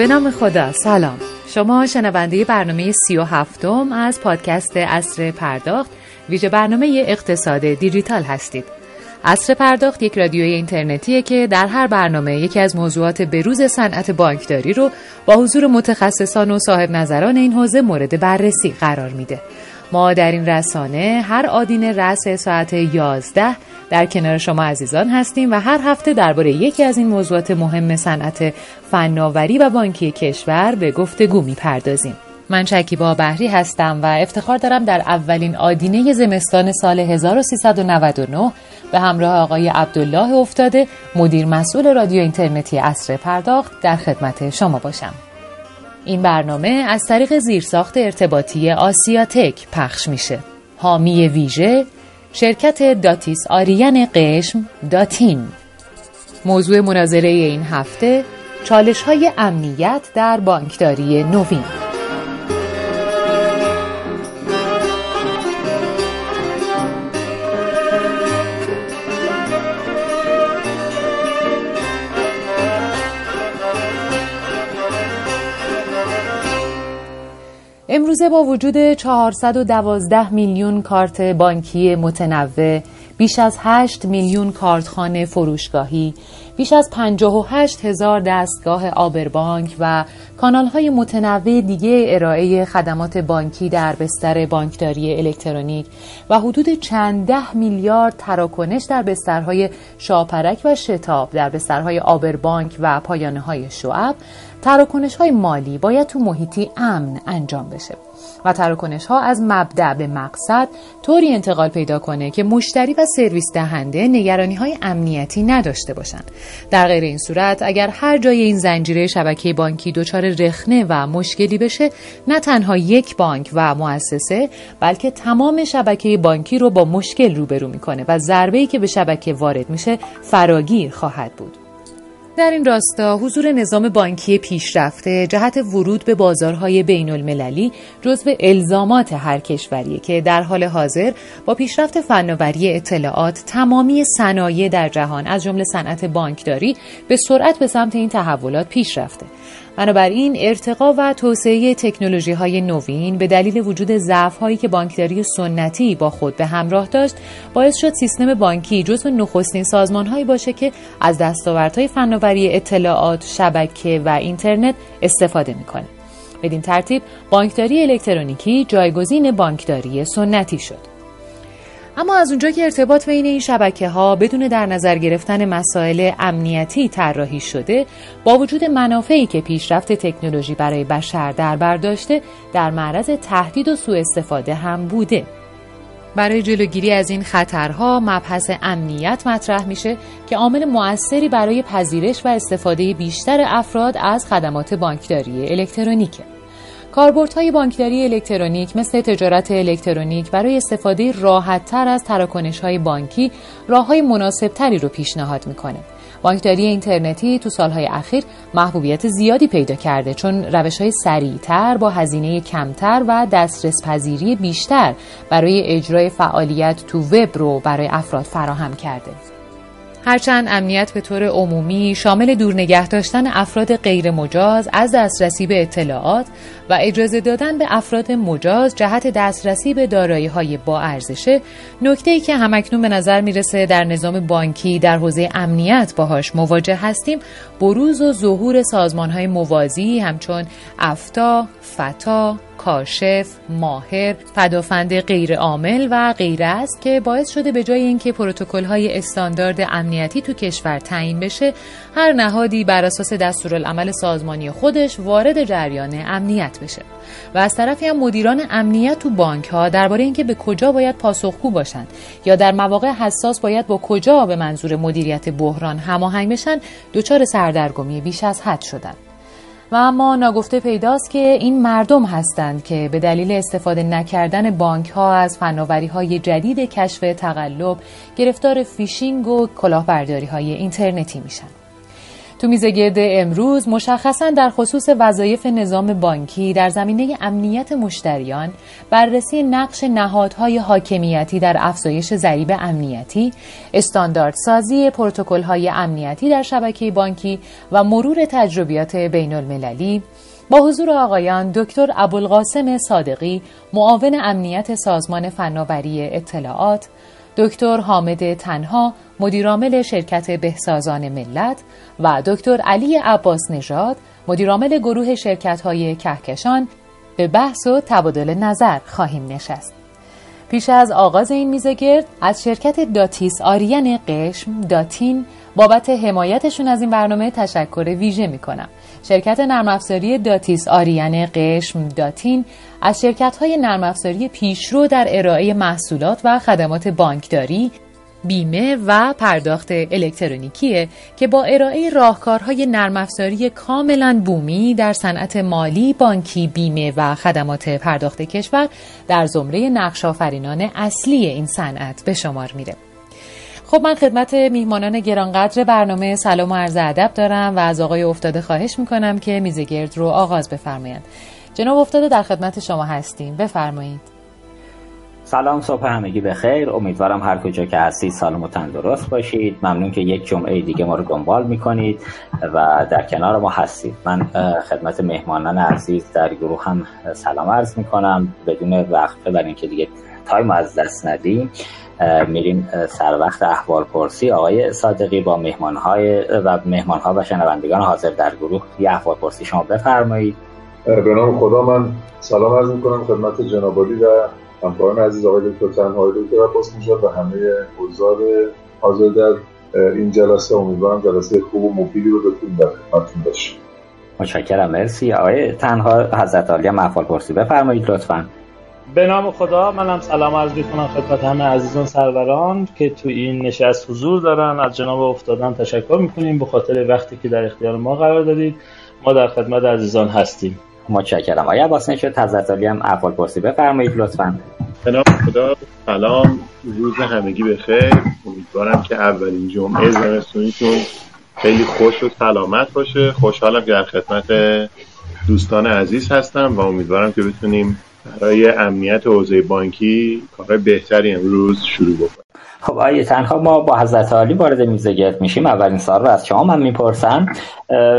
به نام خدا. سلام. شما شنونده برنامه سی و هفتم از پادکست اصر پرداخت ویژه برنامه اقتصاد دیجیتال هستید. اصر پرداخت یک رادیوی اینترنتیه که در هر برنامه یکی از موضوعات بروز صنعت بانکداری رو با حضور متخصصان و صاحب نظران این حوزه مورد بررسی قرار میده. ما در این رسانه هر آدین رس ساعت 11 در کنار شما عزیزان هستیم و هر هفته درباره یکی از این موضوعات مهم صنعت فناوری و بانکی کشور به گفتگو می‌پردازیم. من شکیبا بحری هستم و افتخار دارم در اولین آدینه زمستان سال 1399 به همراه آقای عبدالله افتاده مدیر مسئول رادیو اینترنتی اصر پرداخت در خدمت شما باشم. این برنامه از طریق زیرساخت ارتباطی آسیاتک پخش میشه. حامی ویژه شرکت داتیس آریان قشم داتین موضوع مناظره این هفته چالش های امنیت در بانکداری نوین امروزه با وجود 412 میلیون کارت بانکی متنوع بیش از 8 میلیون کارتخانه فروشگاهی بیش از 58 هزار دستگاه آبربانک و کانال های متنوع دیگه ارائه خدمات بانکی در بستر بانکداری الکترونیک و حدود چند ده میلیارد تراکنش در بسترهای شاپرک و شتاب در بسترهای آبربانک و پایانه های شعب. تراکنش های مالی باید تو محیطی امن انجام بشه و تراکنش ها از مبدع به مقصد طوری انتقال پیدا کنه که مشتری و سرویس دهنده نگرانی های امنیتی نداشته باشند. در غیر این صورت اگر هر جای این زنجیره شبکه بانکی دچار رخنه و مشکلی بشه نه تنها یک بانک و مؤسسه بلکه تمام شبکه بانکی رو با مشکل روبرو می‌کنه و ضربه‌ای که به شبکه وارد میشه فراگیر خواهد بود. در این راستا حضور نظام بانکی پیشرفته جهت ورود به بازارهای بین المللی جزو الزامات هر کشوریه که در حال حاضر با پیشرفت فناوری اطلاعات تمامی صنایع در جهان از جمله صنعت بانکداری به سرعت به سمت این تحولات پیش رفته بنابراین ارتقا و توسعه تکنولوژی های نوین به دلیل وجود ضعف هایی که بانکداری سنتی با خود به همراه داشت باعث شد سیستم بانکی جزو نخستین سازمان هایی باشه که از دستاوردهای فناوری اطلاعات شبکه و اینترنت استفاده می‌کنه. بدین ترتیب بانکداری الکترونیکی جایگزین بانکداری سنتی شد. اما از اونجا که ارتباط بین این شبکه ها بدون در نظر گرفتن مسائل امنیتی طراحی شده با وجود منافعی که پیشرفت تکنولوژی برای بشر در برداشته در معرض تهدید و سوء استفاده هم بوده. برای جلوگیری از این خطرها مبحث امنیت مطرح میشه که عامل موثری برای پذیرش و استفاده بیشتر افراد از خدمات بانکداری الکترونیکه. کاربردهای بانکداری الکترونیک مثل تجارت الکترونیک برای استفاده راحتتر از تراکنش های بانکی راه های مناسب تری رو پیشنهاد می‌کنه. بانکداری اینترنتی تو سالهای اخیر محبوبیت زیادی پیدا کرده چون روش های سریعتر با هزینه کمتر و دسترس پذیری بیشتر برای اجرای فعالیت تو وب رو برای افراد فراهم کرده. هرچند امنیت به طور عمومی شامل دور نگه داشتن افراد غیر مجاز از دسترسی به اطلاعات و اجازه دادن به افراد مجاز جهت دسترسی به دارایی های با ارزشه نکته ای که همکنون به نظر می‌رسه در نظام بانکی در حوزه امنیت باهاش مواجه هستیم بروز و ظهور سازمان های موازی همچون افتا، فتا، کاشف، ماهر، پدافند غیر عامل و غیره است که باعث شده به جای اینکه پروتکل های استاندارد امنیتی تو کشور تعیین بشه هر نهادی بر اساس دستورالعمل سازمانی خودش وارد جریان امنیت بشه. و از طرفی هم مدیران امنیت تو بانک ها درباره اینکه به کجا باید پاسخگو باشند یا در مواقع حساس باید با کجا به منظور مدیریت بحران هماهنگ بشن دچار سردرگمی بیش از حد شدند و اما ناگفته پیداست که این مردم هستند که به دلیل استفاده نکردن بانک ها از فناوری های جدید کشف تقلب گرفتار فیشینگ و کلاهبرداری های اینترنتی میشن. تو میزگرد امروز مشخصا در خصوص وظایف نظام بانکی در زمینه امنیت مشتریان بررسی نقش نهادهای حاکمیتی در افزایش ضریب امنیتی استانداردسازی پروتکل‌های امنیتی در شبکه بانکی و مرور تجربیات بین المللی با حضور آقایان دکتر ابوالقاسم صادقی معاون امنیت سازمان فناوری اطلاعات دکتر حامد تنها مدیرعامل شرکت بهسازان ملت و دکتر علی عباس نژاد مدیرعامل گروه شرکت های کهکشان به بحث و تبادل نظر خواهیم نشست. پیش از آغاز این میزگرد از شرکت داتیس آریان قشم داتین بابت حمایتشون از این برنامه تشکر ویژه می کنم. شرکت نرم افزاری داتیس آریان قشم داتین از شرکت های نرم افزاری پیشرو در ارائه محصولات و خدمات بانکداری بیمه و پرداخت الکترونیکیه که با ارائه راهکارهای نرم افزاری کاملا بومی در صنعت مالی، بانکی، بیمه و خدمات پرداخت کشور در زمره نقش آفرینان اصلی این صنعت به شمار میره. خب من خدمت میهمانان گرانقدر برنامه سلام و عرض ادب دارم و از آقای افتاده خواهش می‌کنم که میزگرد رو آغاز بفرمایند. جناب افتاده در خدمت شما هستیم بفرمایید. سلام صبح همگی بخیر امیدوارم هر کجا که هستید سالم و تندرست باشید. ممنون که یک جمعه دیگه ما رو دنبال می‌کنید و در کنار ما هستید. من خدمت مهمانان عزیز در گروه هم سلام عرض می‌کنم. بدون وقفه برای اینکه دیگه تایم از دست ندیم میریم سر وقت احوال پرسی. آقای صادقی با مهمانهای و مهمانها و شنوندگان حاضر در گروه یه احوال پرسی شما بفرمایید. به نام خدا من سلام عرض می‌کنم خدمت جنابالی و همکاران عزیز آقای دکتر تنهای دکتر عباس و همه حضار حاضر در این جلسه. امیدوارم جلسه خوب و مفیدی رو بتونیم در خدمتتون باشیم. متشکرم. مرسی. آقای تنها حضرت عالی محفال پرسی. بفرمایید لطفا. به نام خدا منم سلام عرض می‌کنم خدمت همه عزیزان سروران که تو این نشست حضور دارن. از جناب افتادن تشکر می‌کنیم به خاطر وقتی که در اختیار ما قرار دادید. ما در خدمت عزیزان هستیم. متشکرم. آیا عباس نشد حضرت عالی هم احوال پرسی. بفرمایید لطفا. نام خدا سلام. روز همگی بخیر. امیدوارم که اولین جمعه زمستونیتون خیلی خوش و سلامت باشه. خوشحالم که در خدمت دوستان عزیز هستم و امیدوارم که بتونیم برای امنیت حوزه بانکی کار بهتری امروز شروع بکنیم. خب آیه تنها ما با حضرت عالی وارد میزه گرد میشیم. اولین سال رو از شما من می‌پرسم.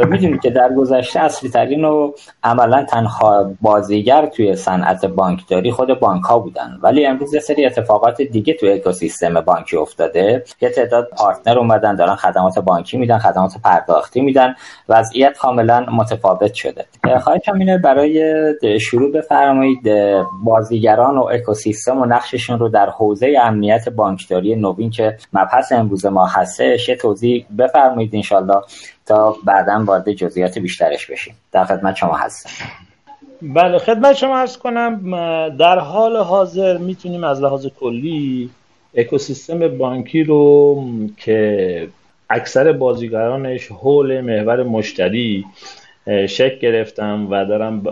می‌دونید که در گذشته اصلی ترین و عملا تنها بازیگر توی صنعت بانکداری خود بانک ها بودن. ولی امروز یه سری اتفاقات دیگه توی اکوسیستم بانکی افتاده. یه تعداد پارتنر اومدن دارن خدمات بانکی میدن خدمات پرداختی میدن. وضعیت کاملا متفاوت شده. خواهشم اینه برای شروع بفرمایید. بازیگران و اکوسیستم و نقششون رو در حوزه امنیت بانکداری نوین که مبحث امروز ما هستش یه توضیح بفرمایید انشالله تا بعدا وارد جزئیات بیشترش بشیم. در خدمت شما هستم. بله خدمت شما ارز کنم در حال حاضر می‌تونیم از لحاظ کلی اکوسیستم بانکی رو که اکثر بازیگرانش حول محور مشتری شک گرفتم و دارم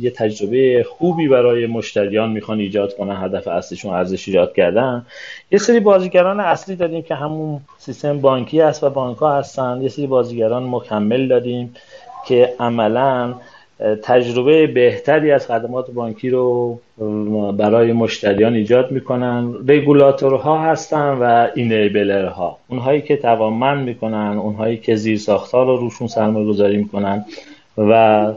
یه تجربه خوبی برای مشتریان می‌خوان ایجاد کنن هدف اصلیشون ارزش ایجاد کردن. یه سری بازیگران اصلی داریم که همون سیستم بانکی است و بانک ها هستن. یه سری بازیگران مکمل داریم که عملا تجربه بهتری از خدمات بانکی رو برای مشتریان ایجاد می‌کنن. رگولاتورها هستن و اینیبلرها. اونهایی که توانمند می‌کنن اونهایی که زیر ساختار رو روشون سرمایه گذاری می‌کنن. و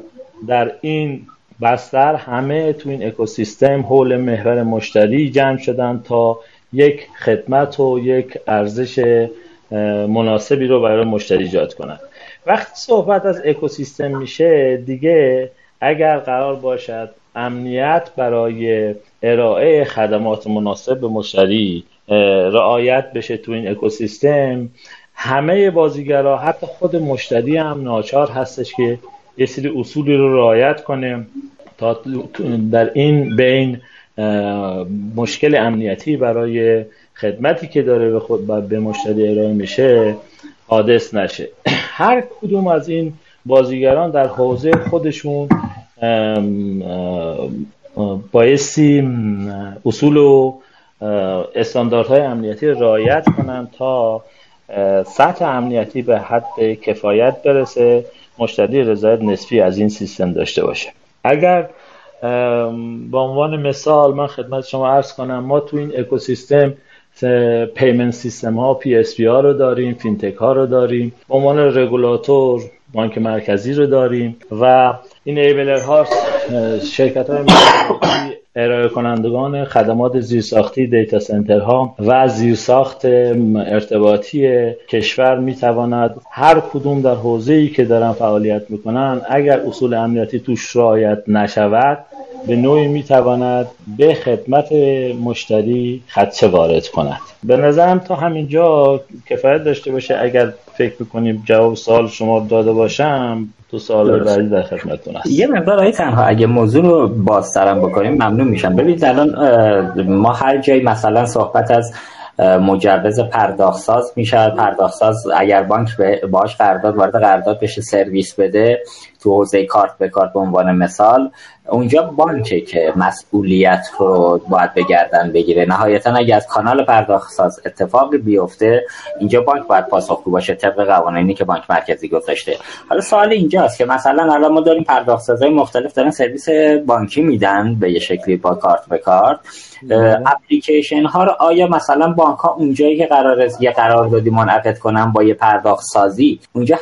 در این بستر همه تو این اکوسیستم حول محور مشتری جمع شدن تا یک خدمت و یک ارزش مناسبی رو برای مشتری ایجاد کنند وقتی صحبت از اکوسیستم میشه دیگه اگر قرار باشد امنیت برای ارائه خدمات مناسب به مشتری رعایت بشه تو این اکوسیستم همه بازیگرا حتی خود مشتری هم ناچار هستش که یه سری اصولی رو رعایت کنه تا در این بین مشکل امنیتی برای خدمتی که داره به خود به مشتری ارائه میشه حادث نشه. هر کدوم از این بازیگران در حوزه خودشون بایستی اصول و استانداردهای امنیتی رعایت کنن تا سطح امنیتی به حد کفایت برسه. مشتری رضایت نسبی از این سیستم داشته باشه. اگر به عنوان مثال من خدمت شما عرض کنم ما تو این اکوسیستم payment system ها PSP ها رو داریم فینتک ها رو داریم به عنوان رگولاتور بانک مرکزی رو داریم و این enabler ها شرکت های ارائه کنندگان خدمات زیرساختی دیتا ها و زیرساخت ارتباطی کشور می تواند هر کدوم در حوزه ای که دارن فعالیت می‌کنن اگر اصول امنیتی توش رعایت نشود به نوعی می‌تواند به خدمت مشتری خدشه وارد کند. به نظرم تا همینجا کفایت داشته باشه. اگر فکر می‌کنیم جواب سوال شما داده باشم تو سوال بعدی در خدمتتون هست یه مقدار تنها اگه موضوع رو بازترم بکنیم ممنون میشم. ببینید الان ما هر جایی مثلا صحبت از مجوز پرداخت ساز میشه. پرداخت ساز اگر بانک باش قرارداد وارد قرارداد بشه سرویس بده تو حوزه کارت به کارت به عنوان مثال اونجا بانکه که مسئولیت رو باید بگردن بگیره. نهایتا اگه از کانال پرداخت ساز اتفاقی بیفته اینجا بانک باید پاسخگو باشه طبق قوانینی که بانک مرکزی گذاشته. حالا سوال اینجاست که مثلا الان ما داریم پرداخت سازهای مختلف دارن سرویس بانکی میدن به یه شکلی با کارت به کارت. اپلیکیشن ها رو آیا مثلا بانک ها اونجایی که قرار یه قراردادی منعقد کنن با یه پرداخت سازی اونجا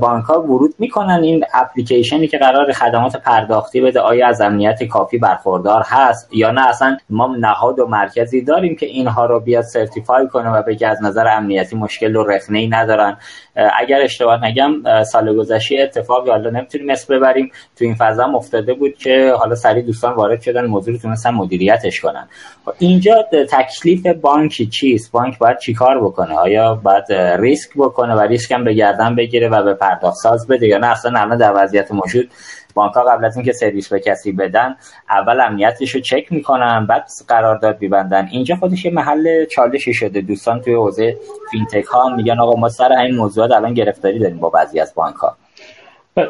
بانک ها ورود می‌کنن این اپلیکیشنی که قرار خدمات پرداختی بده آیا از امنیت کافی برخوردار هست یا نه؟ اصلا ما نهاد و مرکزی داریم که اینها رو بیاد سرتیفای کنه و بگه از نظر امنیتی مشکل و رخنه ای ندارن. اگر اشتباه نگم سال گذشته اتفاقی حالا نمی‌تونیم اسم ببریم. تو این فضا افتاده بود که حالا سری دوستان وارد شدن موضوع رو تونستن مدیریتش کنن. خب اینجا تکلیف بانک چیست؟ بانک باید چیکار بکنه؟ آیا باید ریسک بکنه و ریسک هم به گردن بگیره و به پرداخت ساز بده یا نه؟ اصلا الان در وضعیت موجود بانک قبل از اینکه سرویس به کسی بدن اول امنیتش رو چک می‌کنن بعد قرارداد میبندن. اینجا خودش یه محل چالشی شده. دوستان توی حوزه فینتک ها میگن آقا ما سر این موضوعات الان گرفتاری داریم با بعضی از بانک ها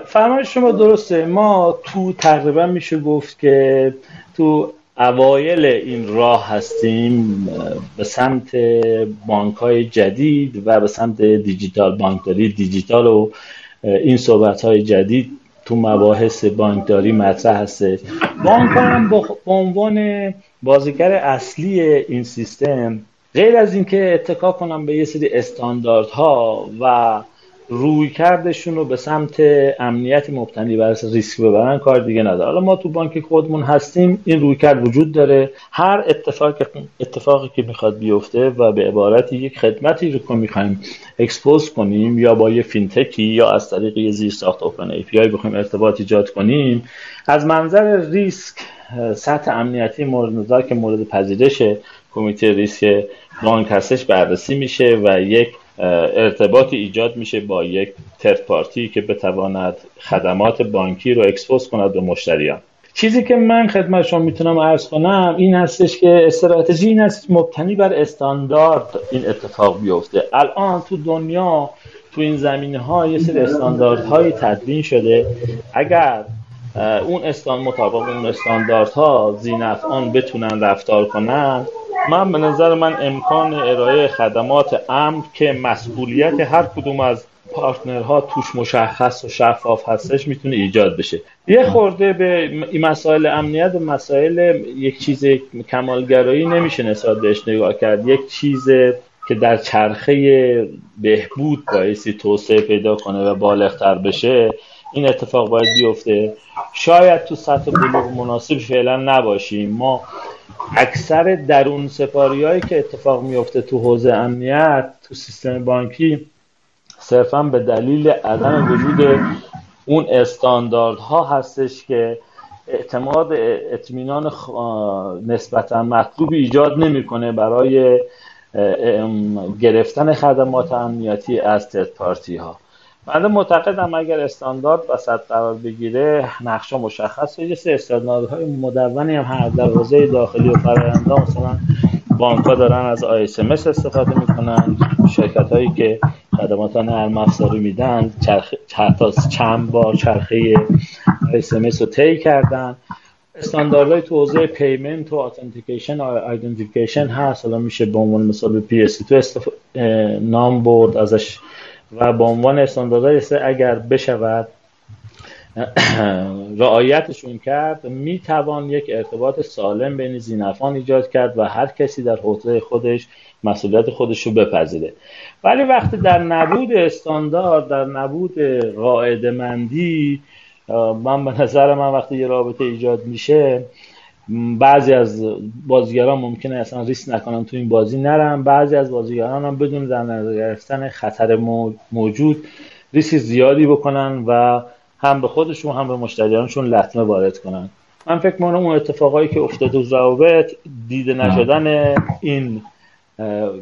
فرمایش شما درسته. ما تو تقریبا میشه گفت که تو اوایل این راه هستیم به سمت بانک های جدید و به سمت دیجیتال بانکداری دیجیتال و این صحبت های جدید تو مباحث بانکداری مطرح هستش بانک هم به عنوان بازیگر اصلی این سیستم غیر از اینکه اتکا کنم به یه سری استانداردها و روی کردشون رو به سمت امنیت مبتنی بر ریسک ببرن کار دیگه نداره. حالا ما تو بانک خودمون هستیم این روی کرد وجود داره. هر اتفاق اتفاقی که می‌خواد بیفته و به عبارت یک خدمتی رو که می‌خوایم expose کنیم یا با یه فینتکی یا از طریق یه زیر ساخت open API بخوایم ارتباط ایجاد کنیم از منظر ریسک سطح امنیتی مورد نظر که مورد پذیرش کمیته ریسک بانک هستش بررسی میشه و یک ارتباطی ایجاد میشه با یک third party که بتواند خدمات بانکی رو expose کند به مشتریان. چیزی که من خدمت شما می‌تونم عرض کنم این هستش که استراتژی این است مبتنی بر استاندارد این اتفاق بیفته. الان تو دنیا تو این زمینه ها یه سری استانداردهایی تدوین شده. اگر اون استان مطابق اون استانداردها زینفعان بتونن رفتار کنن. من به نظر من امکان ارائه خدمات امن که مسئولیت هر کدوم از پارتنرها توش مشخص و شفاف هستش می‌تونه ایجاد بشه. یه خورده به این مسائل امنیت و مسائل یک چیز کمالگرایی نمیشه نسبت بهش نگاه کرد. یک چیز که در چرخه بهبود بایستی توسعه پیدا کنه و بالغتر بشه. این اتفاق باید بیفته. شاید تو سطح بلوغ مناسب فعلا نباشیم. ما اکثر درون سپاری هایی که اتفاق میفته تو حوزه امنیت تو سیستم بانکی صرفا به دلیل عدم وجود اون استانداردها هستش که اعتماد اطمینان نسبتا مطلوب ایجاد نمی‌کنه برای گرفتن خدمات امنیتی از ترد پارتی ها. من معتقدم اگر استاندارد وسط قرار بگیره نقشه مشخص یه سه استانداردهای مدونی هم هر در حوزه داخلی و فرآیندها مثلا بانک ها دارن از ISMS استفاده می‌کنن. شرکت هایی که خدمات نرم افزاری میدن چرخ... چند بار چرخه ISMS رو طی کردن. استانداردهای تو حوزه payment و authentication و identification هست. حالا میشه به عنوان مثال به PSD2 نام برد ازش و به عنوان استانداردهای اگر بشود رعایتشون کرد می‌توان یک ارتباط سالم بین ذینفعان ایجاد کرد و هر کسی در حوزه خودش مسئولیت خودش رو بپذیره. ولی وقتی در نبود استاندارد در نبود قاعده مندی من به نظر من وقتی یه رابطه ایجاد میشه بعضی از بازیگران ممکنه اصلا ریسک نکنن تو این بازی نرن. بعضی از بازیگران هم بدون در نظر گرفتن خطر موجود ریسک زیادی بکنن و هم به خودشون هم به مشتریانشون لطمه وارد کنن. من فکر می‌کنم اون اتفاقایی که افتاده تو روابط دیده نشدن این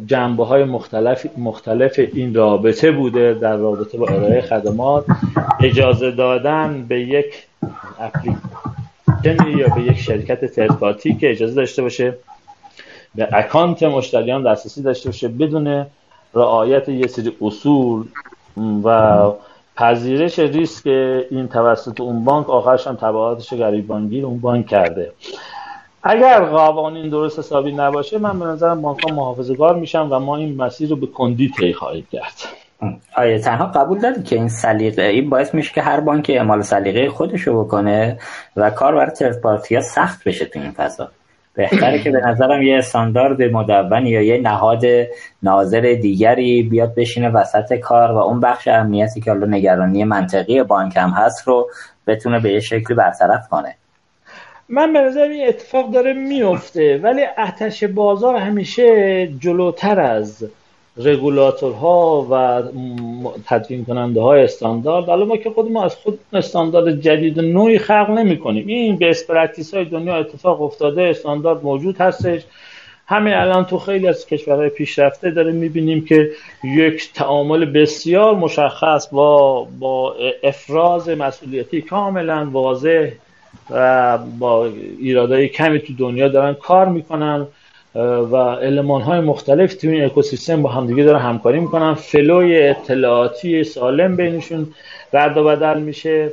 جنبه های مختلف, مختلف این رابطه بوده در رابطه با ارائه خدمات. اجازه دادن به یک اپلیکیشن یا به یک شرکت ترپاتی که اجازه داشته باشه به اکانت مشتریان دسترسی داشته باشه بدون رعایت یه سری اصول و پذیرش ریسک این توسط اون بانک آخرش هم تبعاتش گریبانگیر اون بانک کرده. اگر قوانین درست حسابی نباشه من به نظرم بانک ها محافظگار میشن و ما این مسیر رو به کندی طی خواهید کرد. آیا تنها قبول دارید که این سلیقه این باعث میشه که هر بانک اعمال سلیقه خودش رو بکنه و کار برای پارتی ها سخت بشه تو این فضا. بهتره که به نظرم یه استاندارد مدون یا یه نهاد ناظر دیگری بیاد بشینه وسط کار و اون بخش امنیتی که حالا نگرانی منطقی بانک هم هست رو بتونه به یه شکلی برطرف کنه. من به نظر این اتفاق داره میفته ولی اتش بازار همیشه جلوتر از رگولاتورها و تدوین کننده های استاندارد. حالا ما که خود ما از خود استاندارد جدید نوعی خلق نمی کنیم این best practice های دنیا اتفاق افتاده استاندارد موجود هستش. همین الان تو خیلی از کشورهای پیشرفته داره می‌بینیم که یک تعامل بسیار مشخص با با افراز مسئولیتی کاملا واضح و با ایرادهای کمی تو دنیا دارن کار می‌کنن. و علمان های مختلف تو این اکوسیستم با همدیگه دارن همکاری می‌کنن. فلوی اطلاعاتی سالم بینشون رد و بدل میشه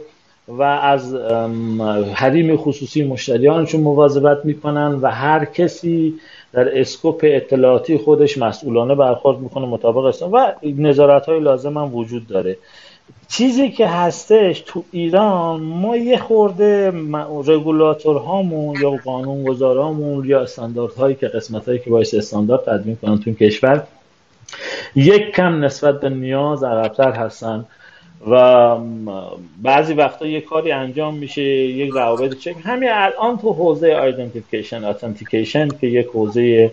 و از حریم خصوصی مشتریانشون مواظبت می‌کنن و هر کسی در اسکوپ اطلاعاتی خودش مسئولانه برخورد می‌کنه مطابق است و نظارت های لازم هم وجود داره. چیزی که هستش تو ایران ما یه خورده رگولاتور هامون یا قانون گذارامون یا استاندارد هایی که قسمت هایی که باید استاندارد تدوین کنن تو کشور یک کم نسبت به نیاز عقبتر هستن و بعضی وقتا یه کاری انجام میشه یک روابط چک. همین الان تو حوزه identification authentication که یک حوزه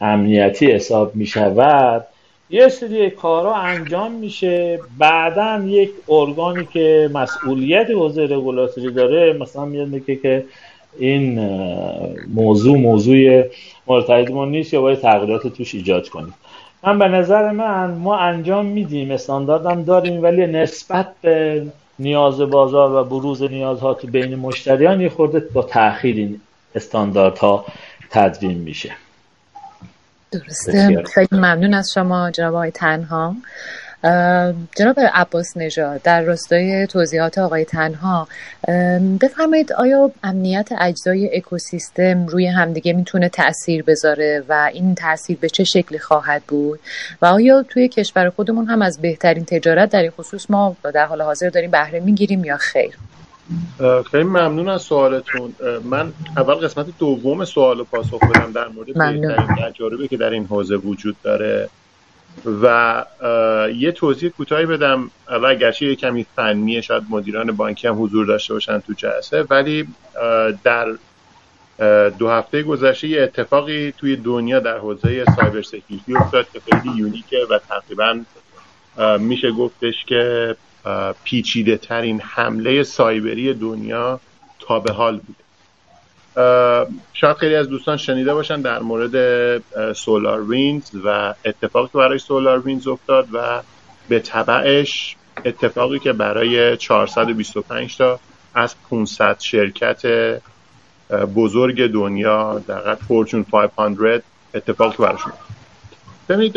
امنیتی حساب می‌شود یه سری کارا انجام میشه. بعدا یک ارگانی که مسئولیت حوزه رگولاتوری داره مثلا میاد میگه که این موضوع موضوع مرتبط ما نیست یا باید تغییرات توش ایجاد کنیم. من به نظر من ما انجام میدیم استانداردم داریم ولی نسبت به نیاز بازار و بروز نیازها تو بین مشتریان یه خورده با تاخیر این استانداردها تدوین میشه. درسته. خیلی ممنون از شما جناب آقای تنها. جناب عباس نژاد در راستای توضیحات آقای تنها بفرمایید آیا امنیت اجزای اکوسیستم روی همدیگه می‌تونه تاثیر بذاره و این تاثیر به چه شکلی خواهد بود؟ و آیا توی کشور خودمون هم از بهترین تجارت در این خصوص ما در حال حاضر داریم بهره می‌گیریم یا خیر؟ خیلی ممنون از سوالتون. من اول قسمت دوم سوال پاسخ بدم در مورد بهترین تجاربی که در این حوزه وجود داره. و یه توضیح کوتاهی بدم. اول گرچه یه کمی فنیه شاید مدیران بانکی هم حضور داشته باشن تو جلسه. ولی در دو هفته گذشته یه اتفاقی توی دنیا در حوزه cyber security افتاد که خیلی unique ه و تقریبا میشه گفتش که پیچیده ترین حمله سایبری دنیا تا به حال بوده. شاید خیلی از دوستان شنیده باشن در مورد سولار وینز و اتفاقی که برای سولار وینز افتاد و به طبعش اتفاقی که برای 425 تا از 500 شرکت بزرگ دنیا در فورچون 500 اتفاقی براشون ببینید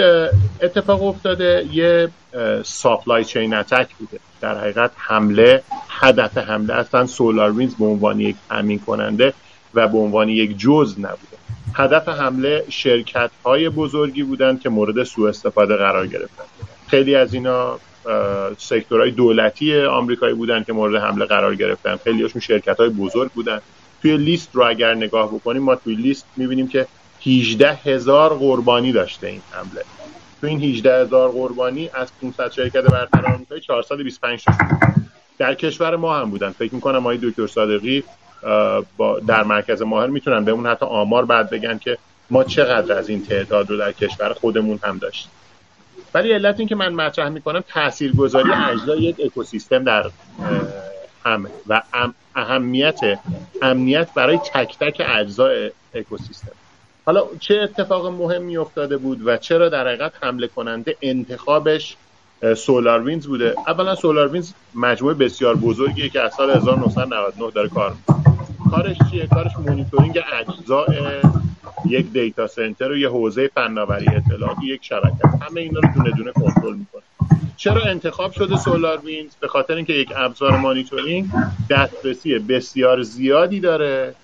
اتفاق افتاده یه supply chain attack بوده. در حقیقت حمله هدف حمله اصلا SolarWinds به عنوان یک تأمین کننده و به عنوان یک جز نبوده. هدف حمله شرکت های بزرگی بودند که مورد سوء استفاده قرار گرفتن. خیلی از اینا sector های دولتی آمریکایی بودن که مورد حمله قرار گرفتن. خیلی هاشون شرکت های بزرگ بودن توی لیست رو اگر نگاه بکنیم ما توی لیست می‌بینیم که 18 هزار قربانی داشته این حمله. تو این 18 هزار قربانی از 500 شرکت برتر آمریکایی 425 تا در کشور ما هم بودن. فکر می‌کنم آقای دکتر صادقی با در مرکز ماهر می‌تونن به اون حتی آمار بعد بگن که ما چقدر از این تعداد رو در کشور خودمون هم داشتیم. ولی علت این که من مطرح می‌کنم تاثیرگذاری اجزای یک اکوسیستم در هم و اهمیت امنیت برای تک تک اجزای اکوسیستم. حالا چه اتفاق مهمی افتاده بود و چرا در حقیقت حمله کننده انتخابش SolarWinds بوده؟ اولا SolarWinds مجموعه بسیار بزرگیه که از سال 1999 داره کار کارش چیه؟ کارش مونیتورینگ اجزاء یک data center و یه حوزه فناوری اطلاعاتی یک شبکه. همه اینا رو دونه دونه کنترل می‌کنه. چرا انتخاب شده SolarWinds به خاطر اینکه یک ابزار مانیتورینگ دسترسی بسیار زیادی داره.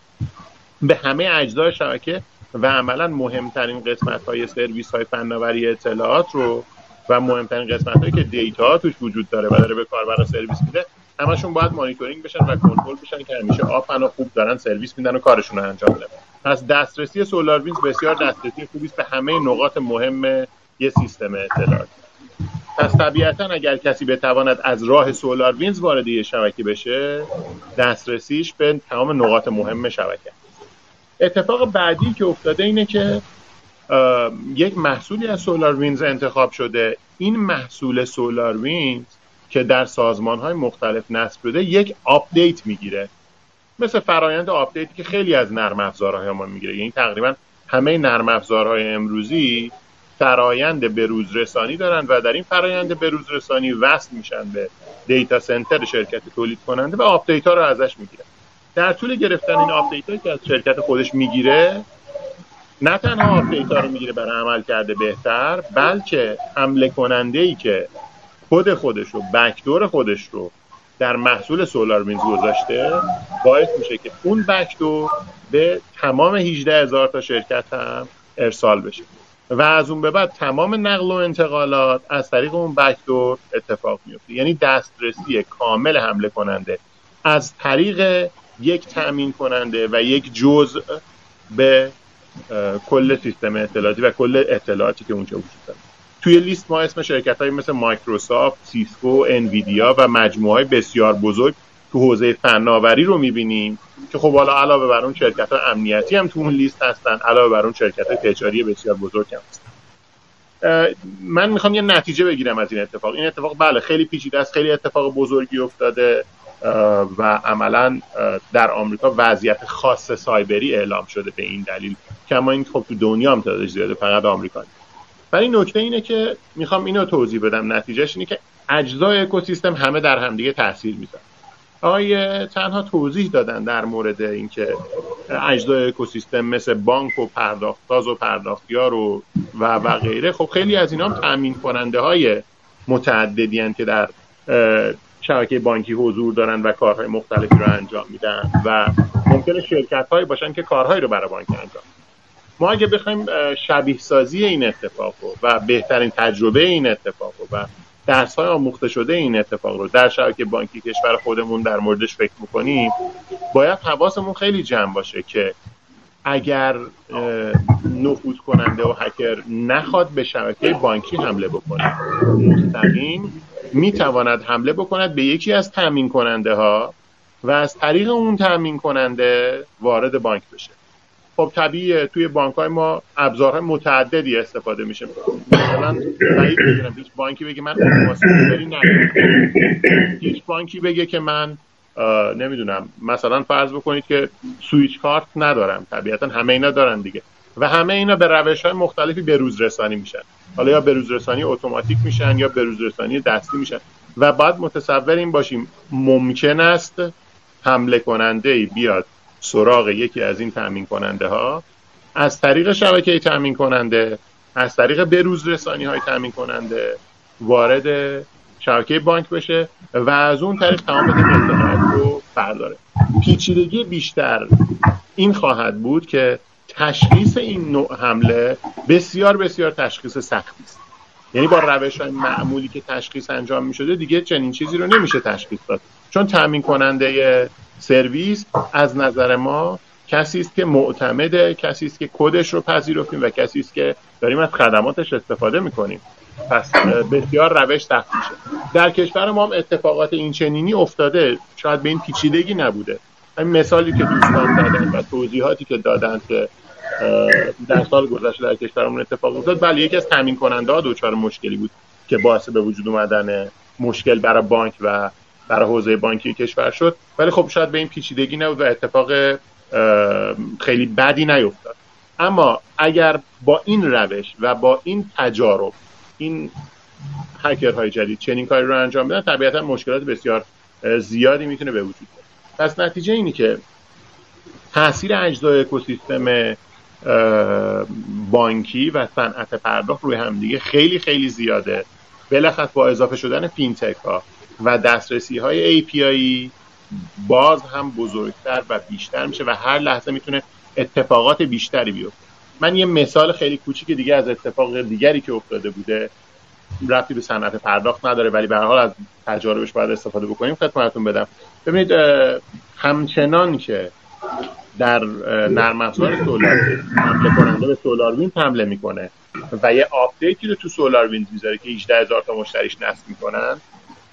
به همه اجزای شبکه و عملا مهمترین قسمت های سرویس های فناوری اطلاعات رو و مهمترین قسمت هایی که data توش وجود داره و داره به کاربر سرویس میده همشون باید مانیتورینگ بشن و کنترل بشن که همیشه up ان و خوب دارن سرویس میدن و کارشون رو انجام بدن. پس دسترسی SolarWinds بسیار دسترسی خوبی است به همه نقاط مهم یه سیستم اطلاعاتی. پس طبیعتا اگر کسی بتواند از راه SolarWinds وارد یه شبکه بشه دسترسیش به تمام نقاط مهم شبکه اتفاق بعدی که افتاده اینه که یک محصولی از SolarWinds انتخاب شده. این محصول SolarWinds که در سازمان های مختلف نصب شده یک update می‌گیره. مثل فرایند update ی که خیلی از نرم افزارهای ما می‌گیره. یعنی تقریبا همه نرم افزارهای امروزی فرایند بروز رسانی دارن و در این فرایند بروز رسانی وصل میشن به data center شرکت تولید کننده و update ها رو ازش می‌گیرن. در طول گرفتن این update که از شرکت خودش می‌گیره نه تنها update رو می‌گیره برای عمل کرده بهتر بلکه حمله کننده ای که خود خودش رو backdoor خودش رو در محصول SolarWinds گذاشته باعث میشه که اون backdoor به تمام 18 هزار تا شرکت هم ارسال بشه. و از اون به بعد تمام نقل و انتقالات از طریق اون backdoor اتفاق میفته یعنی دسترسی کامل حمله کننده از طریق یک تأمین کننده و یک جزء به کل سیستم اطلاعاتی و کل اطلاعاتی که اونجا وجود داره. توی لیست ما اسم شرکت های مثل Microsoft، Cisco، Nvidia و مجموعه های بسیار بزرگ تو حوزه فناوری رو می‌بینیم که خب حالا علاوه بر اون شرکت های امنیتی هم تو اون لیست هستن علاوه بر اون شرکت های تجاری بسیار بزرگ هم هستن. من می‌خوام یه نتیجه بگیرم از این اتفاق. این اتفاق بله خیلی پیچیده است خیلی اتفاق بزرگی افتاده. و عملا در آمریکا وضعیت خاص سایبری اعلام شده به این دلیل. کما این خب تو دنیا هم تعدادش زیاده فقط آمریکا ولی نکته اینه که می‌خوام اینو توضیح بدم. نتیجهش اینه که اجزای اکوسیستم همه در همدیگه تاثیر می‌ذارن. آقای تنها توضیح دادن در مورد اینکه اجزای اکوسیستم مثل بانک و پرداختاز و پرداختیار و و, و غیره خب خیلی از اینا هم تامین کننده های متعددی که در شبکه بانکی حضور دارن و کارهای مختلفی رو انجام میدن و ممکنه شرکت هایی باشن که کارهایی رو برای بانک انجام ما اگه بخوایم شبیه سازی این اتفاق رو و بهترین تجربه این اتفاق رو و درس های آموخته شده این اتفاق رو در شبکه بانکی کشور خودمون در موردش فکر می‌کنیم باید حواسمون خیلی جمع باشه که اگر نفوذ کننده و هکر نخواد به شبکه بانکی حمله بکنه. مستقیم می‌تواند حمله بکند به یکی از تامین کننده ها و از طریق اون تامین کننده وارد بانک بشه. خب طبیعیه توی بانک های ما ابزارهای متعددی استفاده میشه. مثلا هیچ بانکی بگه من هیچ بانکی بگه که من نمی‌دونم. مثلا فرض بکنید که سویچ کارت ندارم. طبیعتا همه اینا دارن دیگه. و همه اینا به روش های مختلفی به روز رسانی میشن. حالا یا به روز رسانی اتوماتیک میشن یا به روز رسانی دستی میشن. و باید متصور این باشیم ممکن است حمله کننده بیاد سراغ یکی از این تامین کننده ها از طریق شبکه تامین کننده از طریق بروز رسانی های تامین کننده وارد شبکه بانک بشه و از اون طریق تمام اطلاعات رو برداره. پیچیدگی بیشتر این خواهد بود که تشخیص این نوع حمله بسیار بسیار تشخیص سختی است. یعنی با روش های معمولی که تشخیص انجام می شده دیگه چنین چیزی رو نمیشه تشخیص داد. چون تامین کننده سرویس از نظر ما کسی است که معتمده کسی است که کدش رو پذیرفتیم و کسی است که داریم از خدماتش استفاده می‌کنیم پس بسیار روش سخت میشه. در کشور ما هم اتفاقات این چنینی افتاده. شاید به این پیچیدگی نبوده. این مثالی که دوستان دادن و توضیحاتی که دادن که در سال گذشته در کشورمون اتفاق افتاد. بله یکی از تامین کننده ها دوچار مشکلی بود که باعث به وجود اومدن مشکل برای بانک و برای حوزه بانکی کشور شد. ولی خب شاید به این پیچیدگی نبود و اتفاق خیلی بدی نیفتاد. اما اگر با این روش و با این تجارب این هکرهای جدید چنین کاری رو انجام بدن طبیعتا مشکلات بسیار زیادی می‌تونه به وجود بیاد. پس نتیجه اینی که تاثیر اجزای اکوسیستم بانکی و صنعت پرداخت روی همدیگه خیلی خیلی زیاده. بلخص با اضافه شدن فینتک ها و دسترسی های API باز هم بزرگتر و بیشتر میشه و هر لحظه می‌تونه اتفاقات بیشتری بیفته. من یه مثال خیلی کوچیک دیگه از اتفاق دیگری که افتاده بوده رفتی به صنعت پرداخت نداره ولی به حال از تجاربش باید استفاده بکنیم. خدمتتون بدم. ببینید همچنان که در نرم افزار سولار حمله کننده به سولار ویند حمله می‌کنه. و یه update ی رو تو SolarWinds می‌ذاره که 18 هزار تا مشتریش نصب می‌کنن.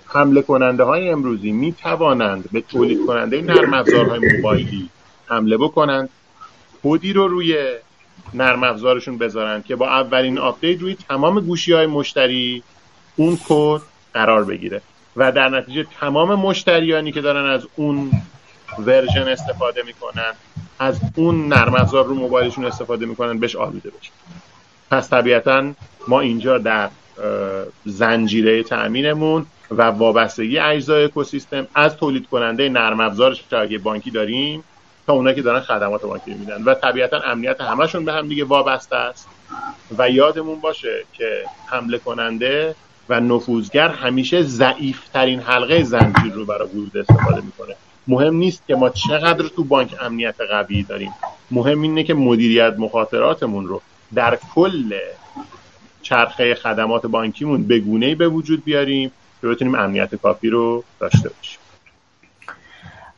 حمله کننده های امروزی می توانند به تولید کننده نرم افزارهای موبایلی حمله بکنند. کدی رو روی نرم افزارشون بذارند که با اولین update روی تمام گوشی های مشتری اون کد قرار بگیره. و در نتیجه تمام مشتریانی که دارن از اون version استفاده می‌کنن از اون نرم افزار رو موبایلشون استفاده می‌کنن بهش آلوده بشه. پس طبیعتا ما اینجا در زنجیره تأمینمون و وابستگی اجزای اکوسیستم از تولید کننده نرم افزار شبکه بانکی داریم تا اونایی که دارن خدمات بانکی میدن و طبیعتا امنیت همشون به هم دیگه وابسته است. و یادمون باشه که حمله کننده و نفوذگر همیشه ضعیف ترین حلقه زنجیر رو برای ورود استفاده می‌کنه. مهم نیست که ما چقدر تو بانک امنیت قوی داریم. مهم اینه که مدیریت مخاطراتمون رو در کل چرخه خدمات بانکیمون به گونه‌ای به وجود بیاریم که بتونیم امنیت کافی رو داشته باشیم.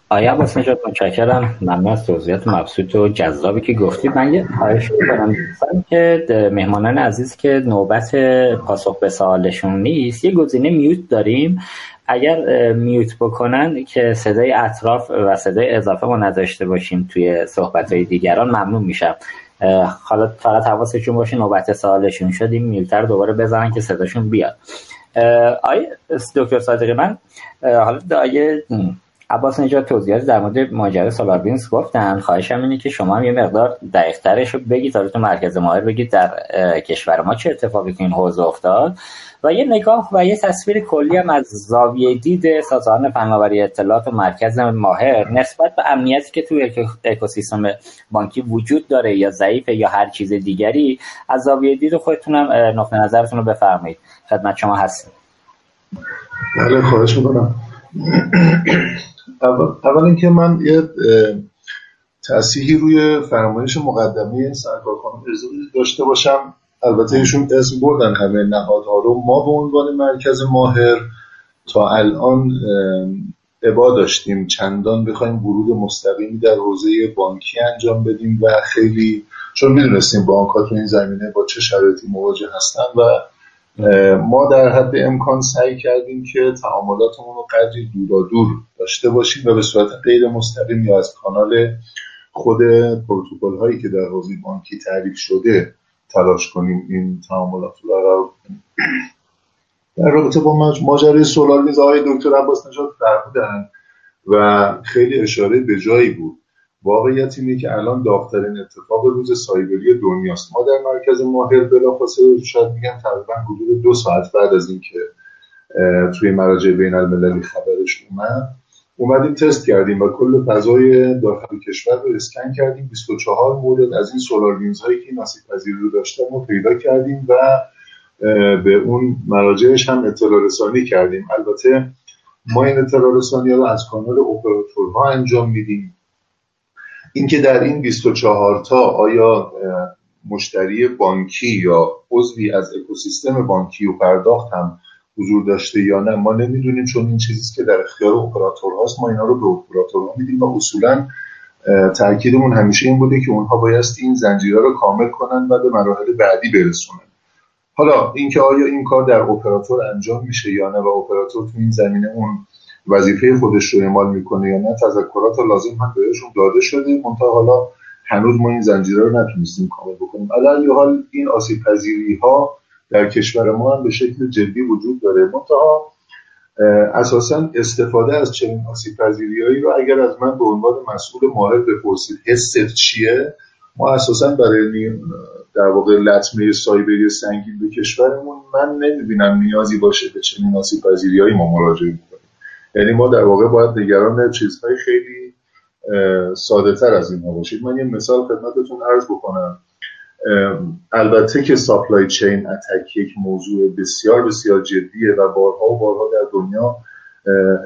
آیا عباس نجات متشکرم. ممنون از توضیحات مبسوط و جذابی که گفتید من یه خواهش می‌کنم که مهمانان عزیز که نوبت پاسخ به سوالشون نیست یه گزینه میوت داریم. اگر میوت بکنن که صدای اطراف و صدای اضافه ما نداشته باشیم توی صحبت های دیگران ممنون میشم. حالا فقط حواسشون باشه نوبت سوالشون شد این میوتر دوباره بزنن که صداشون بیاد. آیا دکتر صادقی من حالا آیه عباس نجات توضیحات در مورد ماجرای سولار بینز گفتن. خواهشم اینه که شما هم یه مقدار دقیقترش رو بگید حالا تو مرکز ماهر بگید در کشور ما چه اتفاقی تو این حوزه افتاد. و یه نگاه و یه تصویر کلی هم از زاویه دید سازمان فناوری اطلاعات و مرکز ماهر نسبت به امنیتی که توی اکوسیستم بانکی وجود داره یا ضعیفه یا هر چیز دیگری از زاویه دید خودتونم نقطه نظرتون رو بفرمایید. خدمت شما هستیم بله خواهش می‌کنم. اول, اول اینکه من یه تصحیحی روی فرمایش مقدمه سرکار خانم داشته باشم. البته ایشون اسم بردن همه نهادها رو. ما به عنوان مرکز ماهر تا الان ابا داشتیم. چندان بخوایم ورود مستقیمی در حوزه بانکی انجام بدیم و خیلی چون می‌دونستیم بانک ها تو این زمینه با چه شرایطی مواجه هستن و ما در حد امکان سعی کردیم که تعاملاتمون رو قدری دورا دور داشته باشیم و به صورت غیر مستقیم یا از کانال خود پروتکل هایی که در حوزه بانکی تعریف شده تلاش کنیم این تعاملات رو برقرار کنیم. در رابطه با ماجرای سولار میز آقای دکتر عباس نژاد فرمودن و خیلی اشاره به جایی بود. واقعیت اینه که الان داغترین اتفاق روز سایبری دنیاست. ما در مرکز ماهر بلافاصله شاید میگم تقریبا حدود دو ساعت بعد از اینکه توی مراجع بین المللی خبرش اومد اومدیم تست کردیم و کل فضای داخل کشور رو اسکن کردیم. 24 مورد از این سولار هایی که نصیب پذیری رو داشتن رو پیدا کردیم و به اون مراجعش هم اطلاع رسانی کردیم. البته ما این اطلاع رسانی رو از کانال اپراتورها انجام میدیم. اینکه در این 24 تا آیا مشتری بانکی یا عضوی از اکوسیستم بانکی و پرداخت هم حضور داشته یا نه ما نمی‌دونیم چون این چیزی که در اختیار اپراتور هاست ما اینا رو به اپراتورها میدیم و اصولا تاکیدمون همیشه این بوده که اونها بایستی این زنجیره رو کامل کنن و به مراحل بعدی برسونن. حالا اینکه آیا این کار در اپراتور انجام میشه یا نه و اپراتور تو این زمینه اون وظیفه خودش رو اعمال می‌کنه یا نه تذکرات لازم هم بهشون داده شده منتها حالا هنوز ما این زنجیره رو نتونستیم کامل بکنیم. حال این آسیب پذیری ها در کشور ما هم به شکل جدی وجود داره. منتها اساسا استفاده از چنین آسیب پذیریایی رو اگر از من به عنوان مسئول ماهر بپرسید حست چیه؟ ما اساسا برای در واقع لطمه سایبری سنگین به کشورمون من نمی‌بینم نیازی باشه به چنین آسیب پذیریایی ما مراجعه بکنیم. یعنی ما در واقع باید نگران چیزهای خیلی ساده تر از اینها باشید من یه مثال خدمتتون عرض بکنم. البته که supply chain attack یک موضوع بسیار بسیار جدیه و بارها و بارها در دنیا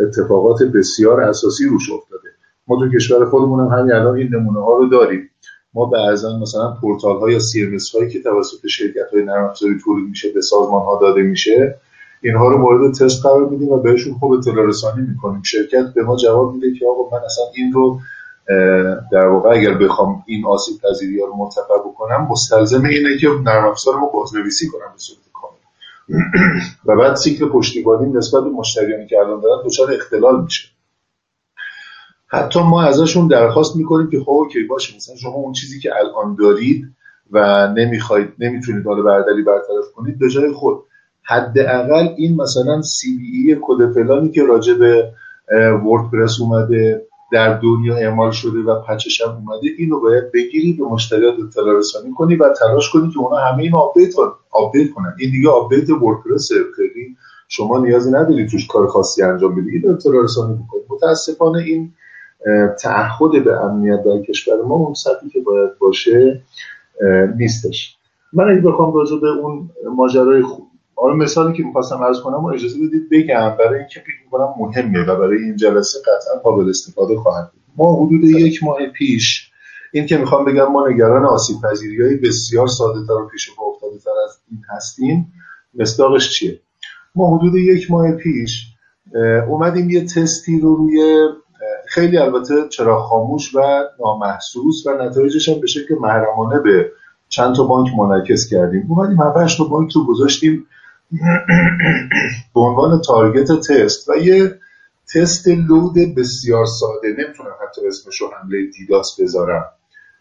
اتفاقات بسیار اساسی روش افتاده. ما تو کشور خودمون هم همین الان این نمونه ها رو داریم. ما بعضا مثلا پورتال ها یا CMS هایی که توسط شرکت های نرم افزاری تولید میشه به سازمان ها داده میشه اینها رو مورد تست قرار میدیم و بهشون خوب اطلاع رسانی می‌کنیم. شرکت به ما جواب میده که آقا من اصلا این رو در واقع اگر بخوام این آسیب پذیری ها رو مرتفع بکنم مستلزم اینه که نرم افزار رو بازنویسی کنم به صورت کامل. و بعد سیکل پشتیبانی نسبت به مشتریانی که الان دارن دچار اختلال میشه. حتی ما ازشون درخواست می‌کنیم که خب OK باشه مثلا شما اون چیزی که الان دارید و نمی‌خواید نمی‌تونید حالا بردلی برطرف کنید به جای خود. حداقل این مثلا CVE code فلانی که راجع به WordPress اومده در دنیا اعمال شده و patch ش هم اومده اینو باید بگیری به مشتریات اطلاع رسانی کنی و تلاش کنی که اونا همه این update update کنن. این دیگه update WordPress خیلی شما نیازی ندارید توش کار خاصی انجام بدید این اطلاع رسانی بکنید متاسفانه این تعهد به امنیت در کشور ما اون سطحی که باید باشه نیستش. من اگه بخوام راجع به اون ماجرای خوب حالا مثالی که می‌خواستم عرض کنم و اجازه بدید بگم برای اینکه فکر می‌کنم مهمه و برای این جلسه قطعا قابل استفاده خواهد بود. ما حدود یک ماه پیش این که می‌خوام بگم ما نگران آسیب پذیری های بسیار ساده تر و پیش و افتاده تر از این هستیم مصداقش چیه؟ ما حدود یک ماه پیش اومدیم یه تستی رو روی خیلی البته چرا خاموش و نامحسوس و نتایجش هم به شکل محرمانه به چند تا بانک منعکس کردیم. اومدیم 7 تا بانک رو گذاشتیم به عنوان تارگت تست و یه تست لود بسیار ساده. نمی‌تونم حتی اسمش رو حمله دیداس بذارم.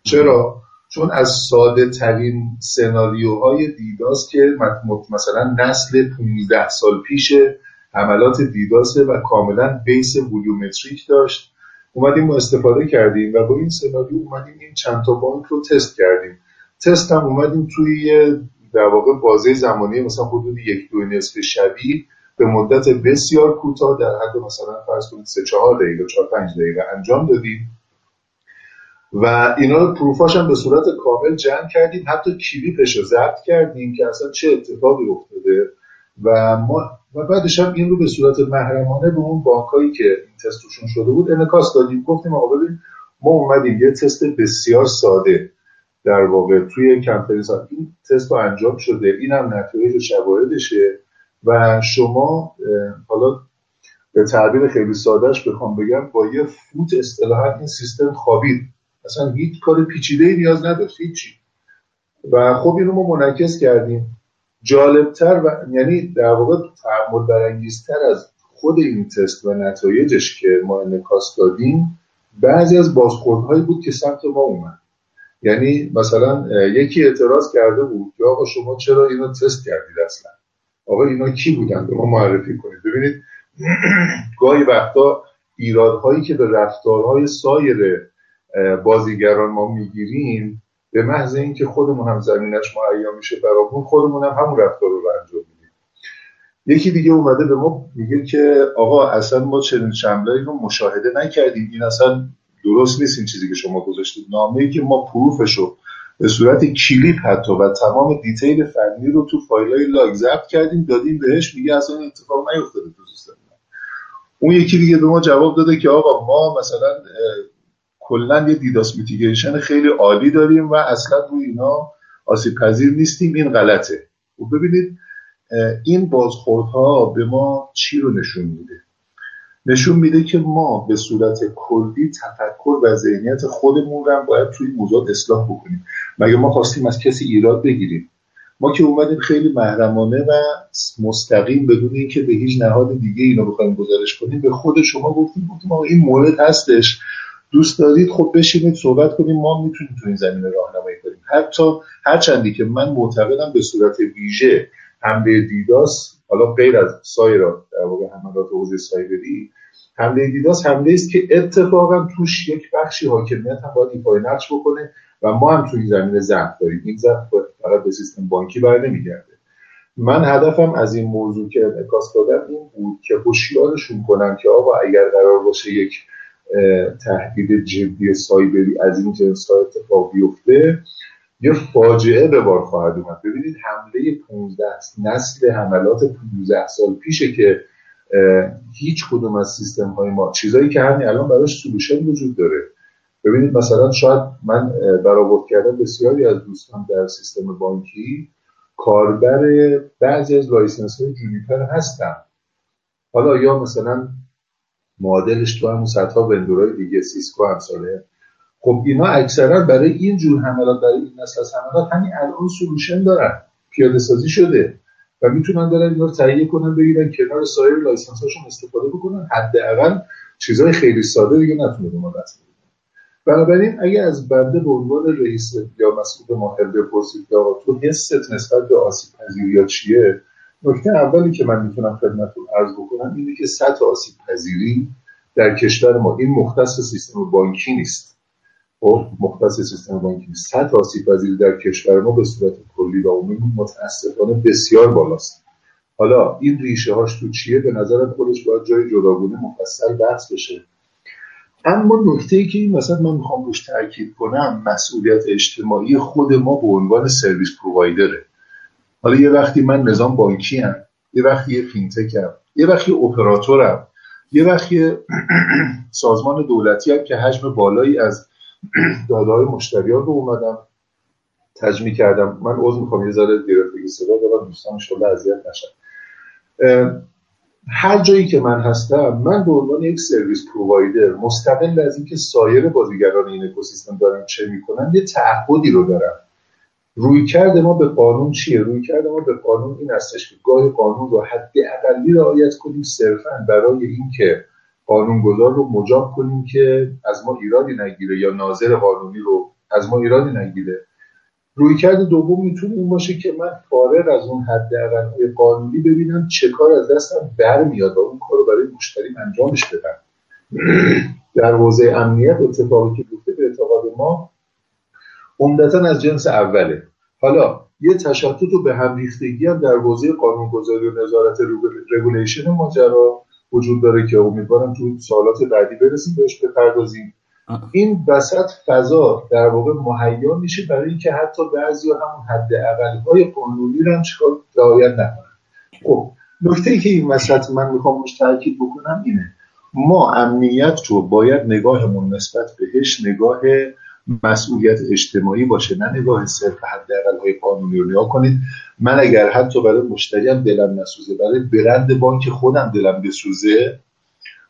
چرا؟ چون از ساده ترین سناریوهای دیداس که مثلا نسل 15 سال پیش حملات دیداسه و کاملا بیس ولیومتریک داشت. اومدیم ما استفاده کردیم و با این سناریو اومدیم این چند تا بانک رو تست کردیم. تست هم اومدیم توی در واقع بازه زمانی مثلا حدود یک دو نصف شبی به مدت بسیار کوتاه در حد مثلا فرض کنید سه چهار دقیقه چهار پنج دقیقه انجام دادیم. و اینا رو پروفاش هم به صورت کامل جمع کردیم. حتی کلیپش رو ضبط کردیم که اصلا چه اتفاقی افتاده. و ما و بعدش هم این رو به صورت محرمانه به اون بانکایی که این تستشون شده بود انکاس دادیم. گفتیم آقا ببین ما اومدیم یه تست بسیار ساده. در واقع توی کمپین این تست انجام شده این هم نتایج شواهدشه و شما حالا به تعبیر خیلی سادهش بخوام بگم با یه فوت اصطلاحا این سیستم خوابید. اصلا هیچ کار پیچیده ای نیاز نداشت هیچی. و خب اینو ما منعکس کردیم. جالبتر و یعنی در واقع تعمل برانگیزتر از خود این تست و نتایجش که ما انعکاس دادیم بعضی از بازخوردهایی بود که سمت ما اومد. یعنی مثلا یکی اعتراض کرده بود که آقا شما چرا اینو تست کردید اصلا؟ آقا اینا کی بودن؟ به ما معرفی کنید. ببینید گاهی وقتا ایرادهایی که به رفتارهای سایر بازیگران ما می‌گیریم به محض اینکه خودمون هم زمینش معیا میشه برامون خودمون هم همون رفتار رو انجام میدیم. یکی دیگه اومده به ما میگه که آقا اصلا ما چنین شملایی رو مشاهده نکردیم. این اصلا درست نیست این چیزی که شما گذاشتید. نامه ای که ما proof ش رو به صورت کلیپ حتی و تمام detail فنی رو تو فایل های log ضبط کردیم دادیم بهش میگه اصلا اتفاق نیفتاده تو سیستم اون یکی دیگه به ما جواب داده که آقا ما مثلا کلا یه DDoS mitigation خیلی عالی داریم و اصلا روی اینا آسیب پذیر نیستیم. این غلطه. و خب ببینید این بازخوردها به ما چی رو نشون میده؟ نشون میده که ما به صورت کلی تفکر و ذهنیت خودمون رو باید توی موضوع اصلاح بکنیم. مگه ما خواستیم از کسی ایراد بگیریم؟ ما که اومدیم خیلی محرمانه و مستقیم بدون اینکه به هیچ نهاد دیگه اینو بخوایم گزارش کنیم به خود شما گفتیم گفتیم این مورد هستش. دوست دارید؟ خب بشینید صحبت کنیم. ما می‌تونیم تو این زمینه راهنمایی کنیم. حتی هرچندی که من معتقدم به صورت ویژه حمله دیداس حالا غیر از سایر در واقع حملات حوزه سایبری حمله دیداس حمله است که اتفاقا توش یک بخشی حاکمیت هم باید ایفای نقش بکنه و ما هم تو این زمینه ضعف داریم. این ضعف فقط به سیستم بانکی بر نمیگرده. من هدفم از این موضوع که انعکاس دادم این بود که هوشیارشون کنم که آقا اگر قرار باشه یک تهدید جدی سایبری از این جنس ها اتفاق بیفته یه فاجعه به بار خواهد اومد. ببینید حمله 15 نسل حملات 15 سال پیشه که هیچ کدوم از سیستم های ما چیزایی که همین الان براش solution وجود داره. ببینید مثلا شاید من برآورد کردم بسیاری از دوستان در سیستم بانکی کاربر بعضی از license های Juniper هستن. حالا یا مثلا معادلش تو همون صدها vendor های دیگه Cisco امثالهم خب اینا اکثرا برای این جور حملات برای این نسل از حملات همین الان solution دارن. پیاده سازی شده. و می‌تونن دارن اینا رو تهیه کنن بگیرن کنار سایر license هاشون استفاده بکنن. حداقل چیزهای خیلی ساده دیگه نتونه به ما دست بنابراین اگه از بنده به عنوان رئیس یا مسئول ماهر بپرسید که آقا تو حست نسبت به آسیب پذیری چیه نکته اولی که من می‌تونم خدمتتون عرض بکنم اینه که سطح آسیب پذیری در کشور ما این مختص سیستم بانکی نیست. خب مختص سیستم بانکی سطح آسیب پذیری در کشور ما به صورت کلی و عمومی متاسفانه بسیار بالاست. حالا این ریشه هاش تو چیه؟ به نظر خودش باید جای جداگونه مفصل بحث بشه. اما نکته ای که این مثلا من می‌خوام روش تاکید کنم مسئولیت اجتماعی خود ما به عنوان سرویس پرووایدره. حالا یه وقتی من نظام بانکی هم یه وقتی یه فینتک هم یه وقتی اپراتورم یه وقتی سازمان دولتی هم که حجم بالایی از داده های مشتریان رو اومدم تجمی کردم. من عضو می‌خوام یه ذره دیرفتگی صدا دارم دوستان شما اذیت نشن. هر جایی که من هستم من به عنوان یک سرویس پرووایدر مستقل از اینکه سایر بازیگران این اکوسیستم دارن چه می‌کنن یه تعهدی رو دارم. روی کرده ما به قانون چیه؟ روی کرده ما به قانون این هستش که گاه قانون رو حد اقلی رعایت کنیم صرفا برای اینکه قانونگذار رو مجاب کنیم که از ما ایرادی نگیره یا ناظر قانونی رو از ما ایرادی نگیره. رویکرد دوم می‌تونه این باشه که من فارغ از اون حد قانونی ببینم چه کار از دستم برمیاد و اون کار رو برای مشتری انجامش بدم. در حوزه امنیت اتفاقی که بیفته به اعتقاد ما عمدتا از جنس اوله. حالا یه تشتت و به هم ریختگی هم در حوزه قانونگذاری و نظارت رگولیشن ماجرا وجود داره که امیدوارم تو سالات بعدی برسیم بهش بپردازیم. این وسط فضا در واقع مهیا میشه برای اینکه حتی بعضی همون حد های قانونی رو هم چیکار رعایت نکنن. خب نکته ای که این وسط من می‌خوام روش تاکید بکنم اینه. ما امنیت رو باید نگاهمون نسبت بهش نگاه مسئولیت اجتماعی باشه نه نگاه صرف حداقل های قانونی رو نگاه کنید. من اگر حتی برای مشتریم دلم نسوزه برای برند بانک خودم دلم بسوزه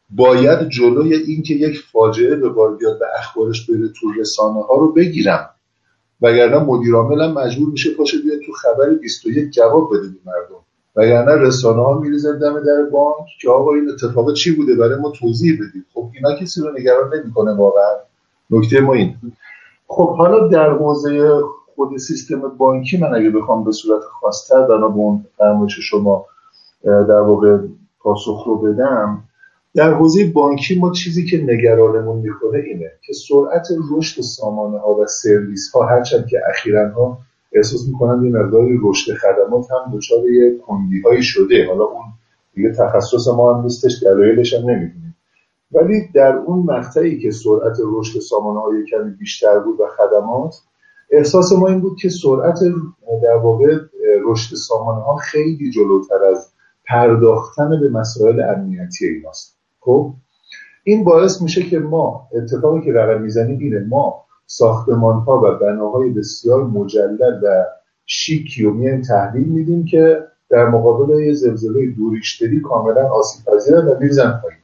باید جلوی اینکه یک فاجعه به بار بیاد و اخبارش بره تو رسانه ها رو بگیرم. وگرنه مدیر عاملم مجبور میشه پاشه بیاد تو خبر 21 جواب بده به مردم. وگرنه رسانه ها میریزن دم در بانک که آقا این اتفاق چی بوده؟ برای ما توضیح بدید. خب اینا کسی رو نگران نمی‌کنه واقعا. نکته ما این خب حالا در حوزه خود سیستم بانکی من اگه بخوام به صورت خاصتر بنا به اون فرمایش شما در واقع پاسخ رو بدم در حوزه بانکی ما چیزی که نگرانمون می‌کنه اینه که سرعت رشد سامانه ها و سرویس ها هرچند که اخیرا ها احساس می‌کنم یه مقداری رشد خدمات هم دچار یه کندی هایی شده. حالا اون دیگه تخصص ما هم نیستش دلایلش هم نمی‌دونیم. ولی در اون مقطعی که سرعت رشد سامانه های کمی بیشتر بود و خدمات احساس ما این بود که سرعت در واقع رشد سامانه ها خیلی جلوتر از پرداختن به مسائل امنیتی ایناست. خب این باعث میشه که ما اتفاقی که رقم می‌زنیم اینه ما ساختمان ها و بناهای بسیار مجلل و شیکی رو میایم تحویل میدیم که در مقابل یه زلزله دوریشتری کاملا آسیب پذیرن و میریزن پایین.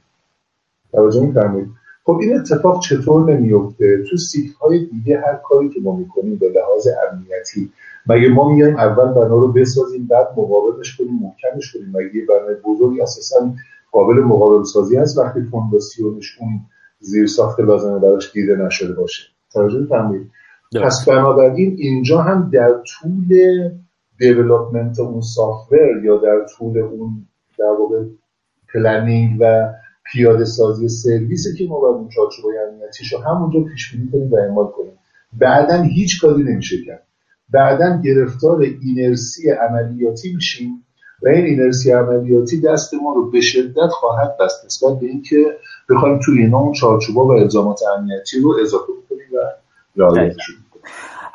توجه میفرمایید؟ خب این اتفاق چطور نمیفته تو سیت های دیگه هر کاری که ما می‌کنیم به لحاظ امنیتی مگه ما میایم اول بنا رو بسازیم بعد مقاومش کنیم محکمش کنیم؟ مگه یه بنای بزرگی اساسا قابل مقاوم سازی هست وقتی فونداسیونش اون زیر ساخت لازمه براش دیده نشده باشه؟ توجه میفرمایید. پس بنابراین اینجا هم در طول development اون software یا در طول اون در واقع planning و پیاده سازی سرویسی که ما باید اون چارچوب امنیتیش رو همونجا پیش بینی کنیم و اعمال کنیم. بعدا هیچ کاری نمیشه کرد. بعدا گرفتار اینرسی عملیاتی میشیم و این اینرسی عملیاتی دست ما رو به شدت خواهد بست نسبت به اینکه بخوایم توی اینا اون چارچوبا و الزامات امنیتی رو اضافه کنیم و رعایتش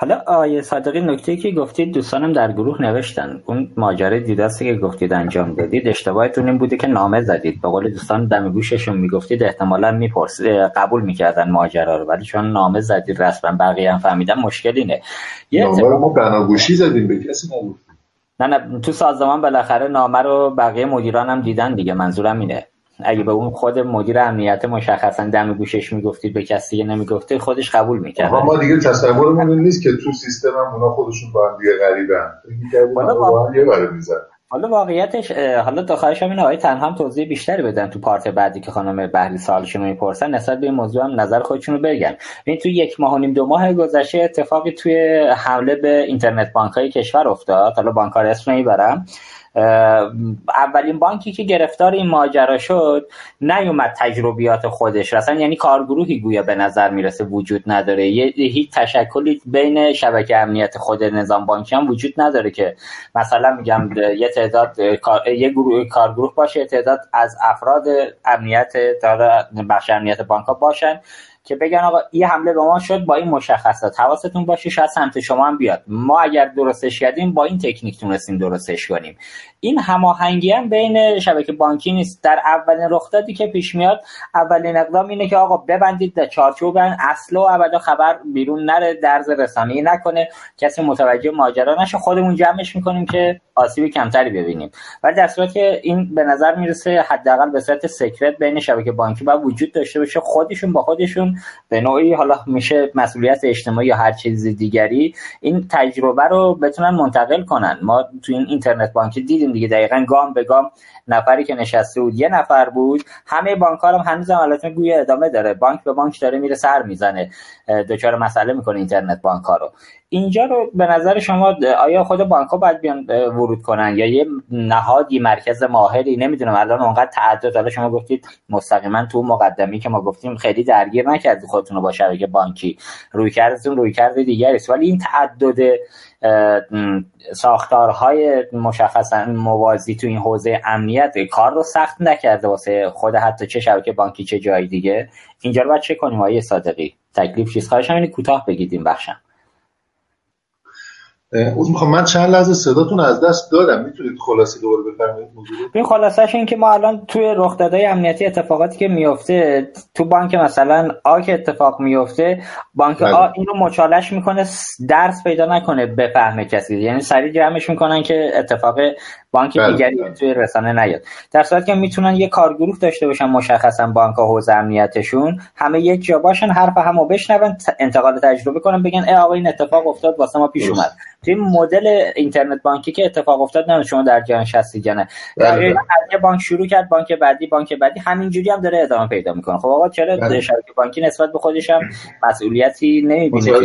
حالا آقای صادقی نکته که گفتید دوستانم در گروه نوشتن. اون ماجرای DDoS ی که گفتید انجام دادید اشتباهتون این بوده که نامه زدید. به قول دوستان دم گوششون می‌گفتید احتمالا میپرس قبول می‌کردن ماجرا رو. ولی چون نامه زدید رسما بقیه هم فهمیدن مشکل اینه. یه نامه رو ما بناگوشی زدیم به کسی نگفتیم. نه نه تو سازمان بالاخره نامه رو بقیه مدیران هم دیدن دیگه. منظورم اینه. اگه به اون خود مدیر امنیت مشخصا دم گوشش می‌گفتید به کسی دیگه نمی‌گفته خودش قبول می‌کرد. ما دیگه تصورمون این نیست که تو سیستم هم اونا خودشون با هم دیگه غریبن. با هم یه حالا واقعیتش حالا تا خواهشم این آقای تنها هم توضیح بیشتری بدن تو پارت بعدی که خانم بهلی سالشون می‌پرسن نسبت به این موضوع هم نظر خودشون رو بگن. این تو یک ماه و نیم دو ماه گذشته اتفاقی توی حمله به اینترنت بانک های کشور افتاد. حالا بانکار اسم نمی‌برم اولین بانکی که گرفتار این ماجرا شد نیومد تجربیات خودش. اصلا یعنی کارگروهی گویا به نظر می‌رسه وجود نداره. یه هیچ تشکلی بین شبکه امنیت خود نظام بانکی هم وجود نداره که مثلا میگم یه تعداد یه گروه کارگروه باشه تعداد از افراد امنیت بخش امنیت بانک باشن. که بگن آقا این حمله به ما شد با این مشخصات. حواستون باشه شاید سمت شما هم بیاد. ما اگر درستش کردیم با این تکنیک تونستیم درستش کنیم. این هماهنگی هم بین شبکه بانکی نیست. در اولین رخدادی که پیش میاد اولین اقدام اینه که آقا ببندید در چارچوب اصل و ابدا خبر بیرون نره درز رسانه‌ای نکنه. کسی متوجه ماجرا نشه. خودمون جمعش می‌کنیم که آسیبی کمتری ببینیم. ولی در صورتی که این به نظر می‌رسه حداقل به صورت سکرت بین شبکه بانکی باید وجود داشته باشه. خودشون با خودشون به نوعی حالا میشه مسئولیت اجتماعی یا هر چیز دیگری این تجربه رو بتونن منتقل کنن. ما تو این اینترنت بانکی دیدیم دیگه. دقیقا گام به گام نفری که نشسته بود یه نفر بود. همه بانک‌ها هم هنوز البته گویا ادامه داره. بانک به بانک داره میره سر می‌زنه. دچار مسئله می‌کنه اینترنت بانک ها رو. اینجا رو به نظر شما آیا خود بانک ها باید بیان ورود کنن یا یه نهادی مرکز ماهری؟ نمی‌دونم. الان اونقدر تعدد حالا شما گفتید مستقیما تو مقدمی که ما گفتیم خیلی درگیر نکردید خودتون رو با شبکه بانکی. روی کردتون روی کرد دیگری ولی این تعدد ساختارهای مشخصا موازی تو این حوزه امنیت کار رو سخت نکرده واسه خود حتی چه شبکه بانکی چه جای دیگه. اینجا رو باید چه کنیم آیه صادقی. تکلیف چیز؟ خواهش کوتاه بگید بخشم. از می‌خوام من چند لحظه صداتون از دست دادم. می‌تونید خلاصه دوباره بفرمایید این خلاصش این که ما الان توی رخدادهای امنیتی اتفاقاتی که میفته تو بانک مثلا آ که اتفاق میفته بانک بله. آ اینو مچالش می‌کنه درس پیدا نکنه بفهمه کسی. یعنی سریع جمعش می‌کنن که اتفاق بانک بله. دیگری توی رسانه نیاد. در صورتی که می‌تونن یه کارگروه داشته باشن مشخصا بانک ها حوزه امنیتشون همه یک جا باشن حرف همو بشنون انتقال تجربه کنن بگن ای آقا این اتفاق افتاد واسه ما پیش اومد. توی مدل اینترنت بانکی که اتفاق افتاد نه شما در جهان شستی جنه بله. یه بانک شروع کرد بانک بعدی بانک بعدی همینجوری هم داره ادامه پیدا می‌کنه. خب آقا چرا بله. شبکه بانکی نسبت به خودش هم مسئولیتی نمی‌بینه؟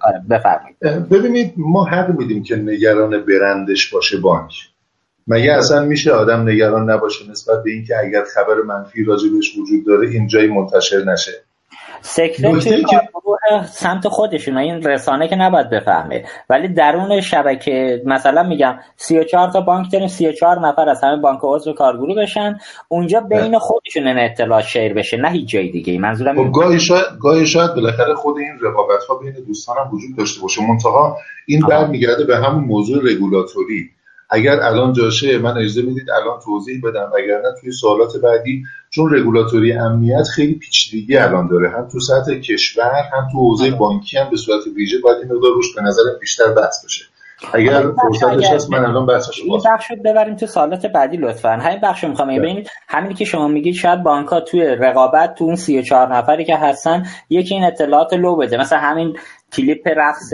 آره بفرمایید. ببینید ما حق میدیم که نگران برندش باشه بانک. مگه اصلا میشه آدم نگران نباشه نسبت به اینکه اگر خبر منفی راجبش وجود داره اینجایی منتشر نشه؟ سکرت که... سمت خودشون. این رسانه که نباید بفهمه ولی درون شبکه مثلا میگم 34 تا بانک داریم 34 نفر از همه بانک عضو کارگروه بشن. اونجا بین خودشون این اطلاع شیر بشه نه هیچ جای دیگه منظورم خب گاهی شاید گاهی شاید بالاخره خود این رقابت ها بین دوستان هم وجود داشته باشه. منتها این برمیگرده به همون موضوع رگولاتوری. اگر الان جاشه من اجازه می‌دید الان توضیح بدم. اگر نه توی سوالات بعدی چون رگولاتوری امنیت خیلی پیچیدگی الان داره. هم تو سطح کشور هم تو حوزه بانکی هم به صورت ویژه باید این مقدار روش به نظر بیشتر بحث بشه. اگر فرصتش هست من الان بحثش این بخش ببریم تو سالات بعدی لطفا. همین بخش می‌خوام. ببینید همین که شما میگید شاید بانک ها توی رقابت تو اون 34 نفری که هستن یکی این اطلاعات لو بده. مثلا همین کلیپ رقص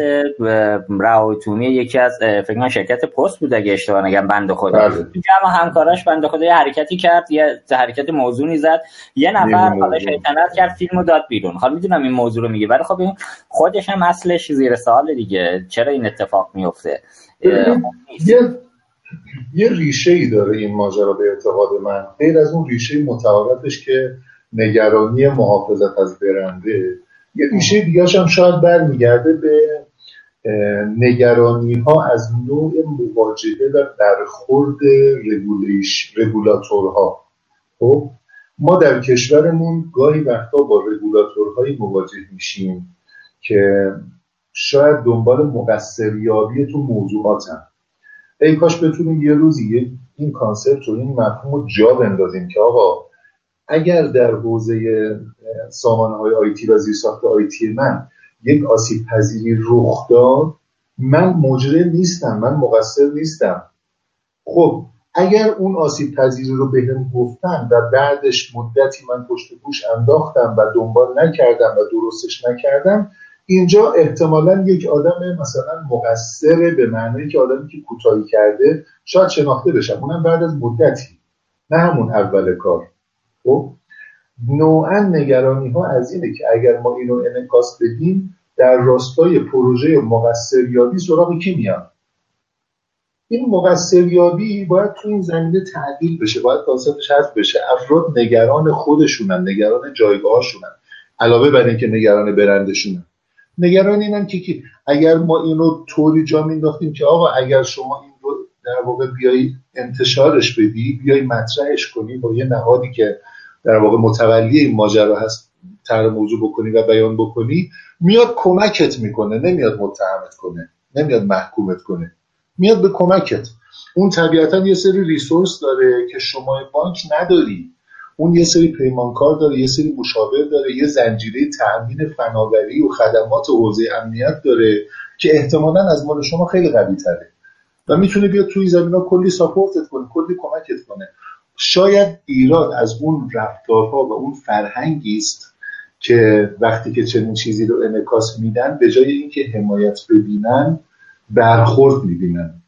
رهایتومی یکی از فکر شرکت پست بود اگه اشتباه نگم بنده خدا. بله. جمع همکاراش بنده خدا یه حرکتی کرد یه حرکت موضوعی زد. یه نفر حالا شیطنت کرد فیلمو داد بیرون. حالا می‌دونم این موضوع رو میگه ولی خب این خودش هم اصلش زیر سوال دیگه. چرا این اتفاق میفته یه یه ریشه ای داره این ماجرا به اعتقاد من. غیر از اون ریشه متعارفش که نگرانی محافظت از برنده یه ریشه دیگه هم شاید برمیگرده به نگرانی ها از نوع مواجهه و برخورد رگولاتورها. خب ما در کشورمون گاهی وقتا با رگولاتورهایی مواجه میشیم که شاید دنبال مقصریابی تو موضوعاتن. ای کاش بتونیم یه روزی این کانسپت و این مفهوم رو جا بندازیم که آقا اگر در حوزه سامانه های آیتی و زیرساخت آیتی من یک آسیب پذیری رخ داد من مجرم نیستم من مقصر نیستم. خب اگر اون آسیب پذیری رو بهم گفتن و بعدش مدتی من پشت گوش انداختم و دنبال نکردم و درستش نکردم اینجا احتمالا یک آدم مثلا مقصر به معنی که آدمی که کوتاهی کرده شاید شناخته بشم. اونم بعد از مدتی نه همون اول کار. خب نوعا نگرانی ها از اینه که اگر ما اینو انکاس بدیم در راستای پروژه مقصریابی سراغ کی میاد؟ این مقصریابی باید تو این زمینه تعدیل بشه باید کانسپتش حذف بشه. افراد نگران خودشونن نگران جایگاهشونن علاوه بر اینکه نگران برندشونن. نگران اینن که اگر ما اینو طوری جا مینداختیم که آقا اگر شما این رو در واقع بیایی انتشارش بدی بیای مطرحش کنی با یه نهادی که در واقع متولی این ماجرا هست تر موضوع بکنی و بیان بکنی میاد کمکت می‌کنه نمیاد متهمت کنه نمیاد محکومت کنه میاد به کمکت. اون طبیعتا یه سری ریسورس داره که شما بانک نداری. اون یه سری پیمانکار داره یه سری مشاور داره یه زنجیره تأمین فناوری و خدمات حوزه امنیت داره که احتمالا از مال شما خیلی قوی تره. و می‌تونه بیاد توی زمین کلی support ت کنه کلی کمکت کنه. شاید ایراد از اون رفتارها و اون فرهنگی است که وقتی که چنین چیزی رو انعکاس میدن به جای اینکه حمایت ببینن برخورد می‌بینن.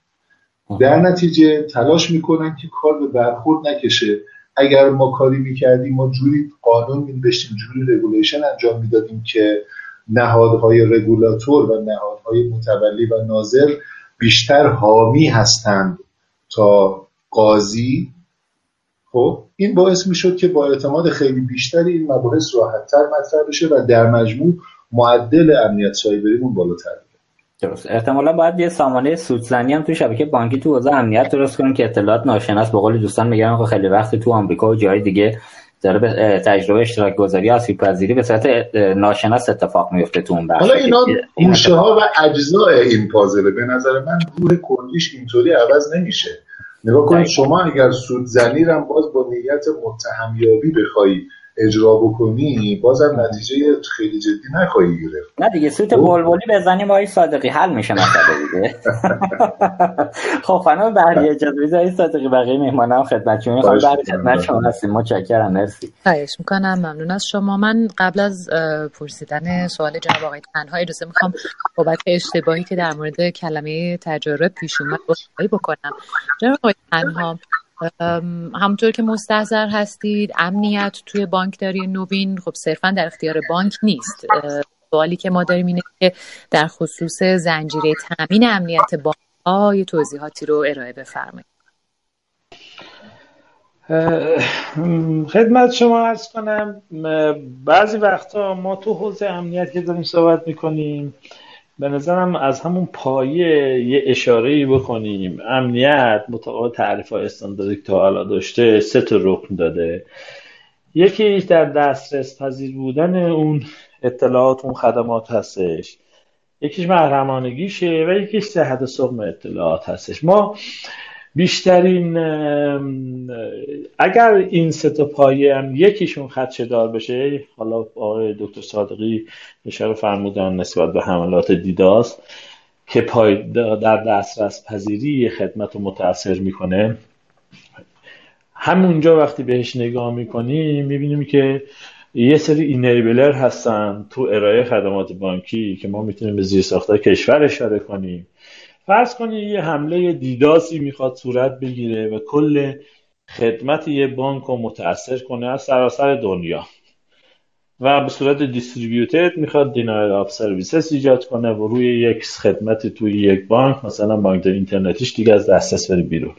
در نتیجه تلاش می‌کنن که کار به برخورد نکشه. اگر ما کاری می‌کردیم ما جوری قانون مینوشتیم جوری regulation انجام می‌دادیم که نهادهای رگولاتور و نهادهای متولی و ناظر بیشتر حامی هستند تا قاضی خب این باعث می‌شد که با اعتماد خیلی بیشتری این مباحث راحتتر مطرح بشه و در مجموع معدل امنیت سایبریمون بالاتر درست. احتمالا باید یه سامانه سودزنی هم تو شبکه بانکی تو حوزه امنیت درست کنیم که اطلاعات ناشناس به قول دوستان میگن خیلی وقت تو آمریکا و جای دیگه داره به تجربه اشتراک گذاری آسیب پذیری به صورت ناشناس اتفاق میفته تو اون بخش. حالا اینا گوشه ها و اجزاء این پازله به نظر من روح کلیش اینطوری عوض نمیشه. نگاه کنید شما اگر سودزنی رو باز با نیت متهمیابی بخوای اجرا بکنی بازم نتیجه خیلی جدی نخواهی گرفت. نه دیگه سوت خب. بلبلی بزنی با صادقی. حل میشه مسئله دیگه. خب خانم بهری اجازه بدید صادقی بقیه مهمانم خدمت شما می‌خوام بعد خدمت شما هستیم. متشکرم. مرسی. خواهش می‌کنم. ممنون از شما. من قبل از پرسیدن سوال جناب آقای تنها اجازه می‌خوام بابت اشتباهی که در مورد کلمه تجارب پیش اومد بکنم. جناب آقای تنها همونطور که مستحضر هستید امنیت توی بانکداری نوین خب صرفا در اختیار بانک نیست. سوالی که ما داریم اینه که در خصوص زنجیره تامین امنیت بانک ها توضیحاتی رو ارائه بفرمایید. خدمت شما ارز کنم. بعضی وقتا ما تو حوزه امنیت که داریم صحبت می‌کنیم به نظرم از همون پایه یه اشاره بکنیم. امنیت مطابق تعریف های استانداردی که تا حالا داشته سه تا رکن داده. یکی در دسترس پذیر بودن اون اطلاعات اون خدمات هستش. یکیش محرمانگیشه و یکیش صحت سقم اطلاعات هستش. ما بیشترین اگر این سه پایه هم یکیشون خدشه دار بشه حالا آقای دکتر صادقی اشاره فرمودن نسبت به حملات دیداست که پای در دسترس پذیری خدمت رو متاثر می‌کنه. همونجا وقتی بهش نگاه می‌کنیم می‌بینیم که یه سری اینیبلر هستن تو ارائه خدمات بانکی که ما می‌تونیم به زیر ساخته کشور اشاره کنیم. فرض کنید یه حمله دیداسی می‌خواد صورت بگیره و کل خدمت یه بانک رو متاثر کنه از سراسر دنیا. و به صورت دیستریبیوتد می‌خواد دینایل آف سرویسز ایجاد کنه و روی یک خدمت توی یک بانک مثلا بانک اینترنتیش دیگه از دسترس بره بیرون.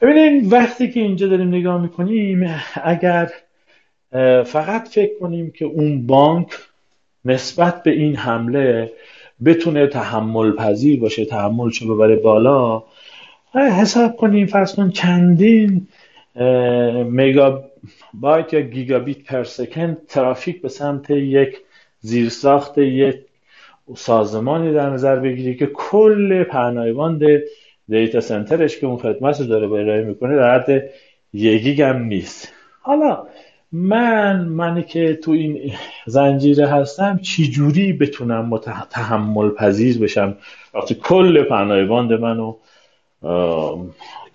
ببینید وقتی که اینجا داریم نگاه می‌کنیم اگر فقط فکر کنیم که اون بانک نسبت به این حمله بتونه تحمل پذیر باشه تحملش رو ببره بالا. حساب کنیم فرض کن چندین مگا بایت یا گیگابیت پر سکند ترافیک به سمت یک زیرساخت یک سازمانی در نظر بگیری که کل پهنایباند دیتا سنترش که اون خدمت رو داره ارائه می‌کنه در حد یک هم نیست. حالا من منی که تو این زنجیره هستم چجوری بتونم تحمل پذیر بشم؟ وقتی کل پناهباند منو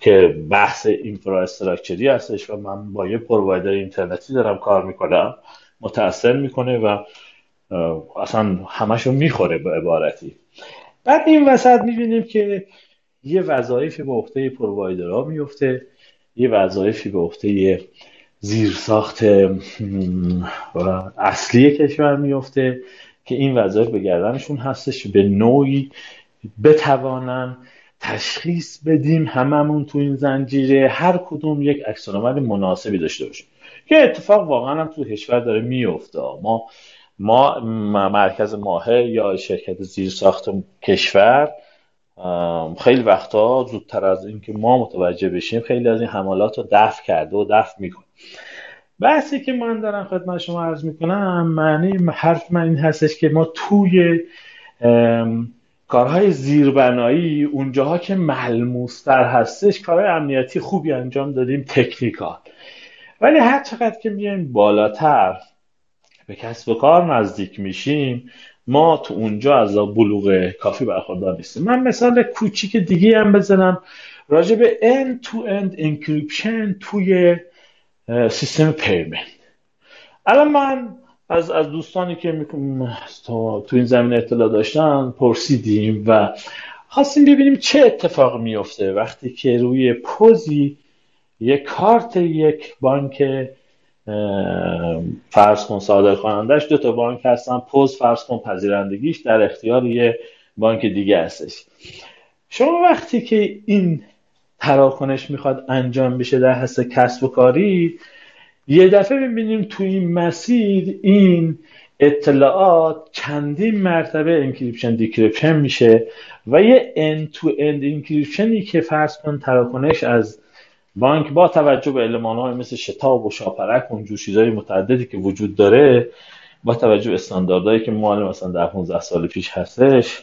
که بحث اینفراستراکچری هستش و من با یه پرووایدر اینترنتی دارم کار می‌کنم متاثر می‌کنه و اصلا همشو می‌خوره به عبارتی. بعد این وسط می‌بینیم که یه وظایفی به عهده پرووایدرها میفته یه وظایفی به عهده زیرساخت اصلی کشور میفته که این وظایف به گردنشون هستش. به نوعی بتوانن تشخیص بدیم هممون تو این زنجیره هر کدوم یک عکسالعمل مناسبی داشته باشیم که اتفاق واقعا هم تو کشور داره میفته ما ما مرکز ماهه یا شرکت زیرساخت کشور خیلی وقتا زودتر از اینکه ما متوجه بشیم خیلی از این حملات رو دفع کرده و دفع می‌کنه. بحثی که من دارم خدمت شما عرض می‌کنم معنی حرف من این هستش که ما توی کارهای زیربنایی اونجاها که ملموستر هستش کارهای امنیتی خوبی انجام دادیم تکنیکال. ولی هر چقدر که میایم بالاتر به کسب و کار نزدیک میشیم ما تو اونجا از بلوغ کافی برخوردار نیستیم. من مثال کوچیک دیگه هم بزنم. راجع به end to end encryption توی سیستم پیمنت. الان من از از دوستانی که تو این زمین اطلاع داشتن پرسیدیم و خواستیم ببینیم چه اتفاق میفته وقتی که روی پوزی یک کارت یک بانک فرض کن صادر کنندش دو تا بانک هستن پوز فرض کن پذیرندگیش در اختیار یه بانک دیگه هستش. شما وقتی که این تراکنش می‌خواد انجام بشه در حس کسب و کاری یه دفعه می‌بینیم تو این مسیر این اطلاعات چندین مرتبه encryption decryption میشه و یه end to end encryption ی که فرض کن تراکنش از بانک با توجه به علمان های مثل شتاب و شاپرک و اونجور چیزهای متعددی که وجود داره با توجه به استانداردهایی که مال مثلا در 15 سال پیش هستش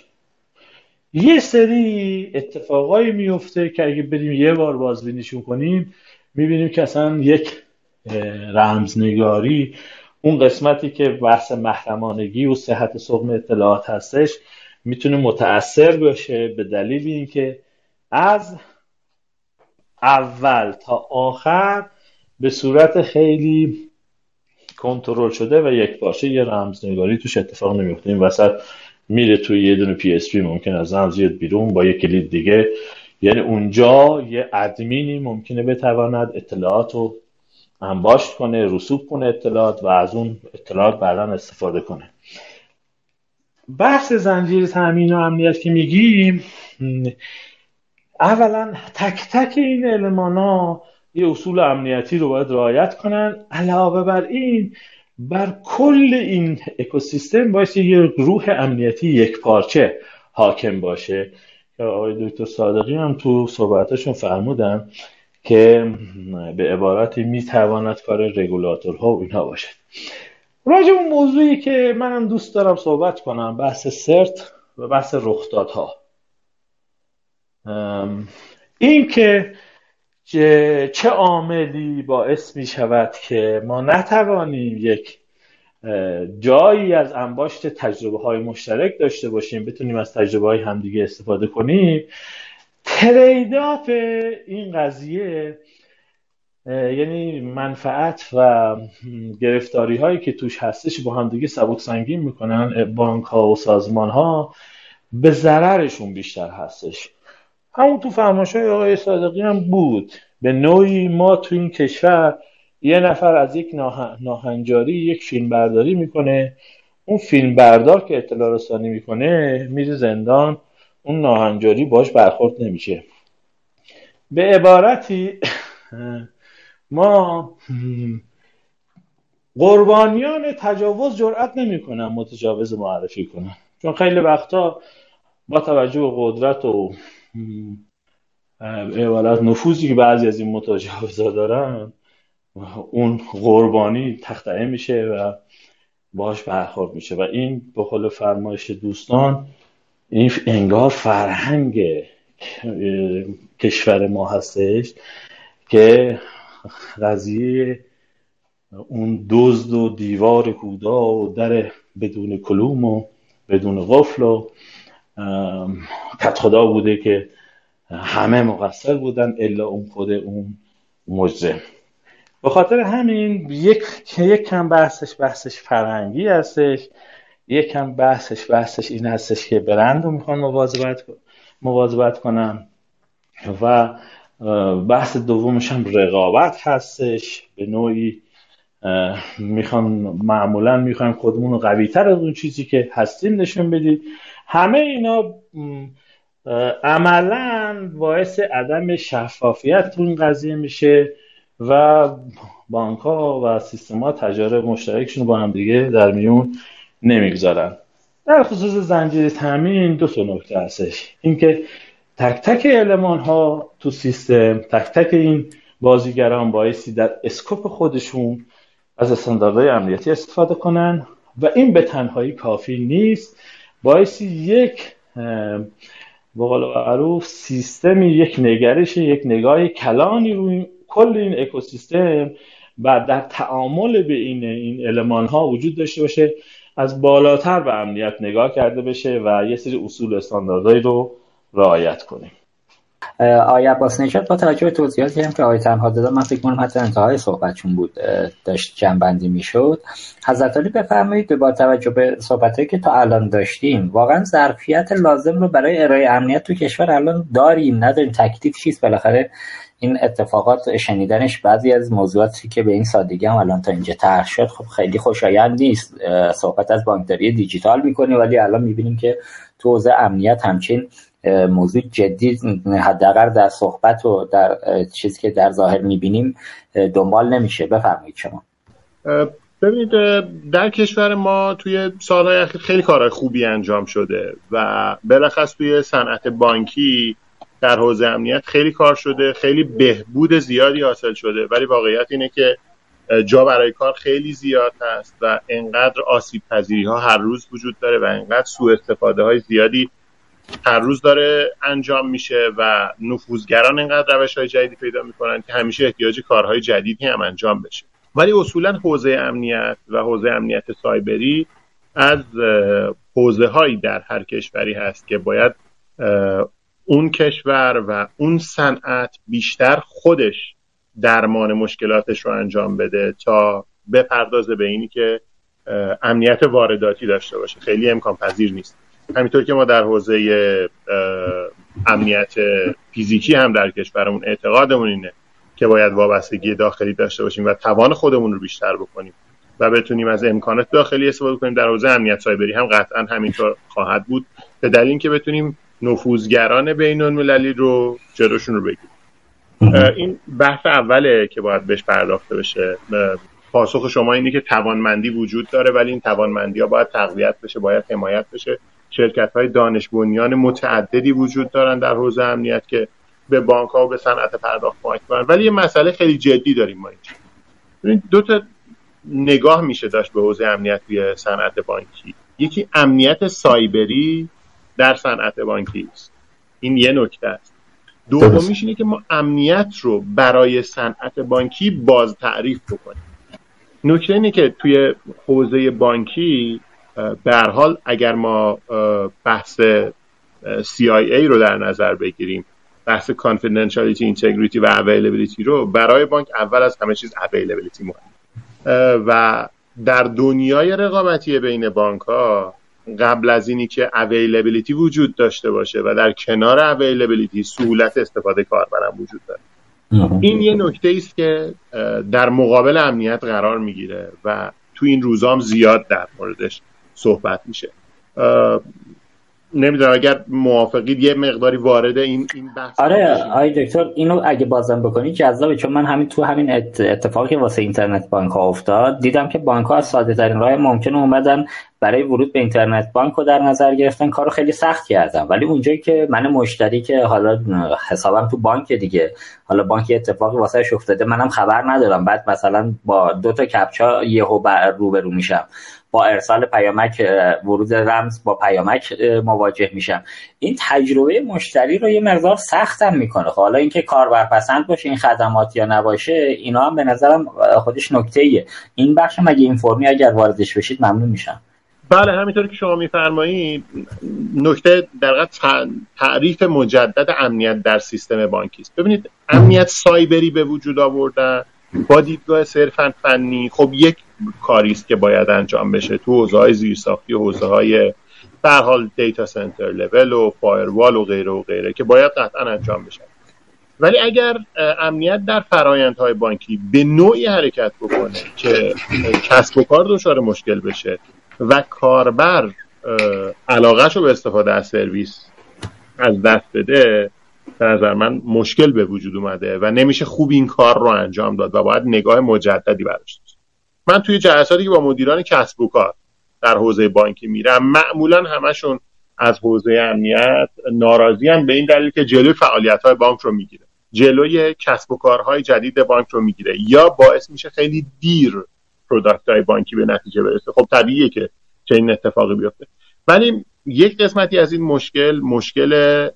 یه سری اتفاقایی میفته که اگه بریم یه بار بازبینیشون کنیم می‌بینیم که اصلا یک رمزنگاری اون قسمتی که بحث محرمانگی و صحت سقم اطلاعات هستش می‌تونه متاثر باشه به دلیل اینکه از اول تا آخر به صورت خیلی کنترل شده و یک پارچه یه رمزنگاری توش اتفاق نمیفته این وسط میره توی یه دونه PSP ممکن از رمز بیرون با یک کلید دیگه. یعنی اونجا یه ادمینی ممکنه بتواند اطلاعات رو انباشت کنه رسوب کنه اطلاعات و از اون اطلاعات بعدا استفاده کنه. بحث زنجیره تامین و امنیت که میگیم اولا تک تک این علمان ها یه اصول امنیتی رو باید رعایت کنن. علاوه بر این بر کل این اکوسیستم باید یه روح امنیتی یک پارچه حاکم باشه. که آقای دکتر صادقی هم تو صحبتاشون فرمودن که به عبارتی می‌تواند کار رگولاتورها و اینها باشد. راجع اون موضوعی که منم دوست دارم صحبت کنم بحث سرت و بحث رخدادها. این که چه عاملی باعث می شود که ما نتوانیم یک جایی از انباشت تجربه های مشترک داشته باشیم بتونیم از تجربه های همدیگه استفاده کنیم. تریداف این قضیه یعنی منفعت و گرفتاری هایی که توش هستش با همدیگه سبک سنگین می‌کنن بانک ها و سازمان ها به ضررشون بیشتر هستش. همون تو فرمایش های آقای صادقی هم بود. به نوعی ما تو این کشور یه نفر از یک ناهنجاری یک فیلم برداری می‌کنه. اون فیلم بردار که اطلاع رسانی می‌کنه میره زندان اون ناهنجاری باش برخورد نمیشه. به عبارتی ما قربانیان تجاوز جرأت نمی‌کنن متجاوز معرفی کنن. چون خیلی وقتا با توجه به قدرت و عبارت نفوذی که بعضی از این متجاوزا دارن اون قربانی تختعه میشه و باش برخورد میشه. و این به قول فرمایش دوستان این انگار فرهنگ کشور ما هستش که قضیه اون دزد و دیوار کودا و در بدون کلوم و بدون قفل و کت خدا بوده که همه مقصر بودن الا اون خود اون مجرم به خاطر همین یک یک کم بحثش بحثش فرهنگی هستش یک کم بحثش بحثش این هستش که برند رو می‌خوان مواظبت مواظبت کنم و بحث دومش هم رقابت هستش به نوعی می‌خوان معمولا می‌خوایم خودمون رو قوی تر از اون چیزی که هستیم نشون بدید همه اینا عملا باعث عدم شفافیت تو این قضیه میشه و بانک ها و سیستم ها تجارب مشترکشون با هم دیگه در میون نمی‌گذارن. در خصوص زنجیره تامین دو تا نکته هستش. اینکه تک تک علمان ها تو سیستم تک تک این بازیگران بایستی در اسکوپ خودشون از استانداردهای امنیتی استفاده کنن و این به تنهایی کافی نیست. بایستی یک به قول سیستمی یک نگرش یک نگاه کلانی روی کل این اکوسیستم و در تعامل به این این المان ها وجود داشته باشه از بالاتر به امنیت نگاه کرده بشه و یه سری اصول استانداردهایی رو رعایت کنیم. آقای عباس نجات با توجه به توضیحاتی هم که آقای تنها دادن من فکر کنم حتی انتهای صحبتشون بود داشت جنبندی می‌شد. حضرت علی بفرمایید با توجه به صحبتهایی که تا الان داشتیم واقعا ظرفیت لازم رو برای ارائه امنیت تو کشور الان داریم نداریم. تکلیف چیست؟ بالاخره این اتفاقات شنیدنش بعضی از موضوعاتی که به این سادگی هم الان تا اینجا طرح شد خب خیلی خوشایند نیست. صحبت از بانکداری دیجیتال می‌کنیم ولی الان می‌بینیم که تو حوزه امنیت همچین موضوع جدی حداقل در صحبت و در چیزی که در ظاهر می‌بینیم دنبال نمیشه. بفرمایید شما. ببینید در کشور ما توی سالهای اخیر خیلی کارهای خوبی انجام شده و بلخص توی صنعت بانکی در حوزه امنیت خیلی کار شده خیلی بهبود زیادی حاصل شده. ولی واقعیت اینه که جا برای کار خیلی زیاد هست و انقدر آسیب پذیری ها هر روز وجود داره و انقدر سوء استفاده های زیادی هر روز داره انجام میشه و نفوذگران انقدر روش های جدیدی پیدا می‌کنن که همیشه احتیاج کارهای جدیدی هم انجام بشه. ولی اصولا حوزه امنیت و حوزه امنیت سایبری از حوزه هایی در هر کشوری هست که باید اون کشور و اون صنعت بیشتر خودش درمان مشکلاتش رو انجام بده تا بپردازه به اینی که امنیت وارداتی داشته باشه. خیلی امکان پذیر نیست. همینطور که ما در حوزه امنیت فیزیکی هم در کشورمون اعتقادمون اینه که باید وابستگی داخلی داشته باشیم و توان خودمون رو بیشتر بکنیم و بتونیم از امکانات داخلی استفاده کنیم. در حوزه امنیت سایبری هم قطعا همینطور خواهد بود به دلیل اینکه بتونیم نفوذگران بین المللی رو جلوشون رو بگیریم. این بحث اوله که باید بهش پرداخته بشه. پاسخ شما اینه که توانمندی وجود داره ولی این توانمندی ها باید تقویت بشه باید حمایت بشه. شرکت های دانش بنیان متعددی وجود دارن در حوزه امنیت که به بانک ها و به صنعت پرداخت کمک کنن ولی یه مسئله خیلی جدی داریم ما اینجا. دو تا نگاه میشه داشت به حوزه امنیت توی صنعت بانکی. یکی امنیت سایبری در صنعت بانکی است. این یه نکته است. دومیش اینه که ما امنیت رو برای صنعت بانکی باز تعریف بکنیم. نکته اینه که توی حوزه بانکی به حال اگر ما بحث CIA رو در نظر بگیریم بحث confidentiality, integrity و availability رو برای بانک اول از همه چیز availability مهم و در دنیای رقابتی بین بانک ها قبل از اینی که availability وجود داشته باشه و در کنار availability سهولت استفاده کاربرم وجود داره. این یه نکته است که در مقابل امنیت قرار می‌گیره و تو این روزام زیاد در موردش صحبت میشه. نمی‌دونم اگر موافقید یه مقداری وارد این این بحث آره آی دکتر اینو اگه بازم بکنی جذابه چون من همین تو همین اتفاقی واسه اینترنت بانک ها افتاد دیدم که بانک ها از ساده ترین راه ممکن اومدن برای ورود به اینترنت بانک رو در نظر گرفتن. کارو خیلی سخت کردم ولی اونجایی که من مشتری که حالا حسابم تو بانک دیگه حالا بانک اتفاقی واسه افتاده منم خبر ندارم. بعد مثلا با دو تا کپچا یهو روبرو میشم. با ارسال پیامک ورود رمز با پیامک مواجه میشم. این تجربه مشتری رو یه مقدار سختم می‌کنه. خب حالا اینکه کاربر پسند باشه این خدمات یا نباشه اینا هم به نظرم خودش نکته ایه این بخش مگه این فرمی اگر واردش بشید ممنون میشم. بله همینطور که شما میفرمایید نکته در تعریف مجدد امنیت در سیستم بانکی است. ببینید امنیت سایبری به وجود آوردن با دیدگاه صرفا فنی خب یک کاری است که باید انجام بشه تو حوزه های زیرساختی حوزه های در حال دیتا سنتر لول و فایروال و غیره و غیره که باید قطعا انجام بشه. ولی اگر امنیت در فرایندهای بانکی به نوعی حرکت بکنه که کسب و کار دچار مشکل بشه و کاربر علاقهش رو به استفاده از سرویس از دست بده به نظر من مشکل به وجود اومده و نمیشه خوب این کار رو انجام داد و باید نگاه مجددی براش من توی جلساتی که با مدیران کسب و کار در حوزه بانکی میرم معمولا همشون از حوزه امنیت ناراضی هم به این دلیل که جلوی فعالیت های بانک رو می‌گیره. جلوی کسب و کارهای جدید بانک رو می‌گیره. یا باعث میشه خیلی دیر پروداکت های بانکی به نتیجه برسه. خب طبیعیه که چنین اتفاقی بیفته. ولی یک قسمتی از این مشکل مشکل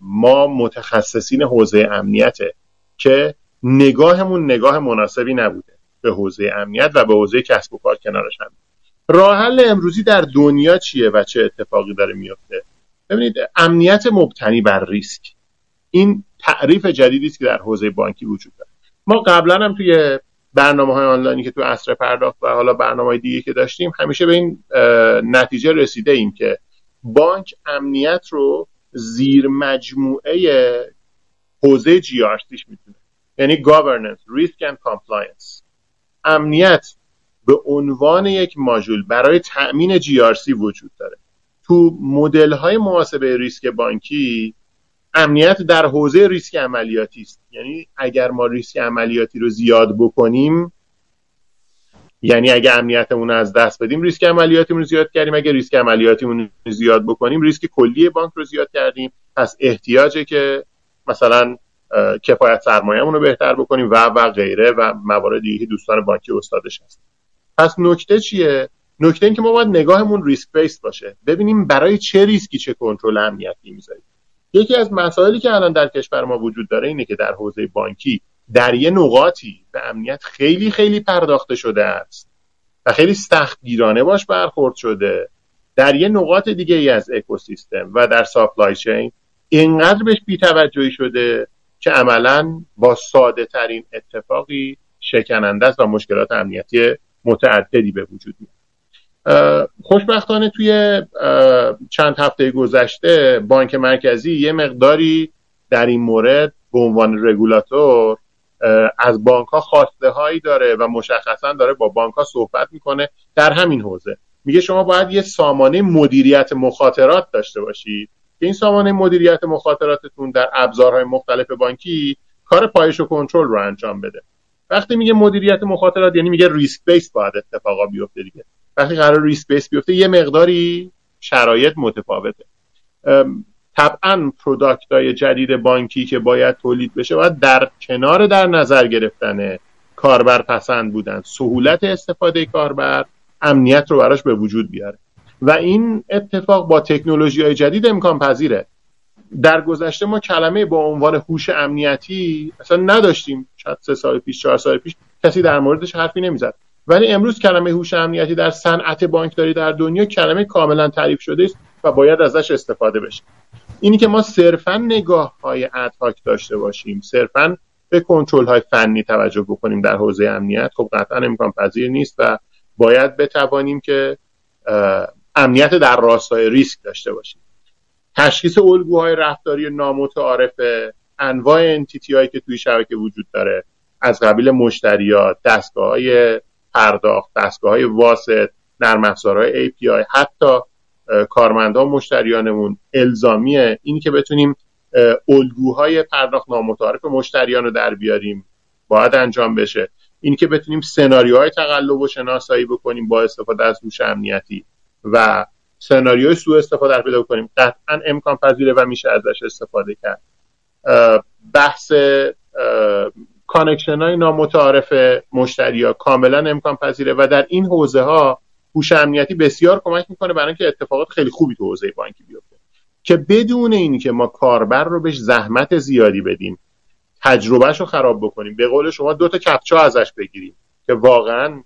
ما متخصصین حوزه امنیته که نگاهمون نگاه مناسبی نبوده به حوزه امنیت و به حوزه کسب و کار کنارش هم. راه حل امروزی در دنیا چیه و چه اتفاقی داره میفته؟ ببینید امنیت مبتنی بر ریسک. این تعریف جدیدی است که در حوزه بانکی وجود داره. ما قبلا هم توی برنامه های آنلاینی که تو اصر پرداخت و حالا برنامه های دیگه که داشتیم همیشه به این نتیجه رسیده ایم که بانک امنیت رو زیر مجموعه حوزه جی می‌تونه. یعنی governance, risk and compliance. امنیت به عنوان یک ماژول برای تأمین جی وجود داره. تو مدل های محاسبه ریسک بانکی امنیت در حوزه ریسک عملیاتی است. یعنی اگر ما ریسک عملیاتی رو زیاد بکنیم یعنی اگر امنیتمون از دست بدیم ریسک عملیاتیمون رو زیاد کردیم. اگر ریسک عملیاتیمون رو زیاد بکنیم ریسک کلی بانک رو زیاد کردیم. پس احتیاجه که مثلا کفایت سرمایه‌مون رو بهتر بکنیم و و غیره و موارد دیگه دوستان بانکی استادش هست. پس نکته چیه؟ نکته این که ما باید نگاهمون risk base باشه. ببینیم برای چه ریسکی چه کنترل امنیتی می‌ذاریم. یکی از مسائلی که الان در کشور ما وجود داره اینه که در حوزه بانکی در یه نقاطی به امنیت خیلی خیلی پرداخته شده است و خیلی سختگیرانه باش برخورد شده. در یه نقاط دیگه ای از اکوسیستم و در supply chain اینقدر بهش بیتوجهی شده که عملا با ساده ترین اتفاقی شکننده است و مشکلات امنیتی متعددی به وجود میاد. خوشبختانه توی چند هفته گذشته بانک مرکزی یه مقداری در این مورد به عنوان رگولاتور از بانک ها خواسته هایی داره و مشخصا داره با بانک ها صحبت می‌کنه در همین حوزه. میگه شما باید یه سامانه مدیریت مخاطرات داشته باشید. که این سامانه مدیریت مخاطراتتون در ابزارهای مختلف بانکی کار پایش و کنترل رو انجام بده. وقتی میگه مدیریت مخاطرات یعنی میگه risk base باید اتفاقا بیفته دیگه. وقتی قرار risk base بیفته یه مقداری شرایط متفاوته. طبعا product های جدید بانکی که باید تولید بشه باید در کنار در نظر گرفتن کاربر پسند بودن. سهولت استفاده کاربر امنیت رو براش به وجود بیاره. و این اتفاق با تکنولوژی های جدید امکان پذیره. در گذشته ما کلمه با عنوان هوش امنیتی اصلا نداشتیم. شاید سه سال پیش چهار سال پیش کسی در موردش حرفی نمی‌زد. ولی امروز کلمه هوش امنیتی در صنعت بانکداری در دنیا کلمه کاملا تعریف شده است و باید ازش استفاده بشه. اینی که ما صرفا نگاه های ادهاک داشته باشیم صرفا به کنترل های فنی توجه بکنیم در حوزه امنیت خب قطعا امکان پذیر نیست و باید بتوانیم که امنیت در راستای ریسک داشته باشیم. تشخیص الگوهای رفتاری نامتعارف انواع انتیتی هایی که توی شبکه وجود داره از قبیل مشتریات دستگاه های پرداخت دستگاه های واسط نرم افزارهای API حتی کارمندان مشتریانمون الزامیه. اینی که بتونیم الگوهای پرداخت نامتعارف مشتریان رو در بیاریم باید انجام بشه. اینی که بتونیم سناریوهای تقلب و شناسایی بکنیم با استفاده از هوش امنیتی و سناریوی سوء استفاده پیدا کنیم قطعا امکان پذیره و میشه ازش استفاده کرد. بحث connection های نامتعارف مشتری ها کاملا امکان پذیره و در این حوزه ها هوش امنیتی بسیار کمک می‌کنه برای اینکه اتفاقات خیلی خوبی تو حوزه بانکی بیفته. که بدون اینی که ما کاربر رو بهش زحمت زیادی بدیم تجربهش رو خراب بکنیم به قول شما دو تا کپچا ازش بگیریم که واقعا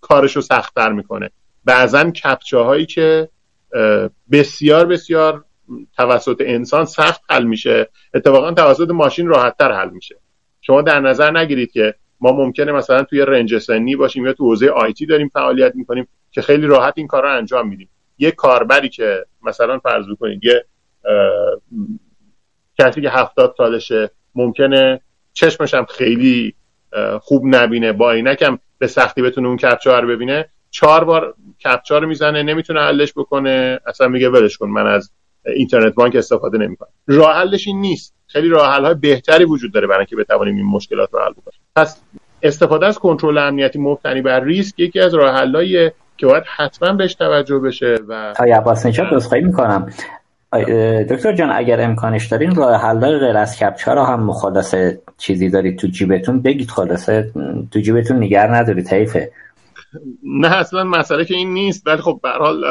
کارش رو سختتر می‌کنه. بعضا کپچه هایی که بسیار بسیار توسط انسان سخت حل میشه. اتفاقا توسط ماشین راحتتر حل میشه. شما در نظر نگیرید که ما ممکنه مثلا توی رنج سنی باشیم یا تو حوزه آیتی داریم فعالیت می‌کنیم. که خیلی راحت این کار رو انجام میدیم. یه کاربری که مثلا فرض کنید یه کسی که هفتاد سالشه ممکنه چشمش هم خیلی خوب نبینه با اینکم به سختی بتونه اون کپچه رو ببینه. چهار بار کپچا رو می‌زنه نمی‌تونه حلش بکنه اصلا میگه ولش کن من از اینترنت بانک استفاده نمی‌کنم. راه حلش این نیست. خیلی راه حل های بهتری وجود داره برای اینکه بتوانیم این مشکلات رو حل بکنیم. پس استفاده از کنترل امنیتی مبتنی بر ریسک یکی از راه که باید حتما بهش توجه بشه و آقای عباس نجات عذرخواهی می‌کنم. دکتر جان اگر امکانش دارین راه حل غیر از کپچا رو هم خلاصه چیزی دارید تو جیبتون؟ بگید خلاصه تو جیبتون نگر ندارید حیفه نه اصلا مسئله که این نیست. ولی خب به حال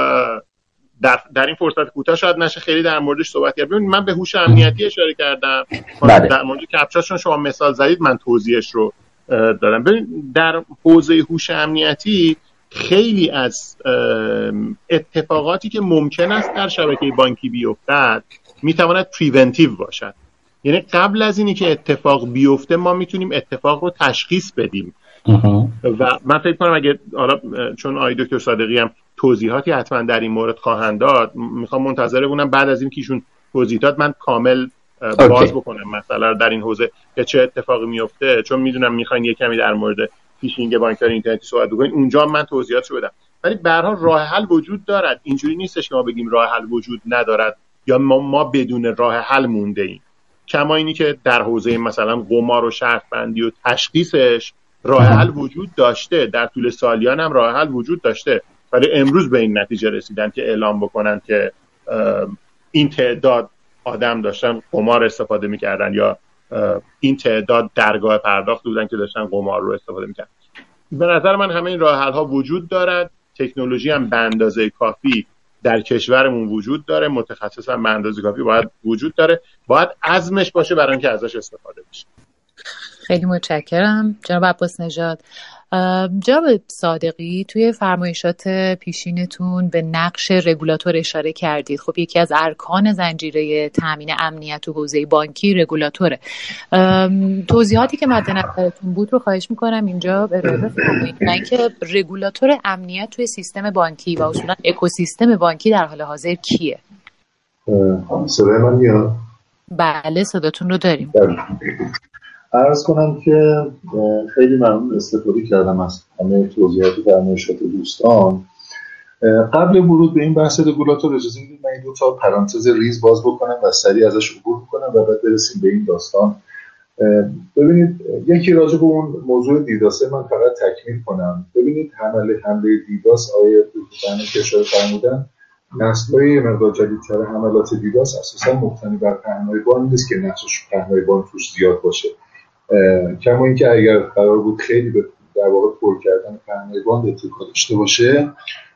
در, در این فرصت کوتاه شاید نشه. خیلی در موردش صحبت کرد ببینید من به هوش امنیتی اشاره کردم. بله. در مورد کپچاشون شما مثال زدید من توضیحش رو دارم. ببین در حوزه هوش امنیتی خیلی از اتفاقاتی که ممکن است در شبکه بانکی بیفتد می‌تواند پریونتیو باشد. یعنی قبل از اینی که اتفاق بیفته ما می‌تونیم اتفاق رو تشخیص بدیم. و من فکر کنم اگه حالا چون آقای دکتر صادقی هم توضیحاتی حتما در این مورد خواهند داد می‌خوام منتظر بونم بعد از این که ایشون توضیحات من کامل باز بکنم مثلا در این حوزه که چه اتفاقی میفته چون می‌دونم می‌خواین یه کمی در مورد فیشینگ بانکداری اینترنتی صحبت بکنین اونجا من توضیحاتشو بدم. ولی به راه حل وجود دارد. اینجوری نیستش که ما بگیم راه حل وجود ندارد یا ما, ما بدون راه حل مونده ایم کما اینی که در حوزه مثلا قمار و شرط بندی و تشخیصش راه حل وجود داشته. در طول سالیان هم راه حل وجود داشته. ولی امروز به این نتیجه رسیدن که اعلام بکنن که این تعداد آدم داشتن قمار استفاده می‌کردن یا این تعداد درگاه پرداخت بودن که داشتن قمار رو استفاده می‌کردن. به نظر من همه این راه ها وجود دارد. تکنولوژی هم به اندازه کافی در کشورمون وجود داره. متخصص هم به اندازه کافی باید وجود داره. باید عزمش باشه برای اینکه ازش استفاده بشه. خیلی متشکرم. جناب عباس نژاد جناب صادقی توی فرمایشات پیشینتون به نقش رگولاتور اشاره کردید. خب یکی از ارکان زنجیره تامین امنیت تو حوزه بانکی رگولاتوره. توضیحاتی که مد نظرتون بود رو خواهش می‌کنم اینجا بفرمایید. نه اینکه رگولاتور امنیت توی سیستم بانکی و اصولا اکوسیستم بانکی در حال حاضر کیه؟ صدای من میاد؟ بله صداتون رو داریم. ارز کنم که خیلی ممنون استفاده کردم از همه توضیحات فرمایشات دوستان. قبل ورود به این بحث رگولاتور اجازه می‌دید من این دو تا پرانتز ریز باز بکنم و سریع ازش عبور بکنم و بعد برسیم به این داستان. ببینید یکی راجع به اون موضوع دیداسه من فقط تکمیل کنم. ببینید حمله حمله دیداس آیه دوستان که اشاره فرمودن نسل‌های مقدار جدیدتر حملات دیداس اساسا مبتنی بر پهنای بان نیست که نقشش پهنای بان توش زیاد باشه. کما اینکه اگر قرار بود خیلی به در واقع پر کردن پهنای باند اتکا داشته باشه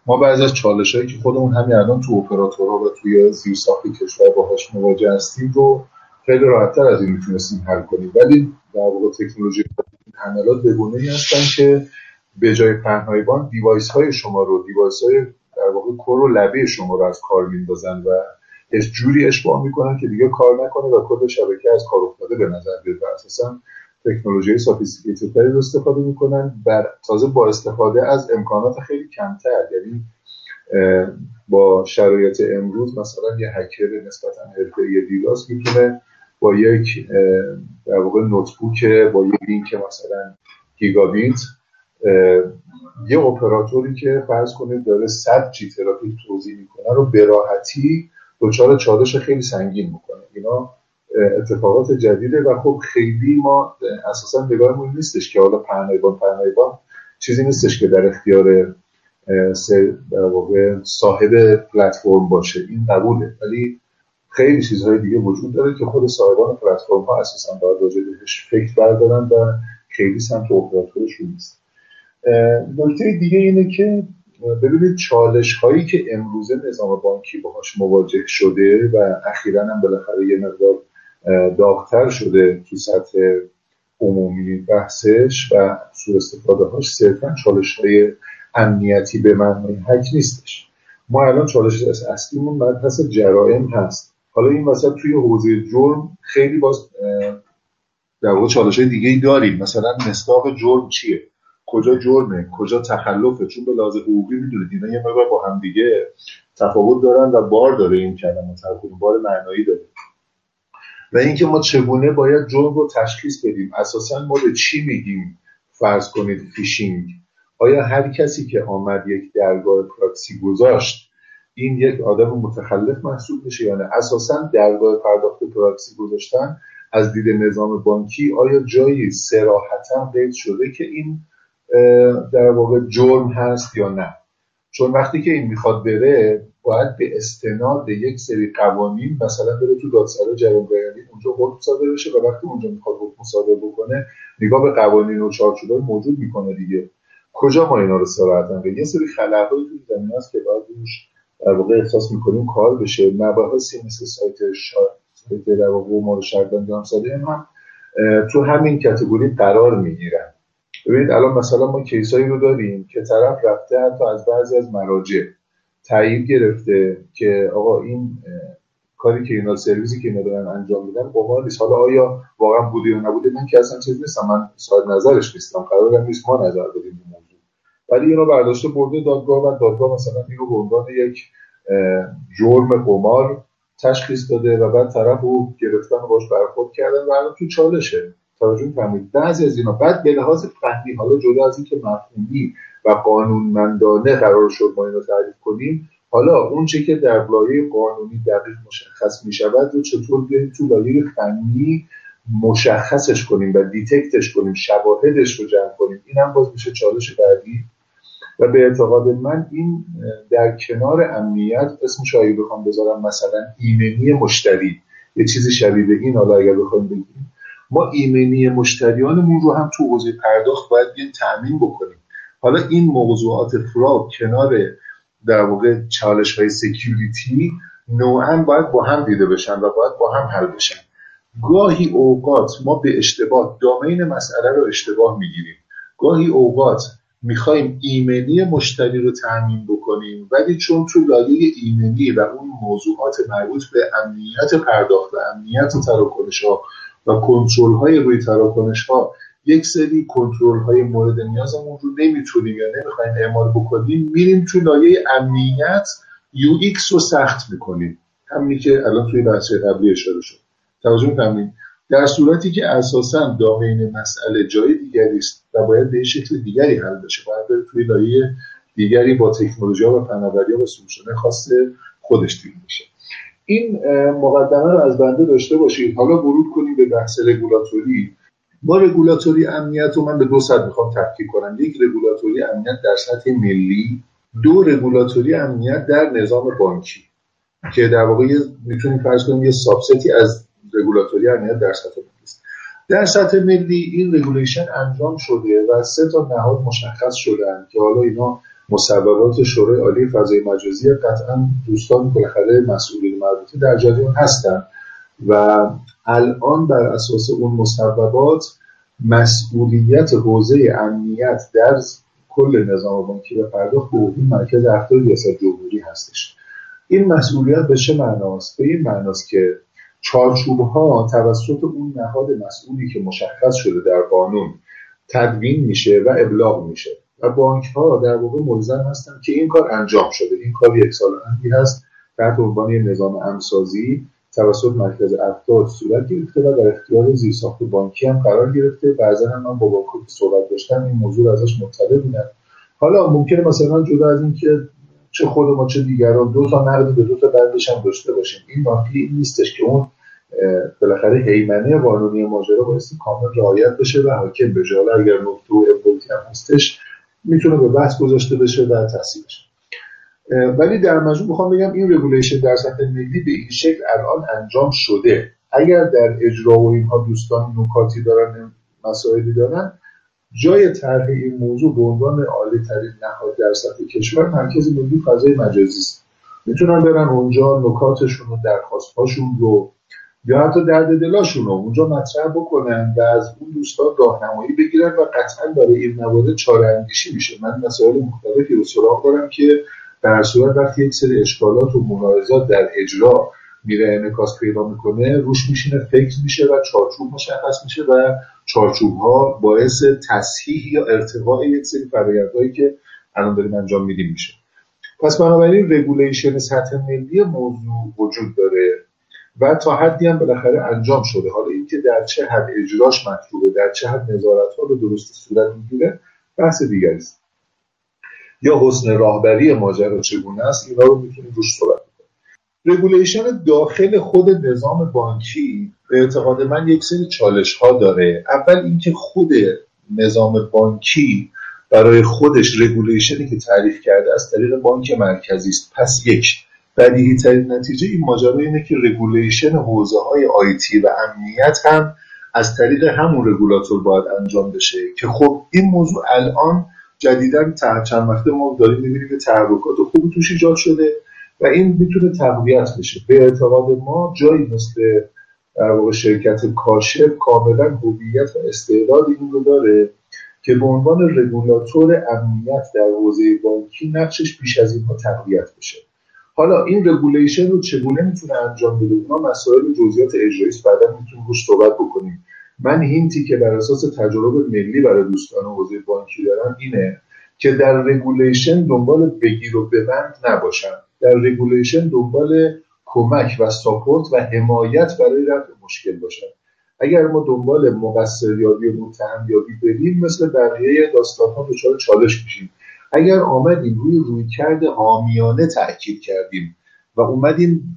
ما بعضی از چالش هایی که خودمون همین الان تو اپراتورها و توی زیرساخت کشور باهاش مواجه هستیم رو خیلی راحتتر از این می‌تونستیم حل کنیم. ولی در واقع تکنولوژی حملات بگونه هستن که به جای پهنای باند device های شما رو device های در واقع core و لبه شما رو از کار میندازن و جوری اشباع می‌کنن که دیگه کار نکنه و کل شبکه از کار افتاده به نظر بیاد و اساسا تکنولوژی sophisticated رو استفاده می‌کنن بر تازه با استفاده از امکانات خیلی کمتر. یعنی با شرایط امروز مثلا یه هکر نسبتا حرفه‌ای دیلاس می‌تونه با یک در واقع نوتبوک با یک لینک مثلا گیگابیت یه اپراتوری که فرض کنید داره 100 جی ترافیک توضیح می‌کنه رو به راحتی دچار چالش خیلی سنگین می‌کنه. اینا اتفاقات جدیده و خب خیلی ما اساسا نگاهمون نیستش که حالا پهنایبان پهنایبان چیزی نیستش که در اختیار در واقع صاحب پلتفرم باشه. این قبوله. ولی خیلی چیزهای دیگه وجود داره که خود صاحبان پلتفرم ها اساسا باید راجع بهش فکر بردارن و خیلی سمت اپراتورشون نیست. نکته دیگه اینه که ببینید چالش هایی که امروزه نظام بانکی باهاش مواجه شده و اخیرا هم بالاخره یه مقدار داغتر شده تو سطح عمومی بحثش و سوء استفاده هاش صرفا چالش های امنیتی به معنای حک نیستش. ما الان چالش اصلیمون مبحث جرائم هست. حالا این وسط توی حوزه جرم خیلی باز در واقع چالش های دیگه ای داریم. مثلا مستاق جرم چیه؟ کجا جرمه؟ کجا تخلفه؟ چون به لحاظ حقوقی می‌دونید اینا یه با هم دیگه تفاوت دارن و بار داره این کلمه بار معنایی داره. و اینکه ما چگونه باید جرم رو تشخیص بدیم. اساسا ما به چی میگیم فرض کنید فیشینگ؟ آیا هر کسی که آمد یک درگاه پراکسی گذاشت این یک آدم متخلف محسوب میشه یا نه؟ اساسا درگاه پرداخت پراکسی گذاشتن از دید نظام بانکی آیا جایی صراحتا قید شده که این در واقع جرم هست یا نه؟ چون وقتی که این می‌خواد بره باید به استناد یک سری قوانین مثلا بره تو دادسرای جرایم رایانه‌ای اونجا حکم صادر بشه و وقتی اونجا می‌خواد حکم صادر بکنه نگاه به قوانین و چارچوبای موجود می‌کنه دیگه. کجا ما اینا رو سراحتا؟ یه سری خلاقایی تو زمین هست که باید روش در واقع احساس می‌کنیم کار بشه. مباحثی مثل سایت سایت در واقع امور شرط انجام هم تو همین کتگوری قرار می‌گیرن. ببینید الان مثلا ما کیسایی رو داریم که طرف رفته حتی از بعضی از مراجع تایید گرفته که آقا این کاری که اینا سرویسی که اینا دارن انجام میدن قمار نیست. حالا آیا واقعا بوده یا نبوده؟ من که اصلا چیز نیستم. من صاحب نظرش نیستم. قرارم نیست ما نظر بدیم این موضوع. ولی اینو برداشته برده دادگاه و دادگاه مثلا اینو به عنوان یک جرم قمار تشخیص داده و بعد طرف رو گرفتن و باش برخورد کردن و الان تو چالشه. توجه فرمایید بعضی از اینا بعد به لحاظ فنی حالا جدا از اینکه مفهومی و قانونمندانه قرار شد ما اینو تعریف کنیم. حالا اون چه که در لایه قانونی دقیق مشخص می شود رو چطور بیایم تو لایه فنی مشخصش کنیم و دیتکتش کنیم شواهدش رو جمع کنیم. این هم باز میشه چالش بعدی. و به اعتقاد من این در کنار امنیت اسم شایی بخوام بذارم مثلا ایمنی مشتری. یه چیزی شبیه به این حالا اگر بخوایم بگیم. ما ایمنی مشتریانمون رو هم تو حوزه پرداخت باید یه تامین بکنیم. حالا این موضوعات فراد کنار در واقع چالش های سکیوریتی نوعا باید با هم دیده بشن و باید با هم حل بشن. گاهی اوقات ما به اشتباه دامین مسئله رو اشتباه می‌گیریم. گاهی اوقات می‌خوایم ایمنی مشتری رو تامین بکنیم ولی چون تو لایه ایمنی و اون موضوعات مربوط به امنیت پرداخت و امنیت تراکنش ها و کنترل های روی تراکنش ها یک سری کنترل های مورد نیازمون رو نمی‌تونیم یا نمی‌خوایم اعمال بکنیم میریم تو لایه امنیت UX رو سخت می‌کنیم. همینی که الان توی بحث قبلی اشاره شد. توجه کنیم در صورتی که اساسا دامین مسئله جای دیگری است و باید به شکل دیگری حل بشه. باید بره توی لایه دیگری با تکنولوژی و فناوری و سلوشن خاص خودش دیده بشه این مقدمه رو از بنده داشته باشید. حالا ورود کنیم به بحث رگولاتوری. ما رگولاتوری امنیت رو من به دو سطح می‌خوام تفکیک کنم. یک رگولاتوری امنیت در سطح ملی دو رگولاتوری امنیت در نظام بانکی که در واقع می‌تونیم فرض کنیم یه subset ی از رگولاتوری امنیت در سطح ملی است. در سطح ملی این regulation انجام شده و سه تا نهاد مشخص شدن که حالا اینا مصوبات شورای عالی فضای مجازی قطعا دوستان بالاخره مسئولین مربوطه در جریان هستن و الان بر اساس اون مصوبات مسئولیت حوزه امنیت در کل نظام بانکی و پرداخت به این مرکز افتای ریاست جمهوری هستش. این مسئولیت به چه معناست؟ به این معناست که چارچوب ها توسط اون نهاد مسئولی که مشخص شده در قانون تدوین میشه و ابلاغ میشه و بانک ها در واقع ملزم هستن که این کار انجام شده. این کار یک سال هست تحت عنوان نظام امسازی توسط مرکز افراد صورت گرفته و در اختیار زیرساخت بانکی هم قرار گرفته. بعضا هم من با بانک صحبت داشتم این موضوع ازش مطلع بودن حالا ممکنه مثلا جدا از اینکه چه خود ما چه دیگران دو تا نقد به دو تا بندش هم داشته باشیم. این نافی این نیستش که اون بالاخره حیمنه قانونی ماجرا بایستی کامل رعایت بشه و حاکم حالا اگر نقطه و هم هستش می‌تونه به بحث گذاشته بشه و تحصیل بشه. ولی در مجموع می‌خوام بگم این رگولیشن در سطح ملی به این شکل الان انجام شده. اگر در اجرا و اینها دوستان نکاتی دارن مسائلی دارن جای طرح این موضوع به عنوان عالی ترین نهاد در سطح کشور مرکز ملی فضای مجازی است. می‌تونن برن اونجا نکاتشون و درخواستهاشون رو یا حتی درد دلاشون رو اونجا مطرح بکنن و از اون دوستان راهنمایی بگیرن و قطعا برای این موارد چاره اندیشی میشه. من مسائل مختلفی رو سراغ دارم که در صورت وقتی یک سری اشکالات و ملاحظات در اجرا میره انعکاس پیدا می‌کنه روش میشینه فکر میشه و چارچوب مشخص میشه و چارچوب ها باعث تصحیح یا ارتقاء یک سری فرآیندهایی که الان داریم انجام میدیم میشه. پس بنابراین regulation سطح ملی موضوع وجود داره و تا حدی هم بالاخره انجام شده. حالا اینکه در چه حد اجراش مطلوبه در چه حد نظارت ها به درست صورت می‌گیره بحث دیگری است. یا حسن راهبری ماجرا چگونه است اینا رو می‌تونیم روش صحبت regulation داخل خود نظام بانکی به اعتقاد من یک سری چالش ها داره. اول اینکه خود نظام بانکی برای خودش regulation ی که تعریف کرده از طریق بانک مرکزی است. پس یک بدیهی ترین نتیجه این ماجرا اینه که regulation حوزه های IT و امنیت هم از طریق همون رگولاتور باید انجام بشه که خب این موضوع الان جدیدا چند وقته ما داریم می‌بینیم که تحرکات خوبی توش ایجاد شده و این می‌تونه تقویت بشه. به اعتقاد ما جایی مثل در شرکت کاشف کاملا هویت و استعداد این رو داره که به عنوان رگولاتور امنیت در حوزه بانکی نقشش بیش از اینها تقویت بشه. حالا این regulation رو چگونه می‌تونه انجام بده؟ اونا مسائل جزئیات اجرایی بعدا می‌تونیم روش صحبت بکنیم. من hint ی که بر اساس تجربه ملی برای دوستان حوزه بانکی دارم اینه که در regulation دنبال بگیر و ببند نباشن در regulation دنبال کمک و support و حمایت برای رفع مشکل باشن اگر ما دنبال مقصر یابی و متهم یابی بریم مثل بقیه داستان ها دچار چالش میشیم. اگر آمدیم روی رویکرد حامیانه تاکید کردیم و اومدیم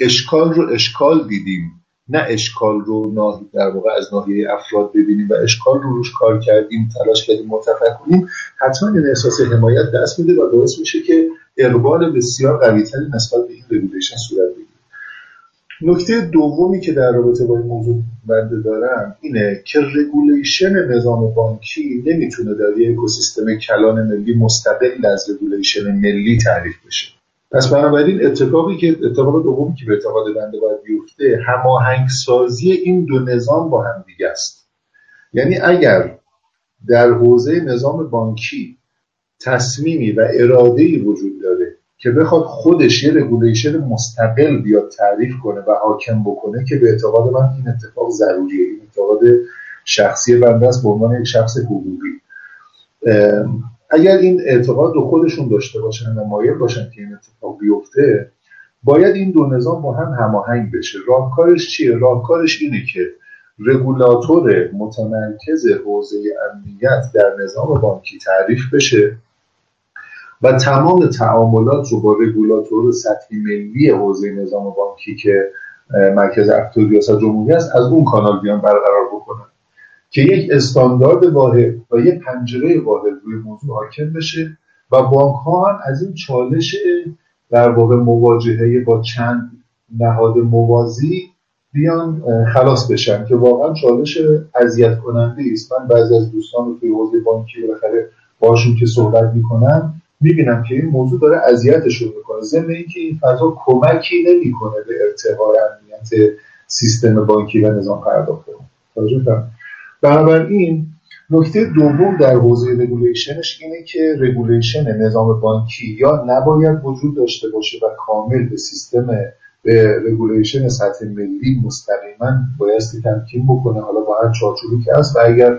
اشکال رو اشکال دیدیم نه اشکال رو در واقع از ناحیه افراد ببینیم و اشکال رو روش کار کردیم تلاش کردیم مرتفع کنیم حتما این احساس حمایت دست میده و باعث میشه که اقبال بسیار قویتری نسبت به این regulation صورت بگیره. نکته دومی که در رابطه با این موضوع بنده دارم اینه که regulation نظام بانکی نمی‌تونه در یک اکوسیستم کلان ملی مستقل از regulation ملی تعریف بشه. پس بنابراین اتفاقی که اتفاق دومی که به اعتقاد بنده باید بیفته هماهنگ سازی این دو نظام با هم دیگه است. یعنی اگر در حوزه نظام بانکی تصمیمی و ای وجود داره که بخواد خودش یه رگولیشن مستقل بیاد تعریف کنه و حاکم بکنه که به اعتقاد من این اتفاق ضروریه این اعتقاد شخصی بنده است به عنوان یک شخص حقوقی. اگر این اعتقاد رو خودشون داشته باشن و مایل باشن که این اتفاق بیفته باید این دو نظام با هم هماهنگ بشه. راهکارش چیه؟ راهکارش اینه که رگولاتور متمرکز حوزه امنیت در نظام بانکی تعریف بشه و تمام تعاملات رو با رگولاتور سطحی ملی حوزه نظام بانکی که مرکز افت ریاست جمهوری است از اون کانال بیان برقرار بکنن. که یک استاندارد واحد و یک پنجره واحد روی موضوع حاکم بشه و بانک ها هم از این چالش در واقع مواجهه با چند نهاد موازی بیان خلاص بشن که واقعا چالش اذیت کننده است. من بعضی از دوستان رو توی حوزه بانکی بالاخره باشون که صحبت می‌کنم می‌بینم که این موضوع داره اذیتشون می‌کنه. ضمن اینکه این فضا کمکی نمی‌کنه به ارتقاء امنیت سیستم بانکی و نظام پرداخت. بنابراین نکته دوم در حوزه regulation ش اینه که regulation نظام بانکی یا نباید وجود داشته باشه و کامل به سیستم به regulation سطح ملی مستقیما بایستی تمکین بکنه. حالا با هر چارچوبی که هست و اگر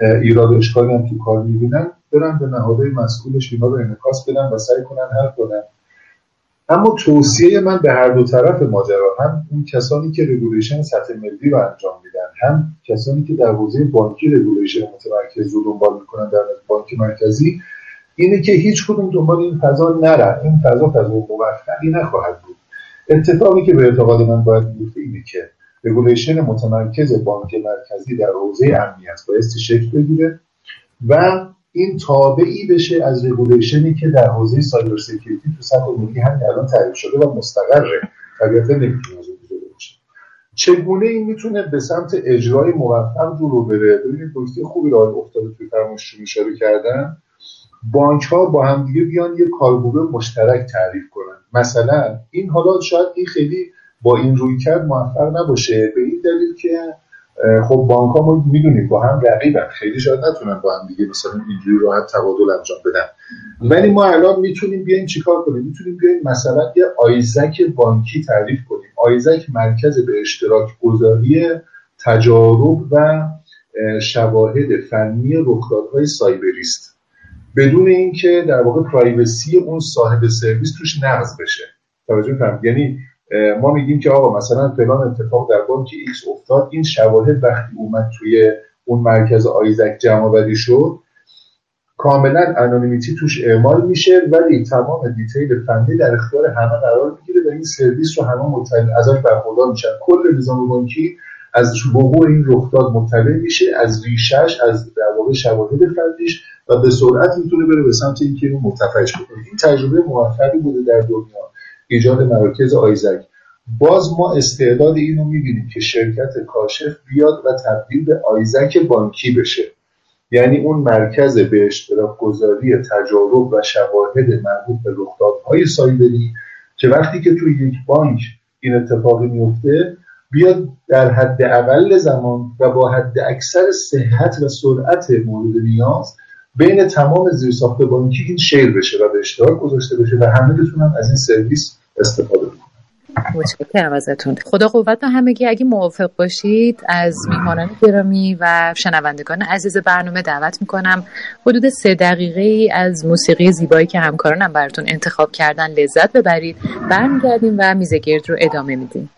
ایراد اشکالی هم تو کار می‌بینن برن به نهادهای مسئولش اینا رو انعکاس بدن و سعی کنن حل کنن. اما توصیه من به هر دو طرف ماجرا هم اون کسانی که regulation سطح ملی رو انجام میدن هم کسانی که در حوزه بانکی regulation متمرکز رو دنبال می‌کنن در بانک مرکزی اینه که هیچ کدوم دنبال این فضا نرن. این فضا فضا موفقی نخواهد بود. اتفاقی که به اعتقاد من باید بیفته اینه که regulation متمرکز بانک مرکزی در حوزه امنیت بایستی شکل بگیره و این تابعی بشه از regulation ی که در حوزه cyber security تو سطح ملی همین الان تعریف شده و مستقره. البته نمی‌تونه از باشه. چگونه این می‌تونه به سمت اجرای موفق رو بره؟ ببینید نکته خوبی رو افتاده توی فرمایشتون اشاره کردن. بانک ها با همدیگه بیان یه کارگروه مشترک تعریف کنن. مثلا این حالا شاید این خیلی با این رویکرد موفق نباشه. به این دلیل که خب بانک ها ما می‌دونیم با هم رقیبن. خیلی شاید نتونن با هم دیگه مثلا اینجوری راحت تبادل انجام بدن. ولی ما الان می‌تونیم بیایم چیکار کنیم؟ می‌تونیم بیایم مثلا یه ISAC بانکی تعریف کنیم. ISAC مرکز به اشتراک گذاری تجارب و شواهد فنی رخدادهای سایبریست. بدون اینکه در واقع privacy اون صاحب سرویس توش نقض بشه. توجه یعنی ما میگیم که آقا مثلا فلان اتفاق در بانک X افتاد این شواهد وقتی اومد توی اون مرکز ISAC جمع آوری شد کاملا anonymity توش اعمال میشه ولی تمام detail فنی در اختیار همه قرار می‌گیره و این سرویس رو همه مطلع ازش برخوردار میشن. کل نظام بانکی از وقوع این رخداد مطلع میشه از ریشش از در واقع شواهد فنیش و به سرعت می‌تونه بره به سمت اینکه اون مرتفعش بکنه. این تجربه موفقی بوده در دنیا. ایجاد مراکز آیزک. باز ما استعداد اینو می‌بینیم که شرکت کاشف بیاد و تبدیل به آیزک بانکی بشه. یعنی اون مرکز به اشتراک گذاری تجارب و شواهد مربوط به رخدادهای سایبری که وقتی که توی یک بانک این اتفاقی میفته بیاد در حد اقل زمان و با حد اکثر صحت و سرعت مورد نیاز بین تمام زیرساخت بانکی این شیر بشه و به اشتراک گذاشته بشه و همه بتونن از این سرویس استفاده کنن متشکرم ازتون. خدا قوت به همگی. اگه موافق باشید از میهمانان گرامی و شنوندگان عزیز برنامه دعوت می‌کنم. حدود سه دقیقه ای از موسیقی زیبایی که همکارانم براتون انتخاب کردن لذت ببرید. برمیگردیم و میزگرد رو ادامه میدیم.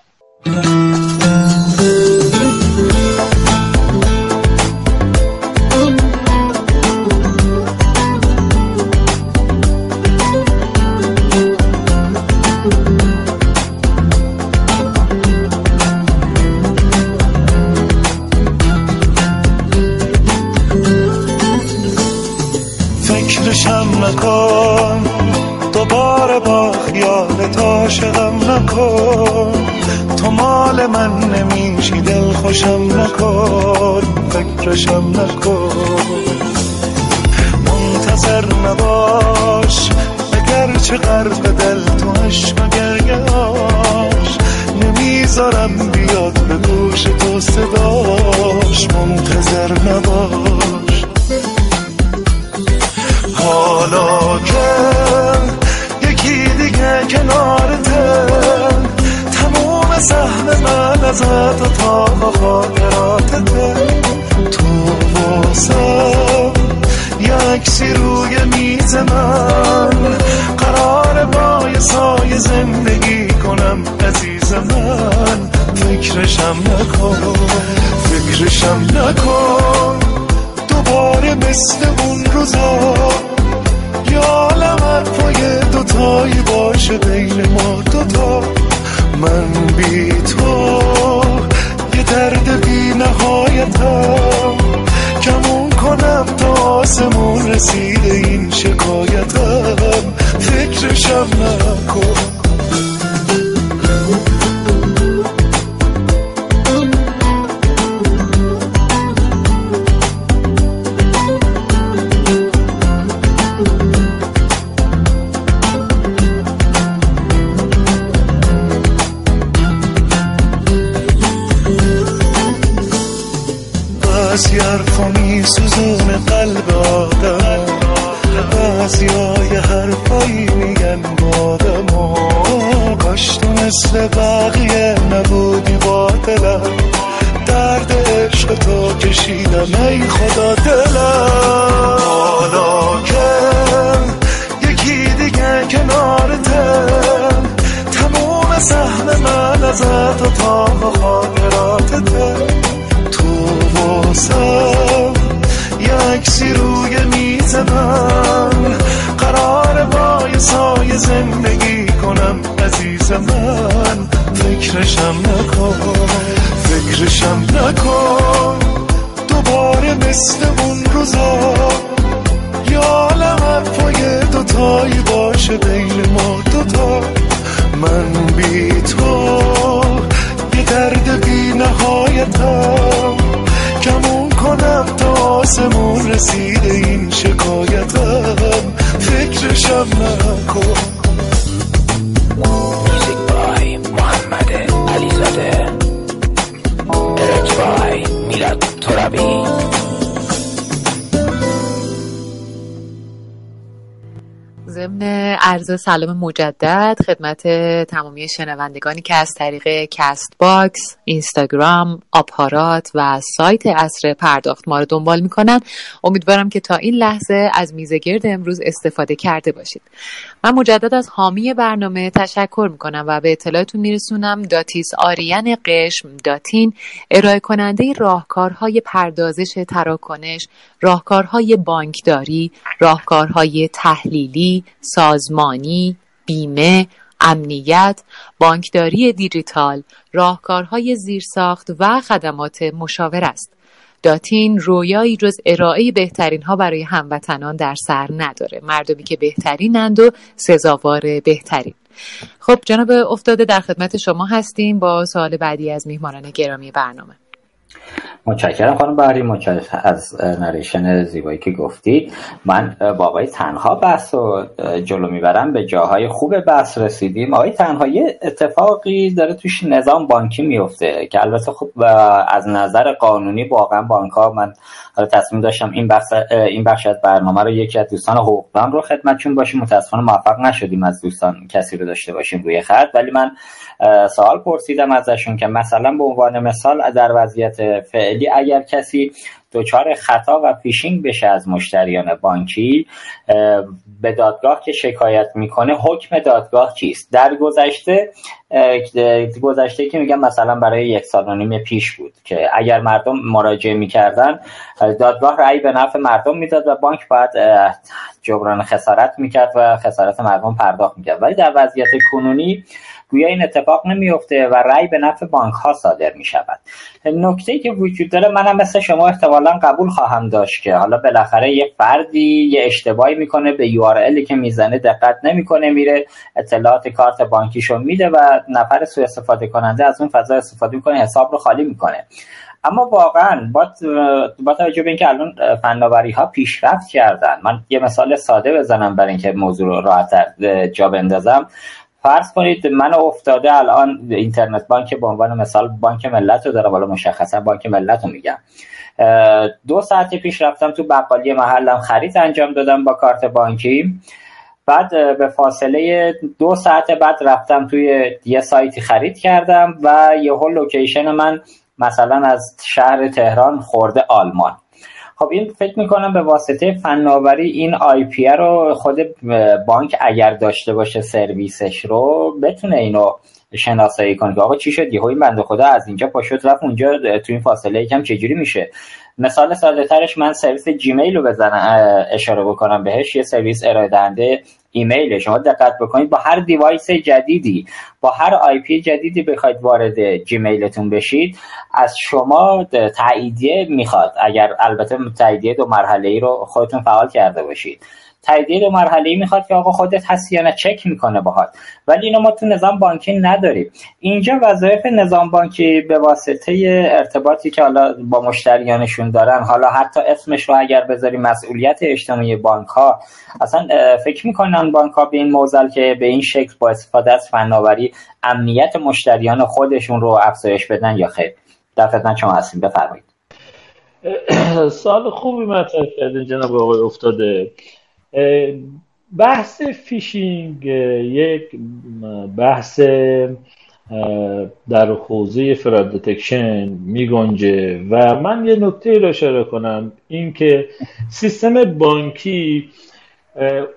حرفا میسوزونه قلب آدم. بعضی های حرفایی میگن بادم آدم باش تو مثل بقیه نبودی باطلم. درد عشق تو کشیدم ای خدا دلم. حالا که یکی دیگه کنارتم تموم سهم من ازت و تا وایسم یک عکسی روی میز من قرار با یه سایه زندگی کنم عزیز من. فکرشم نکن فکرشم نکن. دوباره مثل اون روزا یا عالم پای دوتایی باشه بین ما دوتا. من بی تو یه درد بی نهایتم کمون کنم تا آسمون رسیده این شکایتم. فکرشم نکن. موزیک بای محمد علیزاده. ارج بای میلاد ترابی. عرض سلام مجدد خدمت تمامی شنوندگانی که از طریق کست باکس، اینستاگرام، آپارات و سایت عصر پرداخت ما رو دنبال می‌کنن. امیدوارم که تا این لحظه از میزگرد امروز استفاده کرده باشید. من مجدد از حامی برنامه تشکر می‌کنم و به اطلاعتون میرسونم. داتیس آریان قشم، داتین ارائه کننده راهکارهای پردازش تراکنش راهکارهای بانکداری راهکارهای تحلیلی سازمانی بیمه امنیت بانکداری دیجیتال راهکارهای زیرساخت و خدمات مشاور است. داتین رویایی جز ارائه بهترین ها برای هموطنان در سر نداره. مردمی که بهترینند و سزاوار بهترین. خب جناب افتاده در خدمت شما هستیم با سوال بعدی از میهمانان گرامی برنامه. متشکرم خانم بحری متشکرم از نریشن زیبایی که گفتید. من با آقای تنها بحث رو جلو می‌برم. به جاهای خوب بحث رسیدیم. آقای تنها یه اتفاقی داره توش نظام بانکی میفته که البته خب از نظر قانونی واقعا بانک ها من تصمیم داشتم این بخش این بخش از برنامه رو یکی از دوستان حقوقدان رو خدمتشون باشیم. متاسفانه موفق نشدیم از دوستان کسی رو داشته باشیم روی خط. ولی من سوال پرسیدم ازشون که مثلا به عنوان مثال در وضعیت فعلی اگر کسی دچار خطا و فیشینگ بشه از مشتریان بانکی به دادگاه که شکایت می‌کنه حکم دادگاه چیست؟ در گذشته گذشته که میگم مثلا برای یک سال و نیم پیش بود که اگر مردم مراجعه می‌کردن دادگاه رأی به نفع مردم می‌داد و بانک باید جبران خسارت می‌کرد و خسارت مردم پرداخت می‌کرد. ولی در وضعیت کنونی گویا این اتفاق نمیفته و رأی به نفع بانک ها صادر می شود نکته که وجود داره منم مثل شما احتمالا قبول خواهم داشت که حالا بالاخره یه فردی یه اشتباهی می‌کنه به یو که می‌زنه دقت نمی‌کنه میره اطلاعات کارت بانکیشو میده و نفر سوء استفاده کننده از اون فضا استفاده می‌کنه حساب رو خالی می‌کنه. اما واقعا با, با توجه به اینکه الان فناوری ها پیشرفت کردن من یه مثال ساده بزنم برای اینکه موضوع رو راحت جا بندازم. فرض کنید من افتاده الان اینترنت بانک به عنوان مثال بانک ملت رو دارم حالا مشخصا بانک ملت رو میگم. دو ساعت پیش رفتم تو بقالی محلم خرید انجام دادم با کارت بانکی. بعد به فاصله دو ساعت بعد رفتم توی یه سایتی خرید کردم و یهو لوکیشن من مثلا از شهر تهران خورده آلمان. خب این فکر می‌کنم به واسطه فناوری این آی پی رو خود بانک اگر داشته باشه سرویسش رو بتونه اینو شناسایی کنه که آقا چی شد؟ یهو این بنده خدا از اینجا پاشد رفت اونجا تو این فاصله یکم چجوری میشه؟ مثال ساده ترش من سرویس جیمیل رو بزنم اشاره بکنم بهش یه سرویس ارائه دهنده ایمیل. شما دقت بکنید با هر دیوایس جدیدی با هر آی پی جدیدی بخواید وارد جیمیلتون بشید از شما تاییدیه می‌خواد. اگر البته تاییدیه دو مرحله ای رو خودتون فعال کرده باشید. تاییدیه دو مرحله می‌خواد که آقا خودت هستی یا نه چک می‌کنه باهات. ولی اینو ما تو نظام بانکی نداریم. اینجا وظایف نظام بانکی به واسطه ارتباطی که حالا با مشتریانشون دارن حالا حتی اسمش رو اگر بذاریم مسئولیت اجتماعی بانک ها اصلا فکر بانک ها به این موزل که به این شکل با استفاده از فناوری امنیت مشتریان خودشون رو افزایش بدن یا خیر؟ در خدمت شما هستیم. بفرمایید. سال خوبی مطرح کردین جناب آقای افتاده. بحث فیشینگ یک بحث در حوزه فراد دتکشن می گنجه و من یه نکته رو اشاره کنم اینکه سیستم بانکی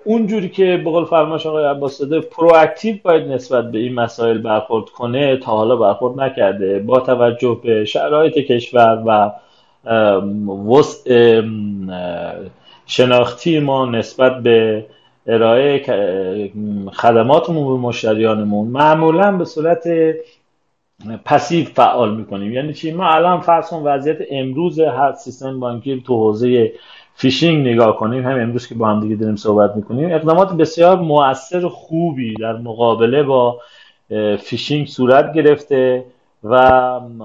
اونجوری که به قول آقای عباس داده پرواکتیو باید نسبت به این مسائل برخورد کنه تا حالا برخورد نکرده. با توجه به شرایط کشور و وسع شناختی ما نسبت به ارائه خدماتمون به مشتریانمون معمولا به صورت passive فعال می‌کنیم. یعنی چی؟ ما الان فرض کن وضعیت امروز هر سیستم بانکی تو حوزه فیشینگ نگاه کنیم هم امروز که با هم دیگه داریم صحبت می‌کنیم اقدامات بسیار مؤثر خوبی در مقابله با فیشینگ صورت گرفته و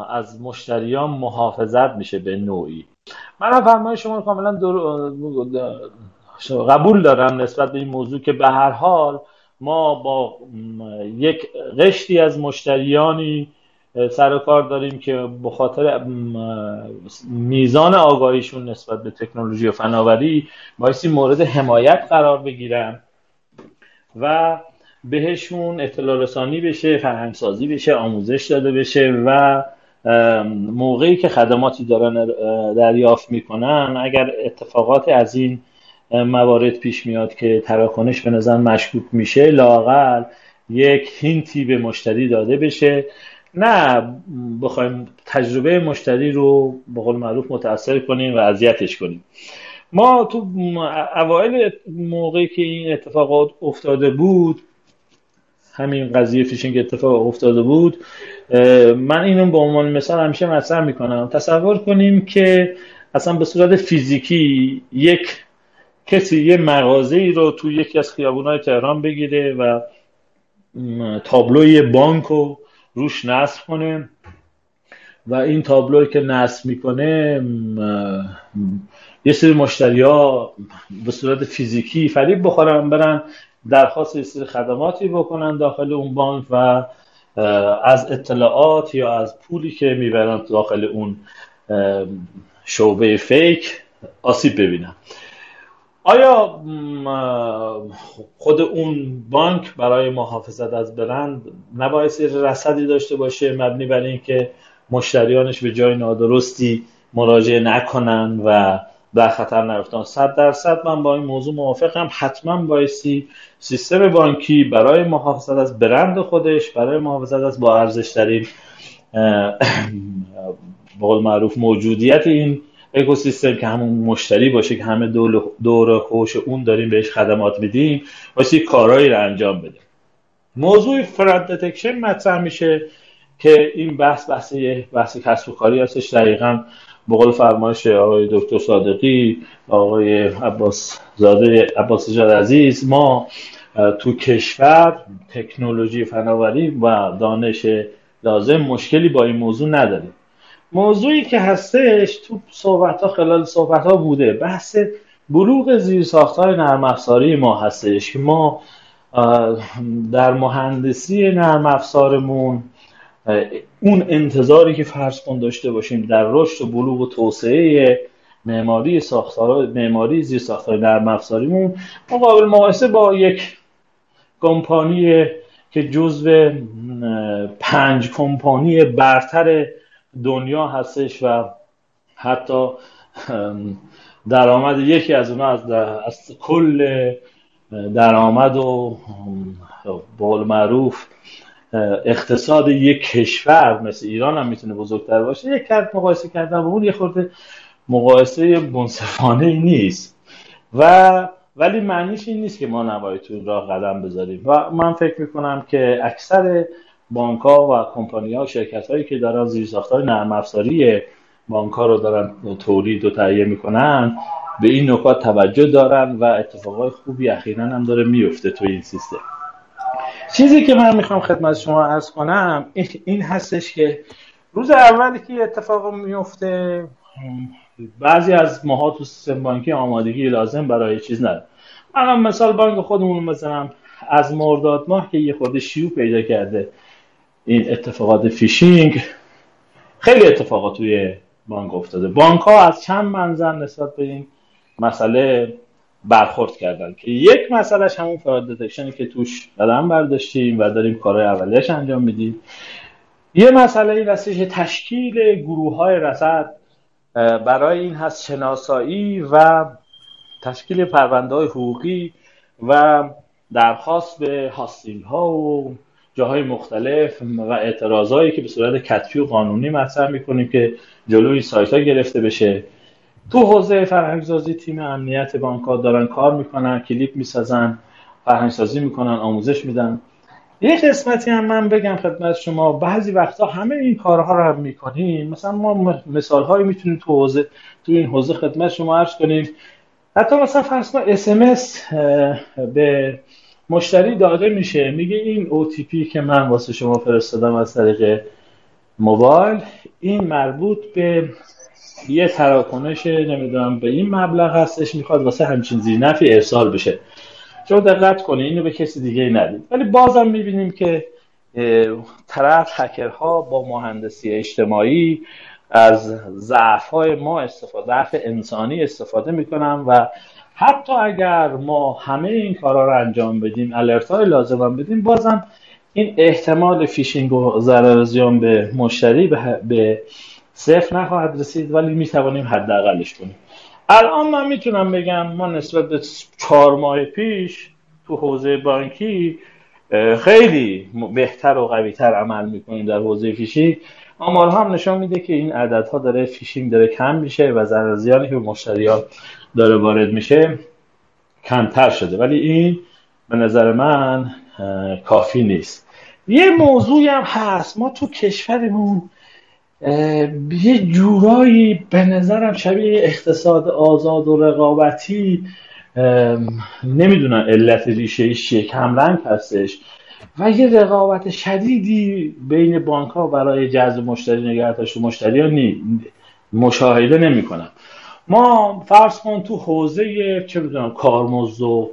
از مشتریان محافظت میشه به نوعی. من فرمای شما کاملا قبول دارم نسبت به این موضوع که به هر حال ما با یک قشتی از مشتریانی سر کار داریم که به خاطر میزان آگاهیشون نسبت به تکنولوژی و فناوری بایستی مورد حمایت قرار بگیرن و بهشون اطلاع رسانی بشه فرهنگسازی بشه آموزش داده بشه و موقعی که خدماتی دارن دریافت می‌کنن. اگر اتفاقات از این موارد پیش میاد که تراکنش به نظر مشکوک میشه لاقل یک هینتی به مشتری داده بشه. نه بخوایم تجربه مشتری رو به قول معروف متاثر کنیم و اذیتش کنیم. ما تو اوایل موقعی که این اتفاقات افتاده بود همین قضیه فیشینگ اتفاق افتاده بود من اینو به عنوان مثال همیشه مطرح می‌کنم. تصور کنیم که اصلا به صورت فیزیکی یک کسی یه مغازه ای رو تو یکی از خیابونای تهران بگیره و تابلوی بانک رو روش نصب کنه. و این تابلوی که نصب می‌کنه یه سری مشتری ها به صورت فیزیکی فریب بخورن برن درخواست یه سری خدماتی بکنن داخل اون بانک و از اطلاعات یا از پولی که می‌برن داخل اون شعبه فیک آسیب ببینن. آیا خود اون بانک برای محافظت از برند نباید رصدی داشته باشه مبنی بر اینکه مشتریانش به جای نادرستی مراجعه نکنن و در خطر نیفتن صد درصد من با این موضوع موافقم. حتما بایستی سیستم بانکی برای محافظت از برند خودش برای محافظت از با ارزش ترین معروف موجودیت این اکوسیستم که همون مشتری باشه که همه دور, خوش اون داریم بهش خدمات میدیم واسه کارهایی رو انجام بده. موضوع فراد دتکشن مطرح میشه که این بحث بحث بحث کسب و کاری هستش. دقیقا بقول فرمایش آقای دکتر صادقی آقای عباس زاده عباس جاد عزیز ما تو کشور تکنولوژی فناوری و دانش لازم مشکلی با این موضوع نداریم. موضوعی که هستش تو صحبت ها خلال صحبت ها بوده. بحث بلوغ زیر ساختار نرم افزاری ما هستش که ما در مهندسی نرم افزارمون اون انتظاری که فرض کن داشته باشیم در رشد و بلوغ و توسعه معماری ساختار معماری زیر ساختار نرم افزاریمون مقابل مقایسه با یک کمپانی که جزو پنج کمپانی برتر دنیا هستش و حتی درآمد یکی از اونها از, از کل درآمد و بول معروف اقتصاد یک کشور مثل ایران هم می‌تونه بزرگتر باشه. یک کرد مقایسه کردن با اون یه خورده مقایسه منصفانه نیست. و ولی معنیش این نیست که ما نباید تو راه قدم بذاریم. و من فکر می‌کنم که اکثر بانک ها و کمپانی ها و شرکت هایی که دارن زیر ساختار نرم افزاری بانک ها رو دارن تولید و تهیه می‌کنن به این نکات توجه دارن و اتفاقای خوبی اخیرا هم داره میفته تو این سیستم. چیزی که من می‌خوام خدمت شما ارز کنم این هستش که روز اولی که اتفاق میفته بعضی از ماها تو سیستم بانکی آمادگی لازم برای چیز نداره من مثال بانک خودمون مثلا از مرداد ماه که یه خورده شیوع پیدا کرده. این اتفاقات فیشینگ خیلی اتفاقات توی بانک افتاده. بانک ها از چند منظر نسبت به این مسئله برخورد کردن که یک مسئلهش همون فراد دتکشنی که توش قدم برداشتیم و داریم کارهای اولیش انجام میدیم. یه مسئله این تشکیل گروه های رسد برای این هست شناسایی و تشکیل پرونده های حقوقی و درخواست به هاستینگ ها و جاهای مختلف و اعتراضایی که به صورت کتفی و قانونی مطرح می‌کنیم که جلوی سایت ها گرفته بشه. تو حوزه فرهنگسازی تیم امنیت بانک دارن کار می‌کنن کلیپ می‌سازن فرهنگسازی می‌کنن آموزش میدن. یه قسمتی هم من بگم خدمت شما بعضی وقتا همه این کارها رو هم می‌کنیم. مثلا ما مثال هایی می‌تونیم تو حوزه تو این حوزه خدمت شما عرض کنیم. حتی مثلا فرض کن اس به مشتری داده میشه. میگه این OTP که من واسه شما فرستادم از طریق موبایل این مربوط به یه تراکنش نمی‌دونم به این مبلغ هستش می‌خواد واسه همچین زینفی ارسال بشه. چون دقت کنه اینو به کسی دیگه ندید ولی بازم می‌بینیم که طرف هکرها با مهندسی اجتماعی از ضعف ما استفاده ضعف انسانی استفاده می‌کنن و حتی اگر ما همه این کارا رو انجام بدیم alert های لازم بدیم بازم این احتمال فیشینگ و ضرر به مشتری به صفر نخواهد رسید ولی می‌توانیم حداقلش کنیم. الان من می‌تونم بگم ما نسبت به چهار ماه پیش تو حوزه بانکی خیلی بهتر و قویتر عمل می‌کنیم در حوزه فیشینگ آمار هم نشان میده که این عددها داره فیشینگ داره کم میشه و ضرر زیانی که به مشتریان داره وارد میشه کمتر شده. ولی این به نظر من کافی نیست. یه موضوعی هم هست. ما تو کشورمون یه جورایی به نظرم شبیه اقتصاد آزاد و رقابتی نمی‌دونم علت ریشه چیه کمرنگ هستش. و یه رقابت شدیدی بین بانک ها برای جذب مشتری نگهداشت مشتری ها نی مشاهده نمی کنم ما فرض کن تو حوزه چه می‌دونم کارمزد و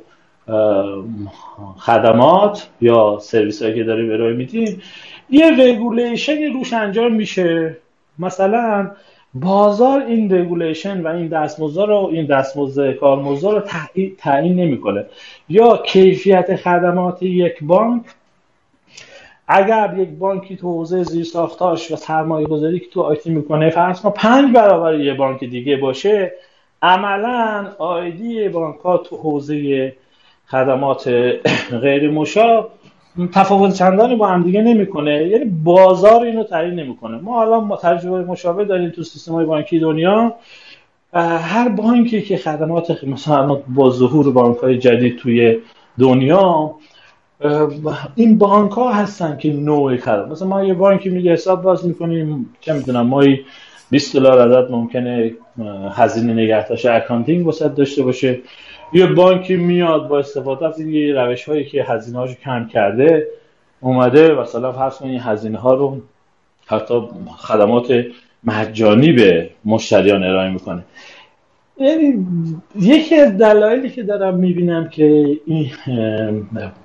خدمات یا سرویس هایی که داریم ارائه میدیم یه regulation روش انجام میشه. مثلا بازار این regulation و این دستمزد رو این دستمزد کارمزد رو تعیین نمی‌کنه. یا کیفیت خدمات یک بانک اگر یک بانکی تو حوزه زیرساختاش و سرمایه گذاری که تو IT می‌کنه فرض ما پنج برابر یه بانک دیگه باشه عملا آیدی بانک ها تو حوزه خدمات غیر مشا تفاوت چندانی با هم دیگه نمی‌کنه. یعنی بازار اینو تعیین نمی‌کنه. ما الان تجربه مشابه داریم تو سیستم های بانکی دنیا. هر بانکی که خدمات مثلا با ظهور بانک های جدید توی دنیا این بانک ها هستن که نوع خدمات مثلا ما یه بانکی میگه حساب باز می‌کنیم چه می‌دونم ما 20 دلار ازت ممکنه هزینه نگهداشت اکانتینگ واسه داشته باشه. یه بانکی میاد با استفاده از این روش هایی که هزینه هاشو کم کرده اومده مثلا فرض کنید هزینه ها رو حتی خدمات مجانی به مشتریان ارائه می‌کنه. یعنی یکی از دلایلی که دارم می‌بینم که این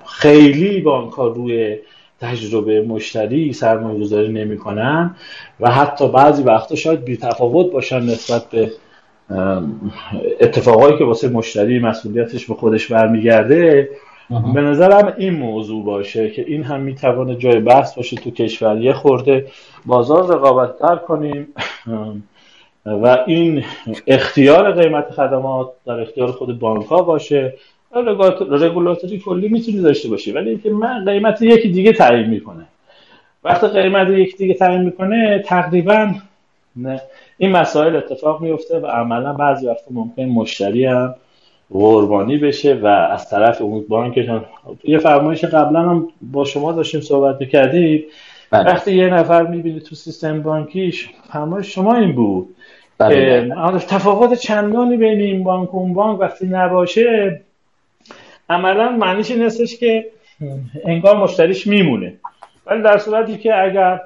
خیلی بانک ها روی تجربه مشتری سرمایه گذاری نمی‌کنن و حتی بعضی وقتا شاید بی تفاوت باشن نسبت به اتفاقایی که واسه مشتری مسئولیتش به خودش برمیگرده. به نظرم این موضوع باشه که این هم می‌توانه جای بحث باشه تو کشور. یه خورده بازار رقابت در کنیم و این اختیار قیمت خدمات در اختیار خود بانک ها باشه. رگولاتوری کلی می‌تونی داشته باشه ولی اینکه من قیمت یکی دیگه تعیین می‌کنه وقتی قیمت یکی دیگه تعیین می‌کنه تقریبا نه این مسائل اتفاق میفته و عملا بعضی وقت ممکن مشتری هم قربانی بشه و از طرف اون بانکشان یه فرمایش قبلا هم با شما داشتیم صحبت می‌کردیم بله. وقتی یه نفر می‌بینی تو سیستم بانکیش فرمایش شما این بود بله. تفاوت چندانی بین این بانک و اون بانک وقتی نباشه عملا معنیش این که انگار مشتریش میمونه. ولی در صورتی که اگر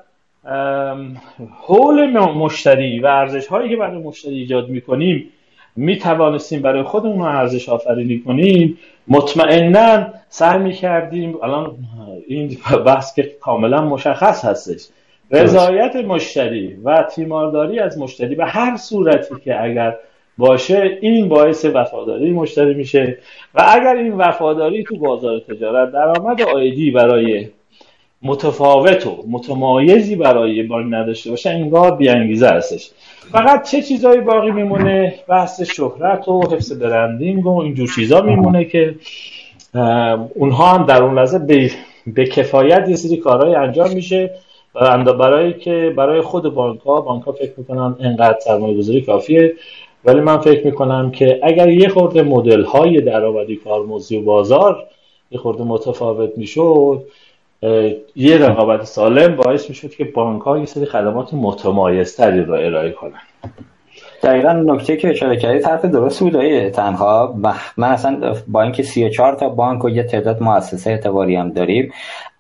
حول مشتری و ارزش هایی که برای مشتری ایجاد می‌کنیم می توانستیم برای خودمون ارزش آفرینی کنیم مطمئنا سعی می کردیم الان این بحث که کاملا مشخص هستش. رضایت مشتری و تیمارداری از مشتری به هر صورتی که اگر باشه این باعث وفاداری مشتری میشه. و اگر این وفاداری تو بازار تجارت درآمد آیدی برای متفاوت و متمایزی برای بانک نداشته باشه انگار بیانگیزه هستش. فقط چه چیزایی باقی میمونه؟ بحث شهرت و حفظ برندینگ و اینجور چیزا میمونه که اونها هم در اون لحظه به, به کفایت یه سری کارهای انجام میشه برای که برای خود بانک ها بانک ها فکر می‌کنن انقدر سرمایه گذاری کافیه. ولی من فکر می‌کنم که اگر یه خورده مدل های درآمدی کارمزدی و بازار یه خورده متفاوت می‌شد یه رقابت سالم باعث می‌شد که بانک ها یه سری خدمات متمایزتری رو ارائه کنن. دقیقا نکته که اشاره کردی طرف درست بود تنها من اصلا با اینکه 34 تا بانک و یه تعداد مؤسسه اعتباری هم داریم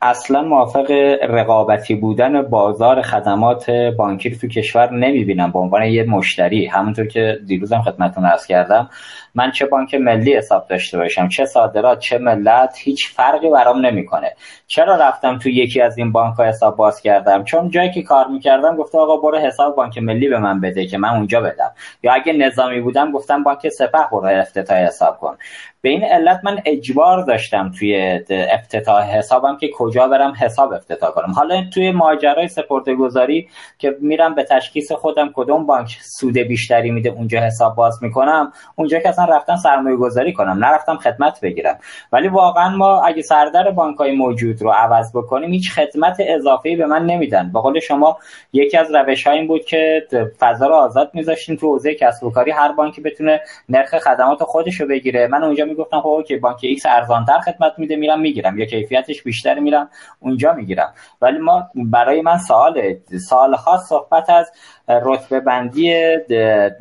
اصلا موافق رقابتی بودن بازار خدمات بانکی تو کشور نمی‌بینم. به عنوان یه مشتری همونطور که دیروزم خدمتتون عرض کردم من چه بانک ملی حساب داشته باشم؟ چه صادرات چه ملت؟ هیچ فرقی برام نمی‌کنه. چرا رفتم تو یکی از این بانک ها حساب باز کردم؟ چون جایی که کار می‌کردم گفته آقا برو حساب بانک ملی به من بده که من اونجا بدم. یا اگه نظامی بودم گفتم بانک سپه برو افتتاح حساب کن. به این علت من اجبار داشتم توی افتتاح حسابم که کجا برم حساب افتتاح کنم. حالا توی ماجرای سپرده گذاری که میرم به تشخیص خودم کدوم بانک سود بیشتری میده اونجا حساب باز می‌کنم. اونجا که اصلا رفتم سرمایه گذاری کنم نرفتم خدمت بگیرم. ولی واقعا ما اگه سردر بانک های موجود رو عوض بکنیم هیچ خدمت اضافه به من نمیدن. به قول شما یکی از روش این بود که فضا رو آزاد میذاشتیم تو حوزه کسب و کاری. هر بانکی بتونه نرخ خدمات خودش رو بگیره. من اونجا می‌گفتم خب okay بانک X ارزانتر خدمت میده میرم می‌گیرم. یا کیفیتش بیشتر میرم اونجا می‌گیرم. ولی ما برای من سوال سالها صحبت از رتبه بندی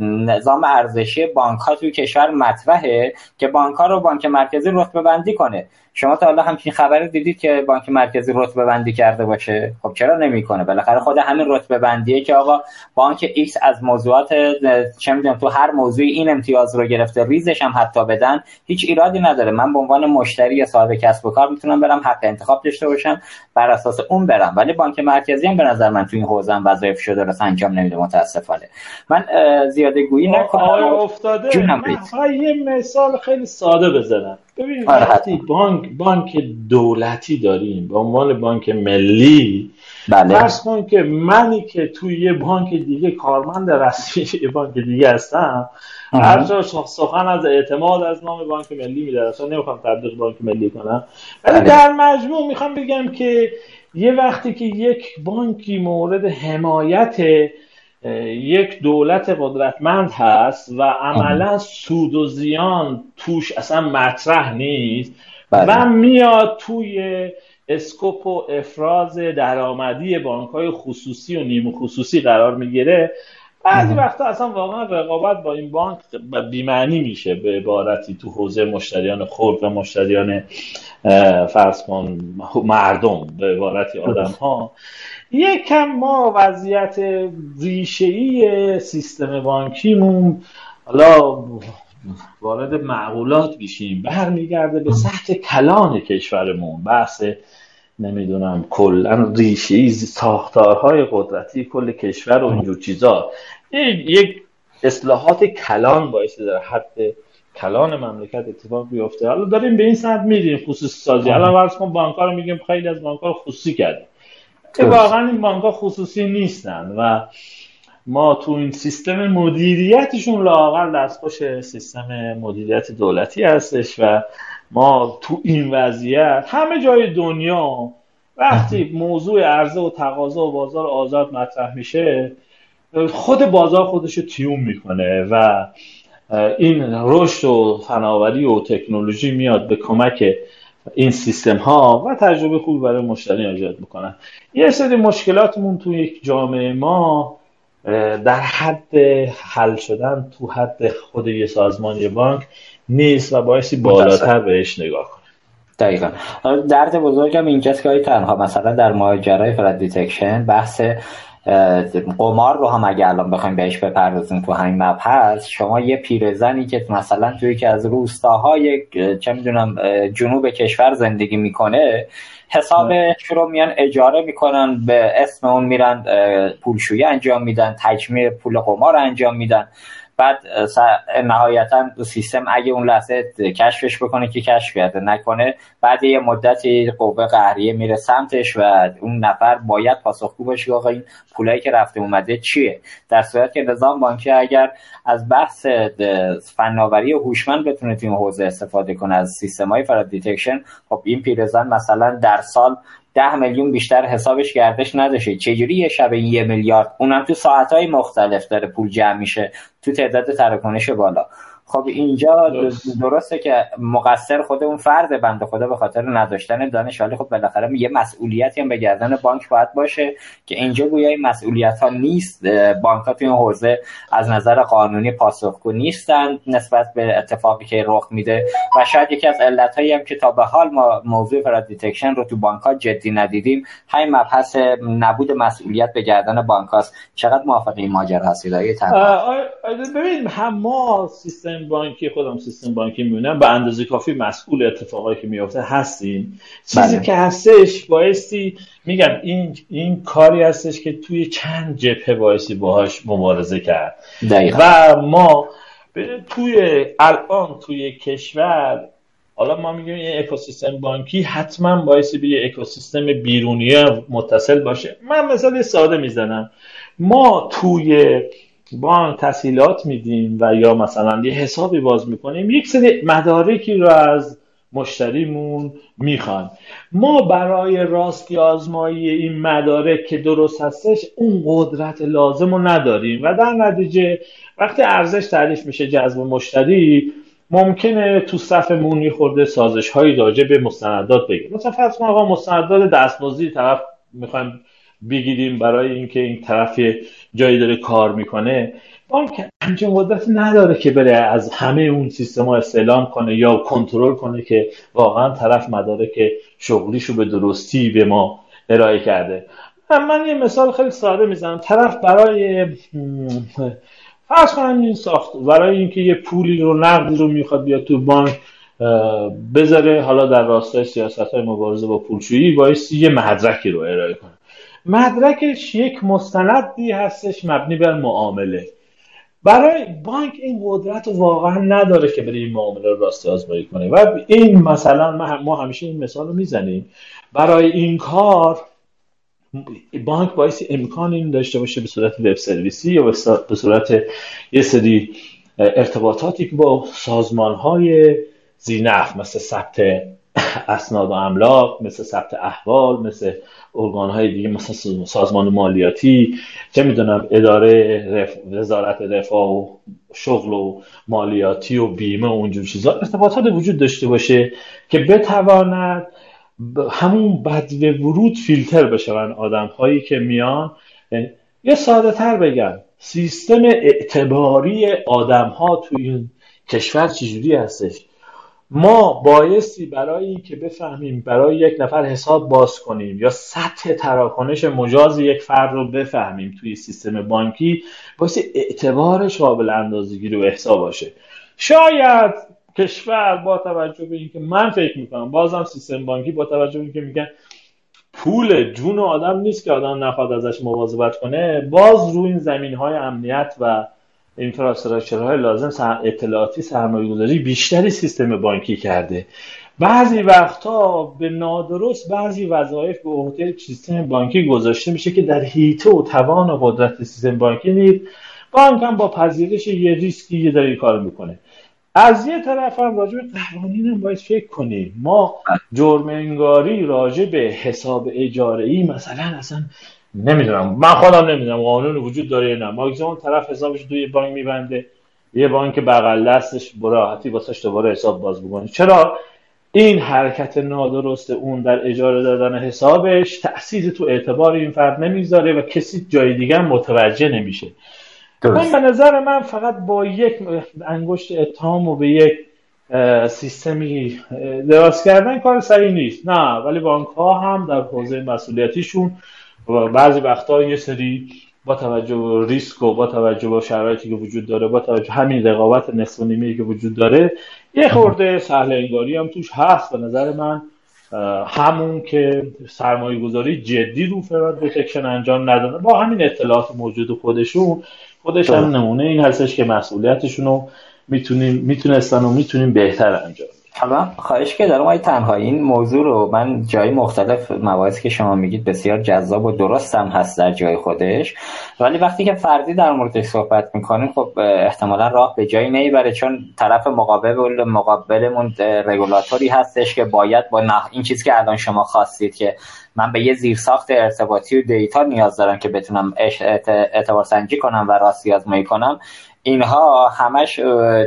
نظام ارزشی بانک ها توی کشور مطرحه که بانک ها رو بانک مرکزی رتبه بندی کنه. شما تا حالا همچین خبری دیدید که بانک مرکزی رتبه بندی کرده باشه؟ خب چرا نمی‌کنه؟ بالاخره خود همین رتبه بندیه که آقا بانک X از موضوعات چه می‌دونم تو هر موضوعی این امتیاز رو گرفته ریزشم حتی بدن هیچ ایرادی نداره. من به عنوان مشتری یا صاحب کسب و کار می‌تونم برم حق انتخاب داشته باشم بر اساس اون برم. ولی بانک مرکزی هم به نظر من تو این حوزه هم وظایف شده درست انجام نمیده متاسفانه. من زیاده گویی نکنم. افتاده. من یه مثال خیلی ساده بزنم. آره، وقتی بانک بانک دولتی داریم به عنوان بانک ملی بله. فرض کن که منی که توی یه بانک دیگه کارمند رسمی یه بانک دیگه هستم هر سخن از اعتماد از نام بانک ملی میدارم اصلا نمی‌خوام تبدیل بانک ملی کنم ولی بله. در مجموع می‌خوام بگم که یه وقتی که یک بانکی مورد حمایت یک دولت قدرتمند هست و عملا سود و زیان توش اصلا مطرح نیست. بله. و میاد توی اسکوپ و افراز درآمدی بانک های خصوصی و نیمه خصوصی قرار می‌گیره. بعضی وقتا اصلا واقعا رقابت با این بانک بیمعنی میشه به عبارتی تو حوزه مشتریان خرد و مشتریان فرض کن مردم به عبارتی آدم ها یکم ما وضعیت ریشه‌ای سیستم بانکیمون حالا وارد معقولات بشیم برمیگرده به سطح کلان کشورمون. بحث نمی‌دونم کلا ریشه ساختارهای قدرتی کل کشور و اینجور چیزا. یک اصلاحات کلان باعث در حد کلان مملکت اتفاق بیفته. حالا داریم به این سمت میریم خصوصی سازی. الان ورز کن بانک‌ها رو میگیم خیلی از بانک‌ها رو خصوصی کردیم. واقعا این بانک خصوصی نیستن و ما تو این سیستم مدیریتشون لاغر دستخوش سیستم مدیریت دولتی هستش و ما تو این وضعیت همه جای دنیا وقتی موضوع عرضه و تقاضا و بازار آزاد مطرح میشه خود بازار خودش رو تیوم می‌کنه و این رشد و فناوری و تکنولوژی میاد به کمک این سیستم ها و تجربه خوبی برای مشتری ایجاد می‌کنن. یه سری مشکلاتمون تو یک جامعه ما در حد حل شدن تو حد خود یه سازمان یه بانک نیست و بایستی بالاتر بهش نگاه کنه دقیقا. درد بزرگم اینجاست که تنها مثلا در ماجرای fraud detection بحث قمار رو هم اگه الان بخوایم بهش بپردازیم تو همین مبحث شما یه پیرزنی که مثلا توی یکی از روستاهای چه می‌دونم جنوب کشور زندگی می‌کنه حسابش رو میان اجاره می‌کنن به اسم اون میرن پولشویی انجام میدن تجمیع پول قمار انجام میدن. بعد نهایتا سیستم اگه اون لحظه کشفش بکنه که کشف کرده نکنه بعد یه مدتی قوه قهریه میره سمتش و اون نفر باید پاسخگو باشه آقا این پولایی که رفته اومده چیه؟ در صورت که نظام بانکی اگر از بحث فناوری هوشمند بتونه تو این حوزه استفاده کنه از سیستم های fraud detection خب این پیرزن مثلا در سال ده میلیون بیشتر حسابش گردش نداشته. چجوری یه شب یه میلیارد؟ اونم تو ساعتهای مختلف داره پول جمع میشه. تو تعداد تراکنش بالا. خب اینجا درسته که مقصر خود اون فرد بنده خدا به خاطر نداشتن دانش مالی خب بالاخره یه مسئولیتی هم به گردن بانک باید باشه که اینجا گویا این مسئولیت ها نیست. بانک ها توی این حوزه از نظر قانونی پاسخگو نیستن نسبت به اتفاقی که رخ میده و شاید یکی از علت هایی هم که تا به حال ما موضوع fraud detection رو تو بانک ها جدی ندیدیم همین مبحث نبود مسئولیت به گردن بانک هاست. چقدر موافق این ماجرا هستید؟ ببین هم ما سیستم بانکی خودم سیستم بانکی می‌بینم به اندازه کافی مسئول اتفاقایی که میفته هستیم چیزی بله. که هستش بایستی میگم این این کاری هستش که توی چند جبهه بایستی باهاش مبارزه کرد. و ما توی الان توی کشور حالا ما میگیم این اکوسیستم بانکی حتما باعث به یه اکوسیستم بیرونی متصل باشه. من مثال ساده می‌زنم. ما توی بانک تسهیلات میدیم و یا مثلا یه حسابی باز می‌کنیم یک سری مدارکی رو از مشتریمون می‌خوان. ما برای راستی آزمایی این مدارک که درست هستش اون قدرت لازم رو نداریم و در نتیجه وقتی ارزش تعریف میشه جذب مشتری ممکنه تو صفمون خورده سازش هایی راجع به مستندات بگیم. مثلا فرض آقا مستندات دستبازی طرف می‌خوایم بگیریم برای اینکه این طرف جایی داره کار می‌کنه. بانک همچین قدرت نداره که بره از همه اون سیستم ها استعلام کنه یا کنترل کنه که واقعا طرف مدارک شغلیشو به درستی به ما ارائه کرده. من یه مثال خیلی ساده می‌زنم. طرف برای فرض کنم این ساخت برای اینکه یه پولی رو نقدی رو می‌خواد بیاد تو بانک بذاره حالا در راستای سیاست های مبارزه با پولشویی باعث یه مدرکی رو ارائه کنه. مدرکش یک مستندی هستش مبنی بر معامله. برای بانک این قدرت واقعا نداره که بره این معامله رو راستی آزمایی کنه. و این مثلا ما همیشه این مثال رو می‌زنیم. برای این کار بانک باعث امکان این داشته باشه به صورت وب سرویسی یا به صورت یه سری ارتباطاتی که با سازمان های زینف مثل ثبت اسناد و املاک مثل ثبت احوال مثل ارگان های دیگه مثل سازمان مالیاتی چه می‌دونم اداره رف... وزارت رفاه و شغل و مالیاتی و بیمه و اونجور چیزا ارتباطات وجود داشته باشه که بتواند همون بد ورود فیلتر بشون آدم هایی که میان. یه ساده تر بگم سیستم اعتباری آدم ها تو این کشور چجوری هستش؟ ما بایستی برای اینکه بفهمیم برای یک نفر حساب باز کنیم یا سطح تراکنش مجاز یک فرد رو بفهمیم توی سیستم بانکی بایستی اعتبارش قابل اندازگیری و احسا باشه. شاید کشور با توجه به اینکه من فکر می‌کنم بازم سیستم بانکی با توجه به اینکه میگن پول جون آدم نیست که آدم نخواد ازش مواظبت کنه باز روی این زمین های امنیت و های لازم اطلاعاتی سرمایه گذاری بیشتری سیستم بانکی کرده. بعضی وقتها به نادرست بعضی وظایف به عهده سیستم بانکی گذاشته میشه که در هیته و توان و قدرت سیستم بانکی نیست. بانک هم با پذیرش یه ریسکی یه داری کار می‌کنه. از یه طرف هم راجع به قوانین هم باید فکر کنیم. ما جرم انگاری راجع به حساب اجاره ای مثلا اصلا نمی‌دونم. من خودم نمی‌دونم. قانون وجود داره یا نه. ماکسیمم طرف حسابش توی بانک میبنده. یه بانک بغل دستش براحتی واسش دوباره حساب باز بکنه. چرا؟ این حرکت نادرست اون در اجاره دادن حسابش تأثیر تو اعتبار این فرد نمی‌ذاره و کسی جای دیگه متوجه نمیشه. من به نظر من فقط با یک انگشت اتهام و به یک سیستمی دراز کردن کار سریع نیست. نه ولی بانک ها هم در حوزه مسئولیتیشون و بعضی وقتا یه سری با توجه به ریسک و با توجه به شرایطی که وجود داره با توجه همین رقابت نصف و که وجود داره یه خورده سهل انگاری هم توش هست به نظر من. همون که سرمایه گذاری جدی رو fraud detection انجام نداده با همین اطلاعات موجود خودشون خودش هم نمونه این هستش که مسئولیتشون رو می‌تونیم می‌تونستن و می‌تونیم بهتر انجام حالا خواهش که دارم آقای تنهایی این موضوع رو من جای مختلف مباحثی که شما میگید بسیار جذاب و درست هم هست در جای خودش. ولی وقتی که فردی در موردش صحبت می‌کنیم خب احتمالا راه به جایی نمی‌بره چون طرف مقابل مقابلمون رگولاتوری هستش که باید با نه این چیزی که الان شما خواستید که من به یه زیرساخت ارتباطی و دیتا نیاز دارم که بتونم اعتبار سنجی کنم و راستی آزمایی کنم اینها همش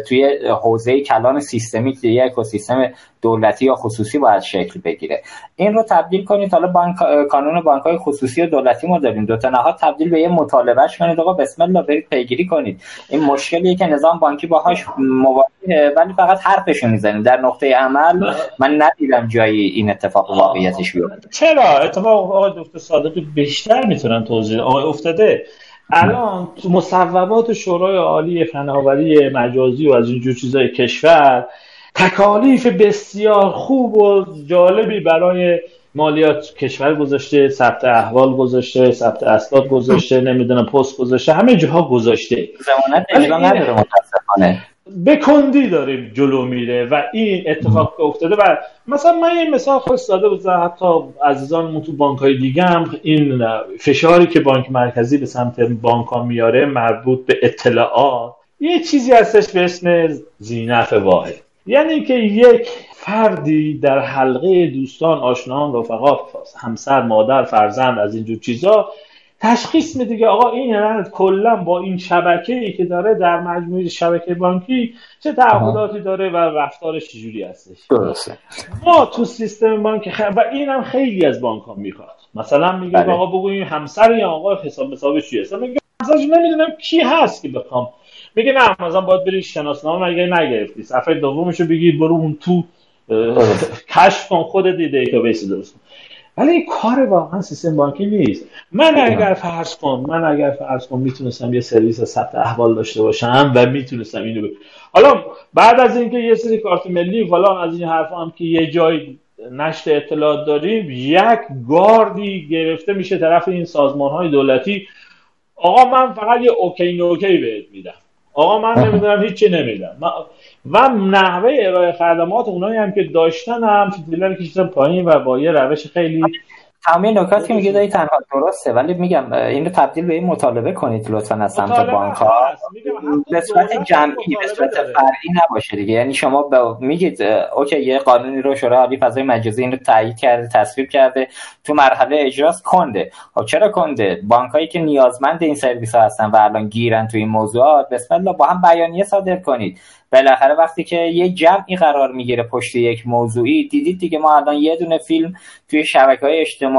توی حوزه کلان سیستمی که یه اکوسیستم دولتی یا خصوصی باید شکل بگیره. این رو تبدیل کنید. حالا بانک کانون بانک های خصوصی و دولتی ما داریم. دو تا نهاد تبدیل به یه مطالبهش کنید. آقا بسم الله برید پیگیری کنید. این مشکلیه که نظام بانکی باهاش مواجهه ولی فقط حرفشو می‌زنیم. در نقطه عمل من ندیدم جایی این اتفاق واقعیتش بیفته. چرا؟ اتفاق آقای دکتر صادقی بیشتر می‌تونن توضیح آقای افتاده. الان تو مصوبات شورای عالی فناوری مجازی و از اینجور چیزای کشور تکالیف بسیار خوب و جالبی برای مالیات کشور گذاشته ثبت احوال گذاشته ثبت اسناد گذاشته نمی‌دونم پست گذاشته همه جاها گذاشته. زمانت نداره متاسفانه. به کندی داریم جلو میره و این اتفاق که افتاده و مثلا من یه مثال خود ساده بزنم حتی عزیزان تو بانک های دیگه هم این فشاری که بانک مرکزی به سمت بانک ها میاره مربوط به اطلاعات یه چیزی هستش به اسم زینف واحد. یعنی که یک فردی در حلقه دوستان آشنان رفقا همسر مادر فرزند از اینجور چیزا تشخیص میده که آقا این یعنی کلا با این شبکه ای که داره در مجموعه شبکه بانکی چه تعهداتی داره و رفتارش چجوری هستش. درسته. ما تو سیستم بانک خ... و این هم خیلی از بانک ها می‌خواد. مثلا میگه بله. آقا بگو این همسر یا آقا حساب حسابش چیه؟ اصلا میگه نمی‌دونم کی هست که بخوام. میگه نه مثلا باید بری شناسنامه مگه نگرفتی؟ صفحه دومشو بگی برو اون تو کشف کن خود database درست ولی این کار واقعا سیستم بانکی نیست. من اگر فرض کن من اگر فرض کن می‌تونستم یه سرویس ثبت احوال داشته باشم و می‌تونستم اینو ب... حالا بعد از اینکه یه سری کارت ملی فلان از این حرفا هم که یه جای نشر اطلاعات داریم یک گاردی گرفته میشه طرف این سازمان های دولتی. آقا من فقط یه اوکی نوکی بهت میدم. آقا من نمی‌دونم هیچی نمیدم. و نحوه ارائه خدمات اونایی هم که داشتن هم فیلتر کشیدن پایین و با یه روش خیلی تمام نکات که میگه دایی تنها درسته ولی میگم اینو تبدیل به این مطالبه کنید لطفا از سمت بانک ها. به صورت جمعی به صورت فردی نباشه دیگه. یعنی شما با میگید اوکی یه قانونی رو شورای عالی فضای مجازی اینو تایید کرده تصویب کرده تو مرحله اجراست کنده. خب چرا کنده؟ بانک هایی که نیازمند این سرویس ها هستن و الان گیرن تو این موضوعات بسم الله با هم بیانیه صادر کنید. بالاخره وقتی که یه جمعی قرار می‌گیره پشت یک موضوعی دیدید دیگه ما الان یه دونه فیلم توی شبکه های اجتماعی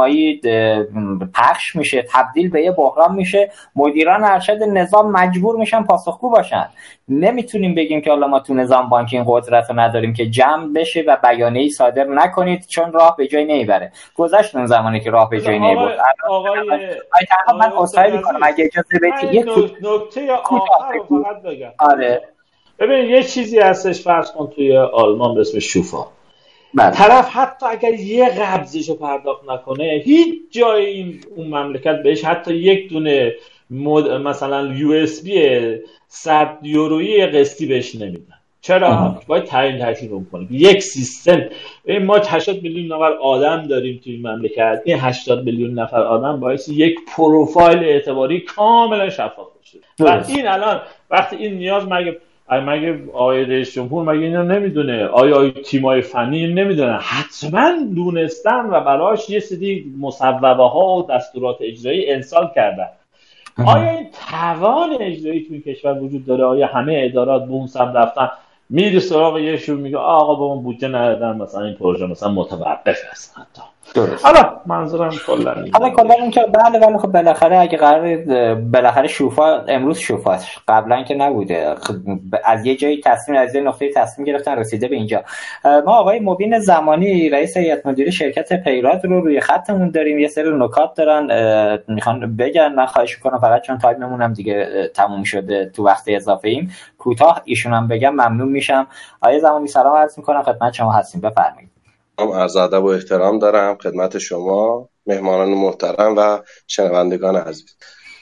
پخش میشه تبدیل به یه بحران میشه. مدیران ارشد نظام مجبور میشن پاسخگو باشن. نمی‌تونیم بگیم که حالا ما تو نظام بانکین قدرت رو نداریم که جمع بشه و بیانیه ای صادر نکنید چون راه به جای نمی‌بره گذشت اون زمانی که راه به جای نمی‌برد آقای من اصحایی می‌کنم. اگه اجازه بدید یه نکته آخر رو فقط بگم. آره. ببین یه چیزی هستش فرض کن توی آلمان به اسم شوفا. بله. طرف حتی اگر یه قبضش رو پرداخت نکنه هیچ جای این اون مملکت بهش حتی یک دونه مد... مثلا یو اس بی 100 یورویی قسطی بهش نمیدن. چرا؟ آه. باید تعیین تشکیل کنیم یک سیستم. ما 80 میلیون نفر آدم داریم توی این مملکت. این 80 میلیون نفر آدم باعث یک پروفایل اعتباری کاملا شفاف بشه و این الان وقتی این نیاز مگه مگه آقای رئیس جمهور مگه اینو نمی‌دونه؟ آیا تیمای فنی نمی‌دونه؟ حتما دونستن و براش یه سری مصوبه ها و دستورات اجرایی انسال کردن. آیا این توان اجرایی تو این کشور وجود داره؟ آیا همه ادارات به اون سمت رفتن؟ میری سراغ یهشون میگه آقا با اون بودجه ندادن مثلا این پروژه مثلا متوقف هست حتی. حالا منظورم کلا حالا کلا این که بله ولی خب بالاخره اگه قرار بالاخره شوفا امروز شوفاست قبلا که نبوده. از یه جایی تصمیم از یه نقطه تصمیم گرفتن رسیده به اینجا. ما آقای مبین زمانی رئیس هیئت مدیره شرکت پیراد رو روی خطمون داریم. یه سری نکات دارن می‌خوان بگن. من خواهش کنم فقط چون time مون هم دیگه تموم شده تو وقت اضافه ایم کوتاه ایشون هم بگم ممنون میشم. آقای زمانی سلام عرض می‌کنم خدمت شما هستیم. بفرمایید. عرض ادب و احترام دارم خدمت شما مهمانان محترم و شنوندگان عزیز.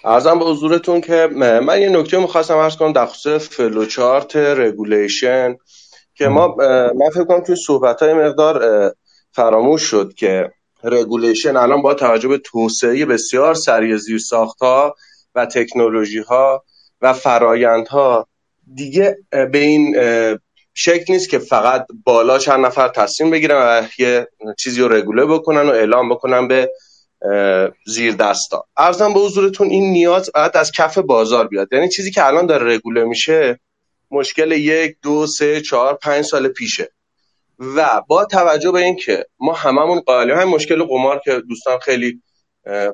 عرضم به حضورتون که من یه نکته می‌خواستم عرض کنم در خصوص flowchart regulation که ما من فکر کنم توی صحبت های مقدار فراموش شد که رگولیشن الان با توجه به توسعه بسیار سریع زیر ها و تکنولوژی ها و فرایندها دیگه به این شکل نیست که فقط بالا چند نفر تصمیم بگیرن و یه چیزی رو رگوله بکنن و اعلام بکنن به زیر دستا. ارزم به حضورتون این نیاز باید از کف بازار بیاد. یعنی چیزی که الان داره رگوله میشه مشکل یک دو سه چهار پنج سال پیشه. و با توجه به اینکه ما هممون قائلیم همین مشکل قمار که دوستان خیلی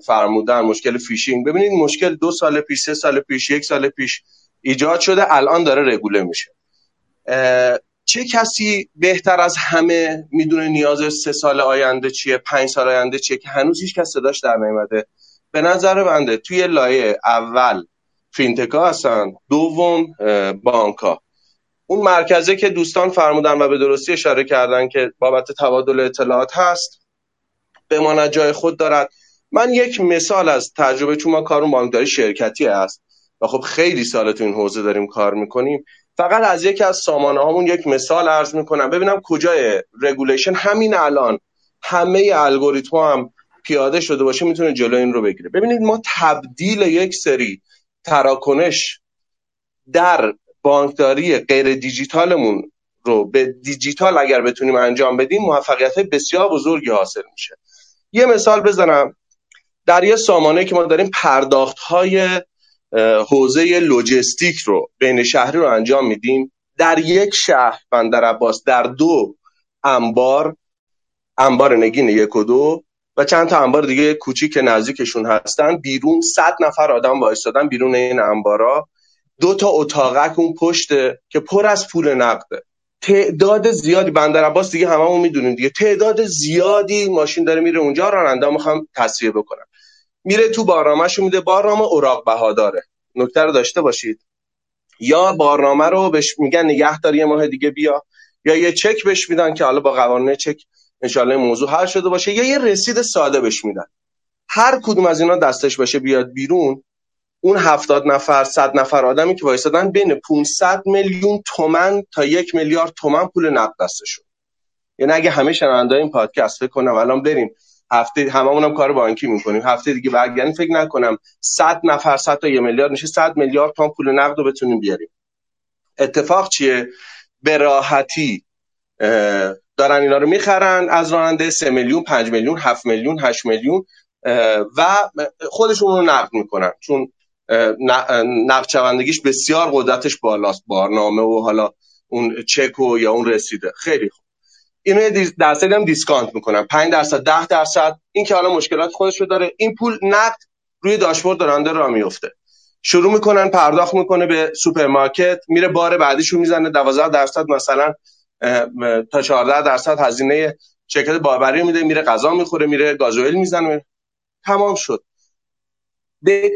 فرمودن مشکل فیشینگ. ببینید مشکل دو سال پیش سه سال پیش یک سال پیش ایجاد شده الان داره رگوله میشه. چه کسی بهتر از همه می‌دونه نیاز سه سال آینده چیه پنج سال آینده چیه که هنوز هیچ کس صداش در نیومده؟ به نظر بنده توی لایه اول fintech ا هستن دوم بانکا. اون مرکزه که دوستان فرمودن و به درستی اشاره کردن که بابت تبادل اطلاعات هست بماند جای خود دارد. من یک مثال از تجربه چون ما کارون بانکداری شرکتی است و خب خیلی سال تو این حوزه داریم کار می‌کنیم. فقط از یکی از سامانه هامون یک مثال عرض می‌کنم. ببینم کجای رگولیشن همین الان همه الگوریتم هم پیاده شده باشه می‌تونه جلو این رو بگیره. ببینید ما تبدیل یک سری تراکنش در بانکداری غیر دیجیتالمون رو به دیجیتال اگر بتونیم انجام بدیم موفقیت بسیار بزرگی حاصل میشه. یه مثال بزنم. در یه سامانه که ما داریم پرداخت های حوزه لوجستیک رو بین شهری رو انجام میدیم. در یک شهر بندر عباس در دو انبار انبار نگین یک و دو و چند تا انبار دیگه کوچیک نزدیکشون هستن. بیرون صد نفر آدم وایستادن بیرون این انبارا. دو تا اتاقک اون پشته که پر از پول نقده. تعداد زیادی بندر عباس دیگه هممون می‌دونیم دیگه. تعداد زیادی ماشین داره میره اونجا. راننده می‌خوام تصویه بکنم. میره تو بارنامهش میده. بارنامه اوراق بهاداره. نکته رو داشته باشید. یا بارنامه رو بهش میگن نگهداری یه ماه دیگه بیا. یا یه چک بهش میدن که حالا با قوانین چک انشالله موضوع حل شده باشه. یا یه رسید ساده بهش میدن. هر کدوم از اینا دستش باشه بیاد بیرون. اون هفتاد نفر صد نفر آدمی که وایسادن بین 500 میلیون تومن تا یک میلیارد تومن پول نقد دستشون. یعنی اگه همه شنونده این پادکست فکر کنم الان بریم هفته هممون هم کار بانکی می‌کنیم. هفته دیگه برگردیم فکر نکنم 100 نفر 100 تا یه میلیارد میشه 100 میلیارد تومان پول نقد رو بتونیم بیاریم. اتفاق چیه؟ به راحتی دارن اینا رو می‌خرن از راننده 3 میلیون 5 میلیون 7 میلیون 8 میلیون و خودشون رو نقد می‌کنن. چون نقد شوندگیش بسیار قدرتش بالاست بارنامه و حالا اون چک و یا اون رسیده. خیلی خوب. اینو درصدی هم دیسکانت می‌کنن 5 درصد 10 درصد. این که حالا مشکلات خودش رو داره. این پول نقد روی داشبورد راننده را میفته شروع می‌کنن پرداخت می‌کنه به سوپرمارکت. میره بار بعدیشو می‌زنه. 12 درصد مثلا تا 14 درصد هزینه شرکت باربری میده. میره غذا می‌خوره میره گازوئیل می‌زنه. تمام شد. به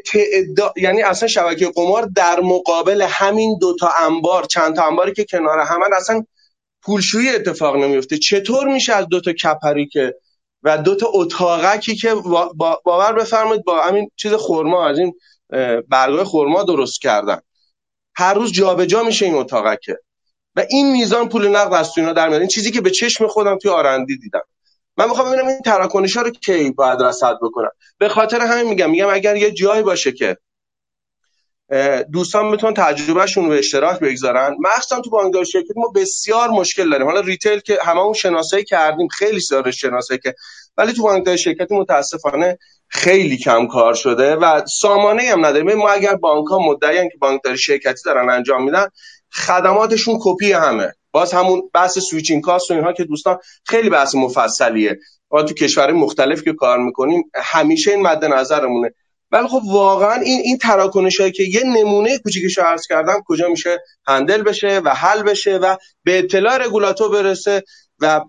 یعنی اصلا شبکه قمار در مقابل همین دوتا انبار چند تا انباری که کنار همن اصلا پولشویی اتفاق نمیفته. چطور میشه از دوتا کپری که و دوتا اتاقکی که باور بفرمایید با همین چیز خورما از این برگاه خورما درست کردن. هر روز جابجا جا میشه این اتاقکه. و این میزان پول نقد از اینا در میاد. این چیزی که به چشم خودم توی آرندی دیدم. من می‌خوام ببینم این تراکنش ها رو کی باید رصد بکنم به خاطر همین میگم میگم اگر یه جایی باشه که دوستان می‌تونن تجربهشون رو اشتراک بگذارن. مخصوصا تو بانکداری شرکت ما بسیار مشکل داریم. حالا ریتیل که هممون شناسایی کردیم خیلی سال شناسایی که ولی تو بانکداری شرکتی متاسفانه خیلی کم کار شده و سامانه هم نداریم. ما اگر بانک ها مدعی که بانکداری شرکتی دارن انجام میدن خدماتشون کپی همه. باز همون بحث switching cost و اینها که دوستان خیلی بحث مفصلیه. ما تو کشور مختلف که کار می‌کنیم همیشه این مد نظرمونه. ولی خب واقعا این این تراکنش هایی که یه نمونه کوچیکش عرض کردم کجا میشه؟ handle بشه و حل بشه و به اطلاع رگولاتور برسه و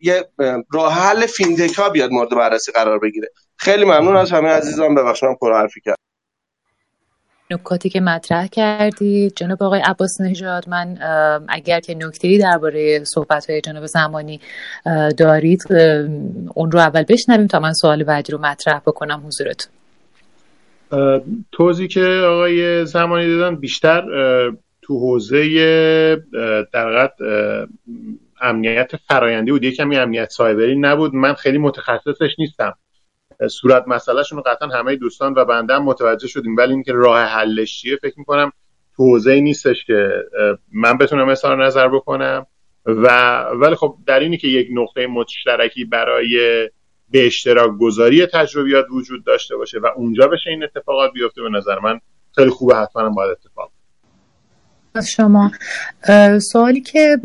یه راه حل فینتک ها بیاد مورد بررسی قرار بگیره. خیلی ممنون از همه عزیزان. ببخشید پر حرفی کردم. نکاتی که مطرح کردید جناب آقای عباس نژاد من اگر که نکته درباره صحبت های جناب زمانی دارید اون رو اول بشنویم تا من سوال بعدی رو مطرح بکنم حضورتون. توضیح که آقای زمانی دادن بیشتر تو حوزه در امنیت فرایندی بود. کمی امنیت سایبری نبود. من خیلی متخصصش نیستم. صورت مسئلهشون قطعا همه دوستان و بنده هم متوجه شدیم. ولی اینکه راه حلش چیه فکر می‌کنم تو حوزه نیستش که من بتونم اظهار نظر بکنم. و ولی خب در اینی که یک نقطه مشترکی برای به اشتراک گذاری تجربیات وجود داشته باشه و اونجا بشه این اتفاقات بیفته به نظر من خیلی خوبه حتما باید اتفاق از شما. سوالی که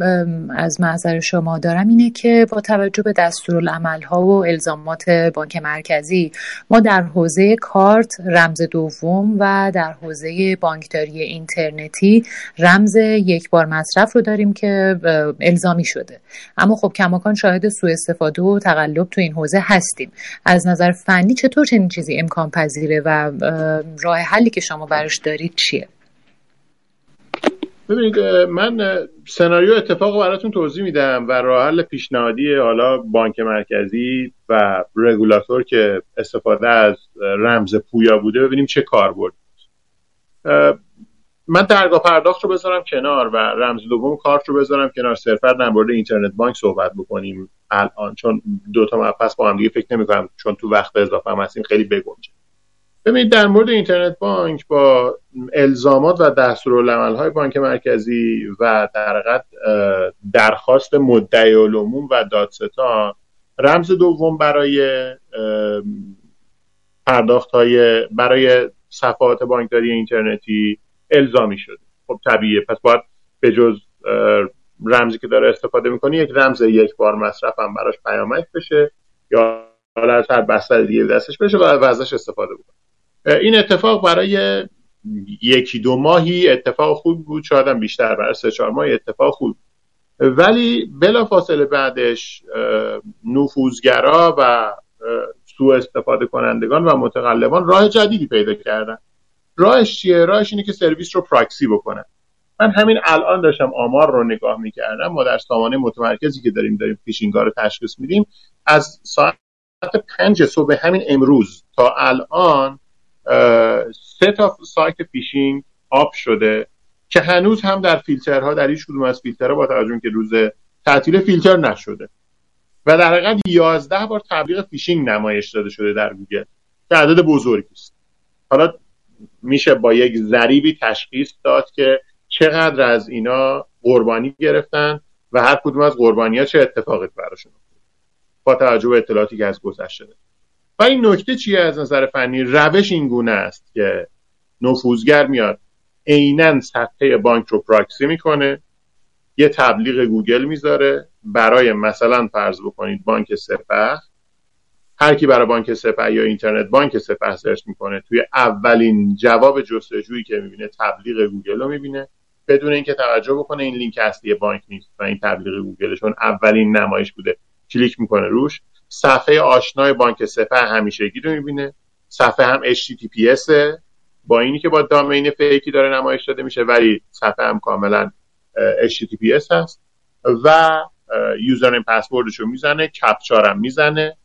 از معذر شما دارم اینه که با توجه به دستورالعمل ها و الزامات بانک مرکزی ما در حوزه کارت رمز دوم و در حوزه بانکداری اینترنتی رمز یک بار مصرف رو داریم که الزامی شده. اما خب کماکان شاهد سوء استفاده و تقلب تو این حوزه هستیم. از نظر فنی چطور چنین چیزی امکان پذیره و راه حلی که شما براش دارید چیه؟ ببینید من سناریو اتفاق براتون توضیح میدم و راه حل پیشنهادی حالا بانک مرکزی و رگولاتور که استفاده از رمز پویا بوده ببینیم چه کار بود. من درگاه پرداخت رو بذارم کنار و رمز دوم کارت رو بذارم کنار. صرفا در مورد اینترنت بانک صحبت بکنیم الان چون دو تا مبحث با هم دیگه فکر نمی چون تو وقت اضافه هم هستیم خیلی بگنجه. ببینید در مورد اینترنت بانک با الزامات و دستورالعمل های بانک مرکزی و در درخواست مدعی العموم و دادستان رمز دوم برای پرداخت های برای صفحات بانکداری اینترنتی الزامی شده. خب طبیعیه. پس باید به جز رمزی که داره استفاده می‌کنه یک رمز یک بار مصرف هم براش پیامک بشه یا حالا از هر بستر دیگه دستش بشه و ازش استفاده بکنه این اتفاق برای یکی دو ماهی اتفاق خوب بود شاید بیشتر برای سه چهار ماهی اتفاق خوب ولی بلا فاصله بعدش نفوذگرا و سوء استفاده کنندگان و متقلبان راه جدیدی پیدا کردن. راهش چیه؟ راهش اینه که سرویس رو پراکسی بکنن. من همین الان داشتم آمار رو نگاه می‌کردم. ما در سامانه متمرکزی که داریم داریم فیشینگ رو تشخیص میدیم. از ساعت پنج صبح همین امروز تا الان سه تا سایت phishing up شده که هنوز هم در فیلترها در هیچ کدوم از فیلترها با توجه که روز تعطیل فیلتر نشده. و در حقیقت 11 بار تبلیغ فیشینگ نمایش داده شده در گوگل که عدد بزرگی است. حالا میشه با یک ذریبی تشخیص داد که چقدر از اینا قربانی گرفتن و هر کدوم از قربانی ها چه اتفاقی براشون با توجه به اطلاعاتی که از گذشته و این نکته چیه از نظر فنی؟ روش این گونه است که نفوذگر میاد عینا صفحه بانک رو پراکسی می‌کنه یه تبلیغ گوگل می‌ذاره برای مثلا فرض بکنید بانک سپه. هر کی برای بانک سپه یا اینترنت بانک سپه search می‌کنه توی اولین جواب جستجویی که می‌بینه تبلیغ گوگل رو می‌بینه. بدون اینکه توجه بکنه این لینک اصلی بانک نیست و این تبلیغ گوگل چون اولین نمایش بوده. کلیک می‌کنه روش. صفحه آشنای بانک سپه همیشگی رو می‌بینه. صفحه هم HTTPS با اینی که با domain fake ی داره نمایش داده میشه ولی صفحه هم کاملا HTTPS هست. و یوزرنیم پسوردش رو می‌زنه کپچار هم می‌زنه.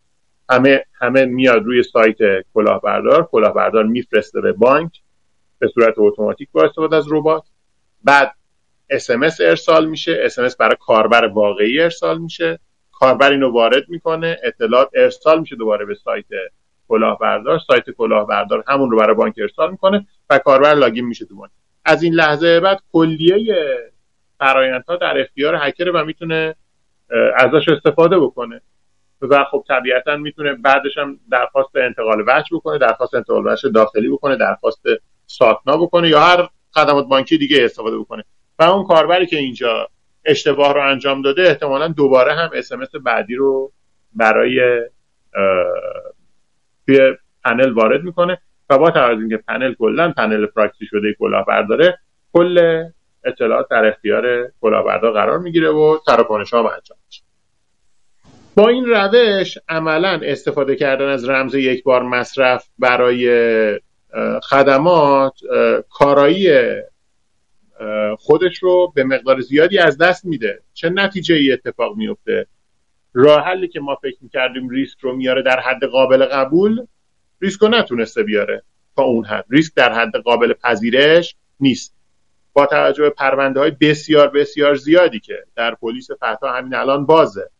همه همه میاد روی سایت کلاهبردار کلاهبردار میفرسته به بانک به صورت اتوماتیک با استفاده از ربات. بعد اسمس ارسال میشه. اسمس برای کاربر واقعی ارسال میشه. کاربر اینو وارد می‌کنه اطلاعات ارسال میشه دوباره به سایت کلاهبردار. سایت کلاهبردار همون رو برای بانک ارسال می‌کنه و کاربر لاگین میشه تو بانک. از این لحظه بعد کلیه فرایندها در اختیار هکر و می‌تونه ازش استفاده بکنه. و خب طبیعتا می‌تونه بعدش هم درخواست انتقال وجه بکنه درخواست انتقال وجه داخلی بکنه درخواست ساتنا بکنه یا هر خدمات بانکی دیگه استفاده بکنه. و اون کاربری که اینجا اشتباه رو انجام داده احتمالا دوباره هم اسمس بعدی رو برای توی پنل وارد می‌کنه و با توجه اینکه پنل کلا پنل پراکسی شده کلاهبرداره کل اطلاعات در اختیار کلاهبردار قرار می‌گیره و تراکنش ها انجام میشه با این روش عملا استفاده کردن از رمز یک بار مصرف برای خدمات کارایی خودش رو به مقدار زیادی از دست میده. چه نتیجه ای اتفاق میفته؟ راه حلی که ما فکر می‌کردیم ریسک رو میاره در حد قابل قبول ریسک رو نتونسته بیاره تا اون حد. ریسک در حد قابل پذیرش نیست. با توجه به پرونده های بسیار بسیار زیادی که در پلیس فتا همین الان بازه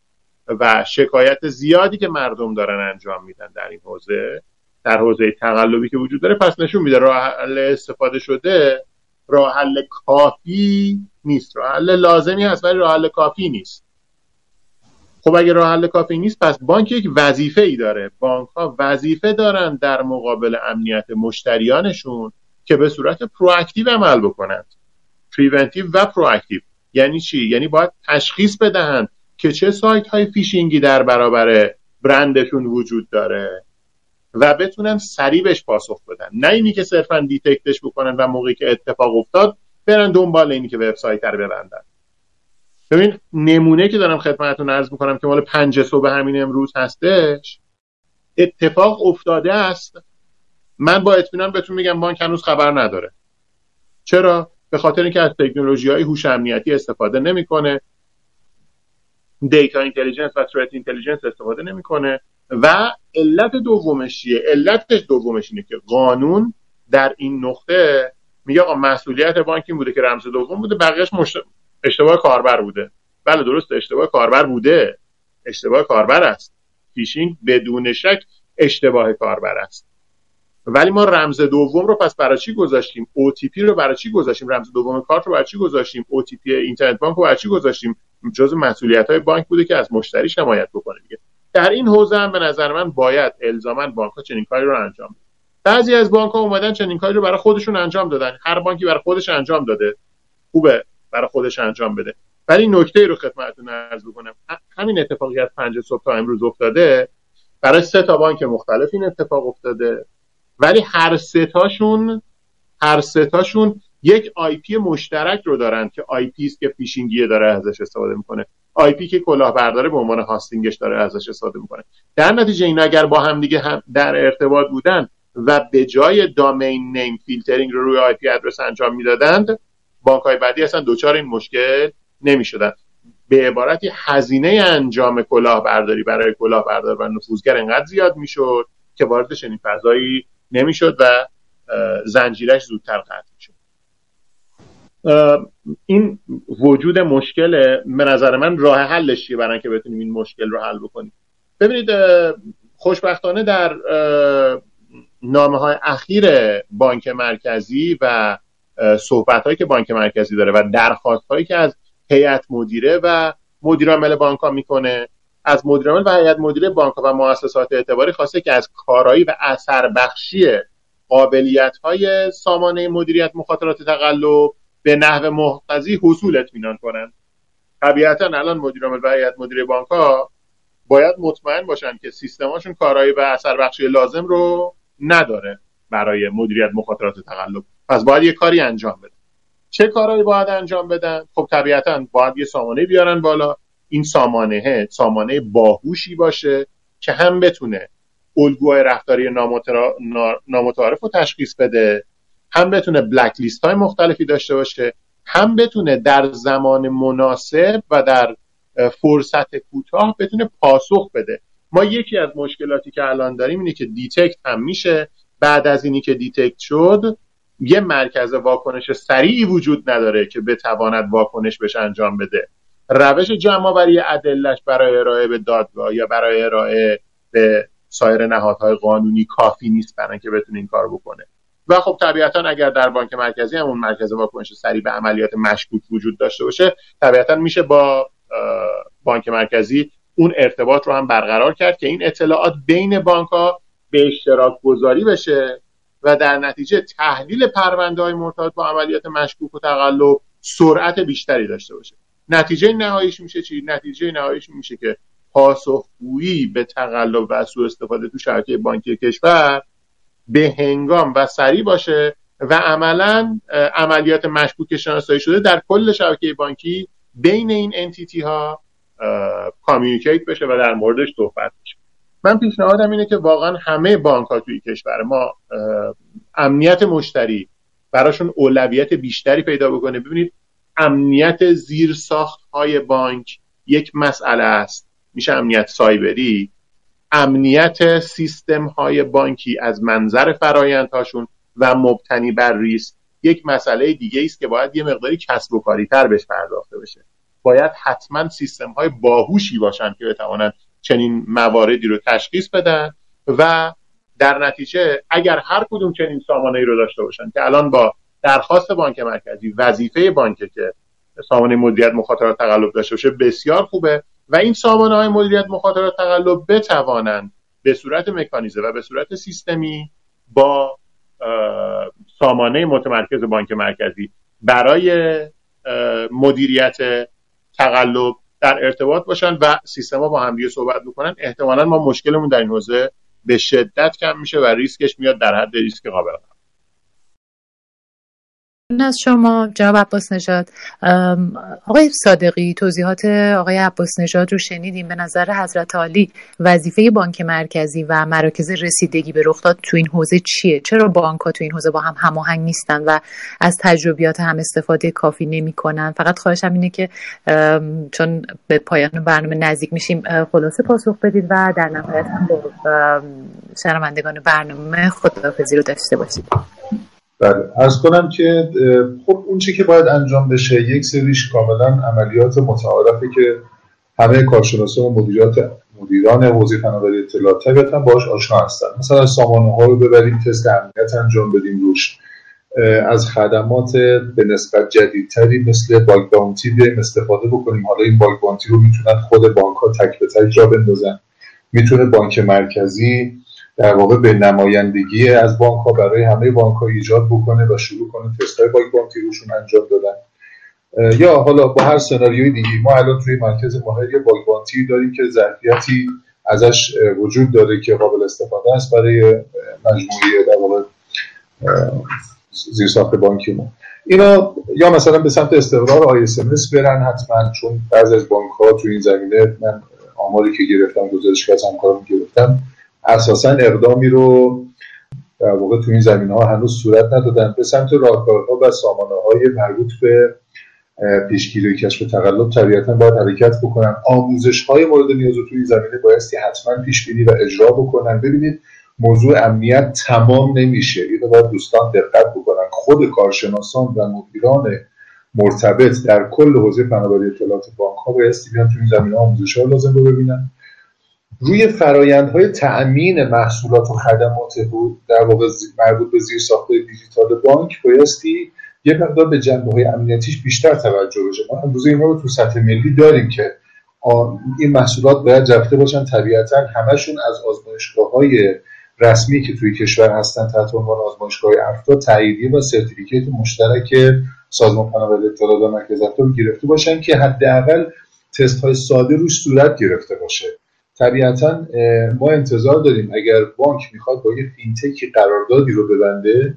و شکایت زیادی که مردم دارن انجام میدن در این حوزه در حوزه تقلبی که وجود داره پس نشون میده راه استفاده شده راه حل کافی نیست. راه حل لازمی هست ولی راه حل کافی نیست. خب اگه راه حل کافی نیست پس بانک یک وظیفه ای داره. بانک ها وظیفه دارن در مقابل امنیت مشتریانشون که به صورت proactive عمل بکنند. preventive و proactive. یعنی چی؟ یعنی باید تشخیص بدهند که چه سایت های فیشینگی در برابر برندشون وجود داره. و بتونن سریع بهش پاسخ بدن. نه اینی که صرفا detect ش بکنن و موقعی که اتفاق افتاد برن دنبال اینی که وبسایت رو ببندن. ببین نمونه که دارم خدمتتون عرض می‌کنم که مال پنج صبح همین امروز هستش. اتفاق افتاده است. من با اطمینان بهتون میگم بانک هنوز خبر نداره. چرا؟ به خاطر اینکه از تکنولوژی های هوش امنیتی استفاده نمی‌کنه. data intelligence و threat intelligence استفاده نمی‌کنه. و علت دومش چیه؟ علتش دومش اینه که قانون در این نقطه میگه آقا مسئولیت بانک این بوده که رمز دوم بوده بقیهش مشت... اشتباه کاربر بوده. بله درست اشتباه کاربر بوده. اشتباه کاربر است. فیشینگ بدون شک اشتباه کاربر است. ولی ما رمز دوم رو پس برای چی گذاشتیم؟ OTP رو برای چی گذاشتیم؟ رمز دوم کارت رو برای چی گذاشتیم؟ OTP اینترنت بانک رو برای چی گذاشتیم؟ جز مسئولیت های بانک بوده که از مشتری حمایت بکنه دیگه. در این حوزه هم به نظر من باید الزاما بانک ها چنین کاری رو انجام بدن بعضی از بانک ها اومدن چنین کاری رو برای خودشون انجام دادن. هر بانکی برای خودش انجام داده خوبه برای خودش انجام بده. ولی نکته رو خدمتتون عرض بکنم. همین اتفاقی از پنج صبح تا امروز افتاده برای سه تا بانک مختلف این اتفاق افتاده. ولی هر سه تاشون هر سه تاشون یک IP مشترک رو دارن که IP است که فیشینگیه داره ازش استفاده می‌کنه. IP که کلاهبرداره به عنوان hosting ش داره ازش استفاده می‌کنه. در نتیجه این اگر با هم دیگه هم در ارتباط بودن و به جای domain name filtering رو روی IP address انجام می‌دادند بانک های بعدی اصلا دچار این مشکل نمی‌شدن. به عبارتی هزینه انجام کلاهبرداری برای کلاهبردار و نفوذگر انقدر زیاد می‌شد که وارد چنین فضایی نمی‌شد و زنجیرش زودتر قطع این وجود مشکل به نظر من راه حلش چیه برای که بتونیم این مشکل رو حل بکنیم؟ ببینید خوشبختانه در نامه های اخیر بانک مرکزی و صحبت هایی که بانک مرکزی داره و درخواست هایی که از هیئت مدیره و مدیر عامل بانک ها می‌کنه از مدیر عامل و هیئت مدیره بانک و مؤسسات اعتباری خواسته که از کارایی و اثر بخشی قابلیت های سامانه مدیریت مخاطرات تقلب به نحو محتضی حصول اطمینان کنند. طبیعتا الان مدیر عامل و هیئت مدیره بانک ها باید مطمئن باشن که سیستماشون کارایی و اثر بخشی لازم رو نداره برای مدیریت مخاطرات تقلب. پس باید یه کاری انجام بدن چه کارهایی باید انجام بدن؟ خب طبیعتا باید یه سامانه بیارن بالا. این سامانه سامانه باهوشی باشه که هم بتونه الگوهای رفتاری نامتعارف رو تشخیص بده. هم بتونه بلک لیست های مختلفی داشته باشه هم بتونه در زمان مناسب و در فرصت کوتاه بتونه پاسخ بده. ما یکی از مشکلاتی که الان داریم اینه که detect هم میشه. بعد از اینی که detect شد یه مرکز واکنش سریعی وجود نداره که بتواند واکنش بهش انجام بده. روش جمع آوری ادله‌ش برای ارائه به دادگاه یا برای ارائه به سایر نهادهای قانونی کافی نیست برای اینکه بتونه این کار بکنه. و خب طبیعتا اگر در بانک مرکزی همون مرکز واکنش سریع به عملیات مشکوک وجود داشته باشه طبیعتا میشه با بانک مرکزی اون ارتباط رو هم برقرار کرد که این اطلاعات بین بانک ها به اشتراک گذاری بشه و در نتیجه تحلیل پرونده های مرتبط با عملیات مشکوک و تقلب سرعت بیشتری داشته باشه. نتیجه نهاییش میشه چی؟ نتیجه نهاییش میشه که پاسخگویی به تقلب و سوء استفاده تو شبکه بانکی کشور به هنگام و سریع باشه و عملا عملیات مشکوک شناسایی شده در کل شبکه بانکی بین این entity ها communicate بشه و در موردش صحبت بشه. من پیشنهادم اینه که واقعا همه بانک ها توی کشور ما امنیت مشتری براشون اولویت بیشتری پیدا بکنه. ببینید امنیت زیر ساخت های بانک یک مسئله است. میشه امنیت سایبری امنیت سیستم های بانکی از منظر فرایندهاشون و مبتنی بر ریسک یک مسئله دیگه است که باید یه مقداری کسب و کاری تر بهش پرداخته بشه. باید حتما سیستم های باهوشی باشن که بتوانند چنین مواردی رو تشخیص بدن و در نتیجه اگر هر کدوم چنین سامانه ای رو داشته باشن که الان با درخواست بانک مرکزی وظیفه بانک که سامانه مدیریت مخاطرات تقلب داشته باشه بسیار خوبه. و این سامانه های مدیریت مخاطرات تقلب بتوانند به صورت مکانیزه و به صورت سیستمی با سامانه متمرکز بانک مرکزی برای مدیریت تقلب در ارتباط باشن و سیستما با همدیگه صحبت بکنن احتمالا ما مشکلمون در این حوزه به شدت کم میشه و ریسکش میاد در حد ریسک قابل از شما جناب عباس نژاد. آقای صادقی توضیحات آقای عباس نژاد رو شنیدیم. به نظر حضرت عالی وظیفه بانک مرکزی و مراکز رسیدگی به رخداد تو این حوزه چیه؟ چرا بانک ها تو این حوزه با هم هماهنگ نیستن و از تجربیات هم استفاده کافی نمی‌کنن فقط خواهشم اینه که چون به پایان برنامه نزدیک میشیم خلاصه پاسخ بدید و در نهایت هم با شنوندگان برنامه خداحافظی رو داشته باشید. بله. از کنم که خب اون چی که باید انجام بشه یک سریش کاملا عملیات متعارفه که همه کارشناسان و مدیرات مدیران حوزه فناوری اطلاعات طبیعتا باش آشنا هستن. مثلا سامانه ها رو ببریم تست امنیت انجام بدیم روش. از خدمات به نسبت جدیدتری مثل باگ باونتی بیایم استفاده بکنیم. حالا این باگ باونتی رو می‌تونن خود بانک ها تک به تک را بندازن. می‌تونه بانک مرکزی در واقع به نمایندگی از بانک ها برای همه بانک ها ایجاد بکنه و شروع کنه تست های باگ بانکی روشون انجام دادن. یا حالا با هر سناریوی دیگه ما الان توی مرکز ماهر یه بانتی داریم که ظرفیتی ازش وجود داره که قابل استفاده است برای مجموعه در واقع زیرساخت بانکی ما اینا یا مثلا به سمت استقرار آی اس برن حتما چون بعضی از بانک ها تو این زمینه من آماری که گرفتم گزارش که از گرفتم اساسا اقدامی رو در واقع تو این زمین ها هنوز صورت ندادن. به سمت راهکارها و سامانه های مربوط به پیشگیری کشف تقلب طبیعتا باید حرکت بکنن. آموزش های مورد نیاز تو این زمینه بایستی حتما پیش بینی و اجرا بکنن. ببینید موضوع امنیت تمام نمیشه. اینو باید دوستان دقت بکنن. خود کارشناسان و مدیران مرتبط در کل حوزه فناوری اطلاعات بانک ها بایستی بیان تو این زمینه آموزش ها لازم رو ببینن. روی فرایندهای تأمین محصولات و خدمات در واقع مربوط به زیرساخت دیجیتال بانک بایستی یه مقدار به جنبه های امنیتیش بیشتر توجه بشه. ما امروز اینها رو تو سطح ملی داریم که این محصولات باید رفته باشن. طبیعتا همشون از آزمایشگاه های رسمی که توی کشور هستن تحت عنوان آزمایشگاه افتا تاییدیه و certificate مشترک سازمان فناوری اطلاعات و مرکز گرفته باشن که حداقل تست های ساده روش صورت گرفته باشه. طبیعتا ما انتظار داریم اگر بانک می‌خواد با یه فینتکی قراردادی رو ببنده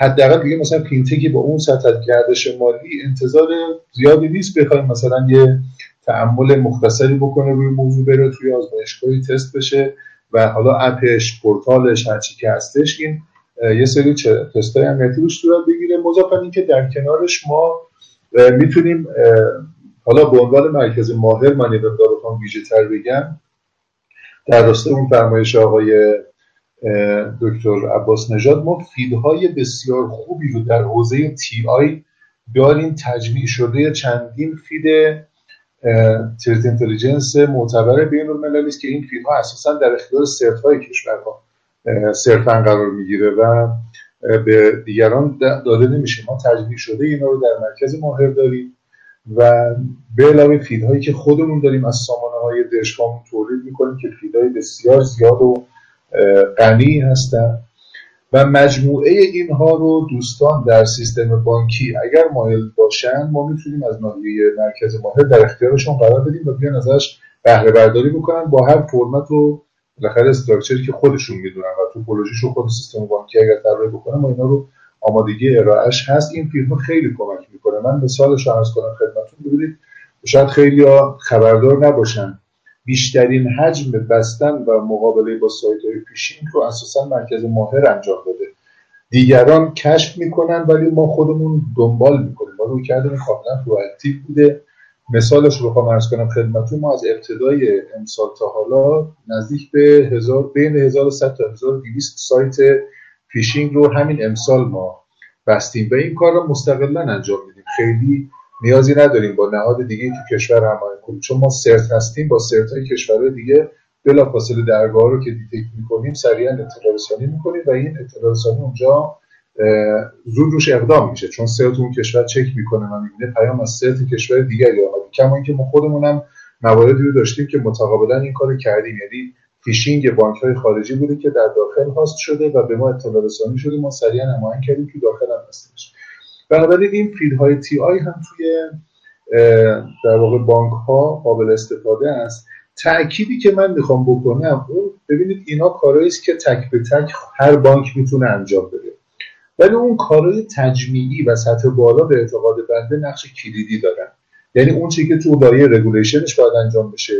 حداقل دیگه مثلا فینتکی با اون سطح گردش مالی انتظار زیادی نیست بخوایم مثلا یه تأملِ مختصری بکنه روی موضوع بره توی آزمایشگاهی تست بشه و حالا اپش پورتالش هرچی که هستش این یه سری تست های امنیتی روش صورت بگیره. مضافاً اینکه در کنارش ما می‌تونیم حالا به عنوان مرکز ماهر من یه مقدار ویژه تر بگم در راستای اون فرمایش آقای دکتر عباس نژاد ما feed های بسیار خوبی رو در حوزه TI داریم. تجمیع شده چندین feed threat intelligence معتبر بین المللی است که این feed ها اساسا در اختیار CERT های کشورها صرفا قرار می‌گیره و به دیگران داده نمیشه. ما تجمیع شده اینا رو در مرکز ماهر داریم. و به علاوه فیدهایی که خودمون داریم از سامانه های تولید می‌کنیم که فیدهای بسیار زیاد و غنی هستن. و مجموعه اینها رو دوستان در سیستم بانکی اگر مایل باشن ما می‌تونیم از ناحیه مرکز ماهر در اختیارشون قرار بدیم و بیان ازش بهره برداری بکنن با هر فرمت و بالاخره structure ی که خودشون می‌دونن و توپولوژیش رو خود سیستم بانکی اگر طراحی بکنن ما اینا رو آمادگی ارائهش هست این feed هم خیلی کمک می‌کنه. من مثالش رو عرض کنم خدمتتون. ببینید شاید خیلی خبردار نباشن. بیشترین حجم بستن و مقابله با سایت های فیشینگ رو اساسا مرکز ماهر انجام بده دیگران کشف می‌کنن ولی ما خودمون دنبال می‌کنیم. ما رویکردمون کاملا active بوده. مثالش رو بخوام عرض کنم خدمتتون. ما از ابتدای امسال تا حالا نزدیک به هزار بین 1100 تا 1200 سایت فیشینگ رو همین امسال ما بستیم. و این کار رو مستقلا انجام میدیم. خیلی نیازی نداریم با نهاد دیگه تو کشور هماهنگ کنیم. چون ما CERT هستیم با CERT های کشورهای دیگه بلافاصله درگاه رو که detect می‌کنیم سریعا اطلاع رسانی می‌کنیم و این اطلاع رسانی اونجا زود روش اقدام میشه. چون CERT اون کشور چک می‌کنه و می‌بینه پیام از CERT کشور دیگری آمده. کما اینکه ما خودمونم مواردی رو داشتیم که متقابلا این کار کردیم. یعنی فیشینگ بانک های خارجی بوده که در داخل host شده و به ما اطلاع رسانی شده. ما سریعا هماهنگ کردیم که داخل هم هستش. بنابراین این feed های TI هم توی در واقع بانک ها قابل استفاده است. تأکیدی که من می‌خوام بکنم اون ببینید اینا کارهایی است که تک به تک هر بانک می‌تونه انجام بده. ولی اون کارهای تجمیعی و سطح بالا به اعتقاد بنده نقش کلیدی دارن. یعنی اون چی که تو لایه رگولیشنش باید انجام بشه.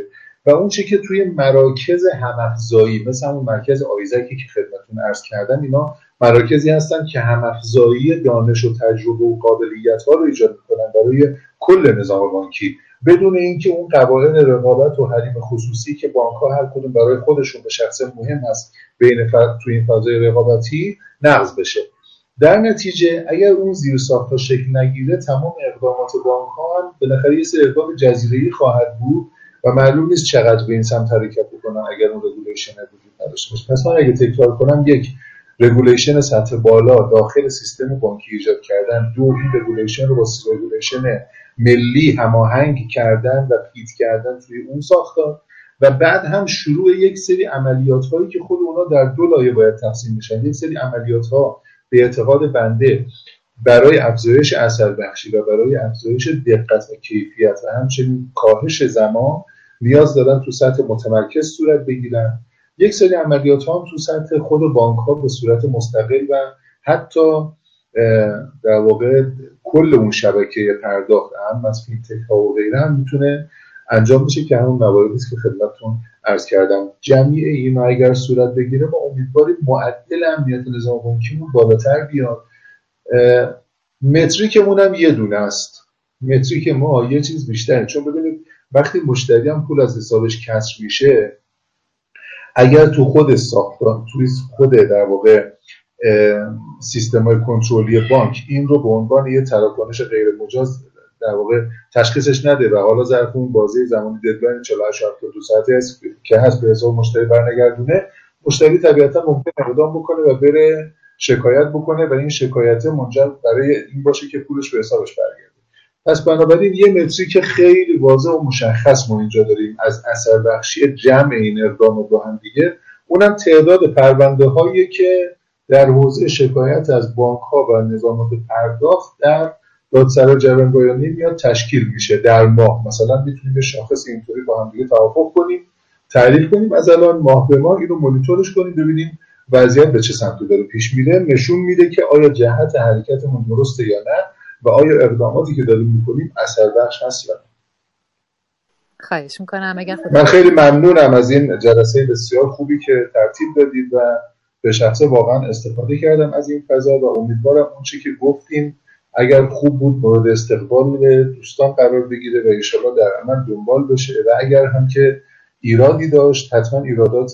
و اون چی که توی مراکز همافزایی مثل همون مرکز آیزکی که خدمتتون عرض کردم اینا مراکزی هستن که همافزایی دانش و تجربه و قابلیت ها رو ایجاد می‌کنن برای کل نظام بانکی. بدون اینکه اون قواعد رقابت و حریم خصوصی که بانک ها هر کدوم برای خودشون به شخص مهم هست بین فرد توی این فضای رقابتی نقض بشه. در نتیجه اگر اون زیر ها شکل نگیره تمام اقدامات بانک ها هم بالاخره یه سری اقدام جزیره‌ای خواهد بود و معلوم نیست چقدر به این سمت حرکت بکنن اگر اون regulation وجود نداشته باشه. پس من اگه تکرار کنم یک regulation سطح بالا داخل سیستم بانکی ایجاد کردن دو این regulation رو با regulation ملی هماهنگ کردن و fit کردن توی اون ساختار. و بعد هم شروع یک سری عملیات هایی که خود اونا در دو لایه باید تقسیم بشن. یک سری عملیات ها به اعتقاد بنده برای افزایش اثر بخشی و برای افزایش دقت و کیفیت و همچنین کاهش زمان نیاز دارن تو سطح متمرکز صورت بگیرن. یک سری عملیات ها هم تو سطح خود بانک ها به صورت مستقل و حتی در واقع کل اون شبکه پرداخت هم از فینتک ها و غیره هم می‌تونه انجام بشه که همون مواردی است که خدمتتون عرض کردم. جمعی این اگر صورت بگیره ما امیدواریم معدل امنیت نظام بانکیمون بالاتر بیاد. متریکمون هم یه دونه است. متریک ما یه چیز بیشتره. چون ببینید وقتی مشتری هم پول از حسابش کسر میشه اگر تو خود ساختار توی خود در واقع سیستم های کنترلی بانک این رو به عنوان یه تراکنش غیر مجاز در واقع تشخیصش نده و حالا ظرف اون بازی زمانی ددلاین 48 دو ساعته است که هست به حساب مشتری برنگردونه مشتری طبیعتا ممکن اقدام بکنه و بره شکایت بکنه و این شکایت منجر برای این باشه که پولش به حسابش برگرده. پس بنابراین یه متریک خیلی واضح و مشخص ما اینجا داریم از اثر بخشی جمع این اقدام با هم دیگه. اونم تعداد پرونده هایی که در حوزه شکایت از بانک ها و نظامات پرداخت در دادسرا جوانگایانی میاد تشکیل میشه در ماه. مثلا می‌تونیم شاخص اینطوری با هم دیگه توافق کنیم تعریف کنیم از الان ماه به ماه اینو مانیتورش کنیم ببینیم وضعیت به چه سمتی داره پیش میره. نشون میده که آیا جهت حرکتمون درسته یا نه. و آیا اقداماتی که داریم می‌کنیم اثر بخش هست یا خواهش می‌کنم اگر من خیلی ممنونم از این جلسه بسیار خوبی که ترتیب دادید و به شخصه واقعا استفاده کردم از این فضا و امیدوارم اون چی که گفتیم اگر خوب بود مورد استقبال دوستان قرار بگیره و ایشالا در عمل دنبال بشه و اگر هم که ایرادی داشت حتما ایرادات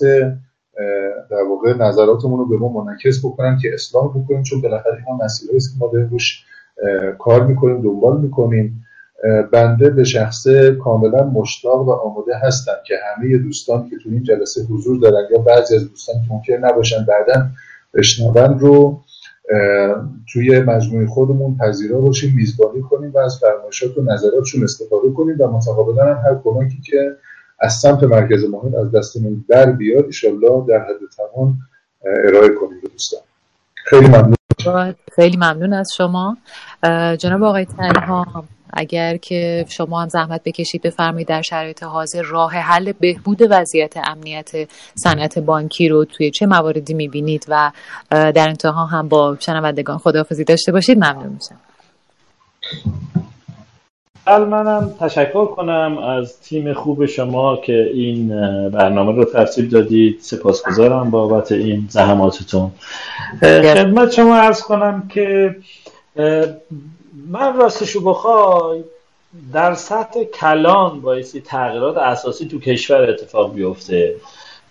در واقع نظراتمون رو به ما منعکس بکنن که اصلاح بکنیم چون بالاخره اینا مسئله است که ما روش کار می‌کنیم دنبال می‌کنیم. بنده به شخصه کاملا مشتاق و آماده هستم که همه دوستان که تو این جلسه حضور دارن یا بعضی از دوستان که ممکن نباشن بعدا بشنون رو توی مجموعه خودمون پذیرا باشیم میزبانی کنیم و از فرمایشات و نظراتشون استفاده کنیم و متقابلا هم هر کمکی که از سمت مرکز مهم از دستمون در بیاد ایشالله در حد توان ارائه کنیم به دوستان. خیلی ممنون. خیلی ممنون از شما. جناب آقای تنها اگر که شما هم زحمت بکشید بفرمایید در شرایط حاضر راه حل بهبود وضعیت امنیت صنعت بانکی رو توی چه مواردی می‌بینید و در انتها هم با شنوندگان خداحافظی داشته باشید. ممنون میشم. منم تشکر کنم از تیم خوب شما که این برنامه رو ترتیب دادید. سپاسگزارم بابت این زحماتتون. خدمت شما ارز کنم که من راستشو بخوای در سطح کلان بایستی تغییرات اساسی تو کشور اتفاق بیفته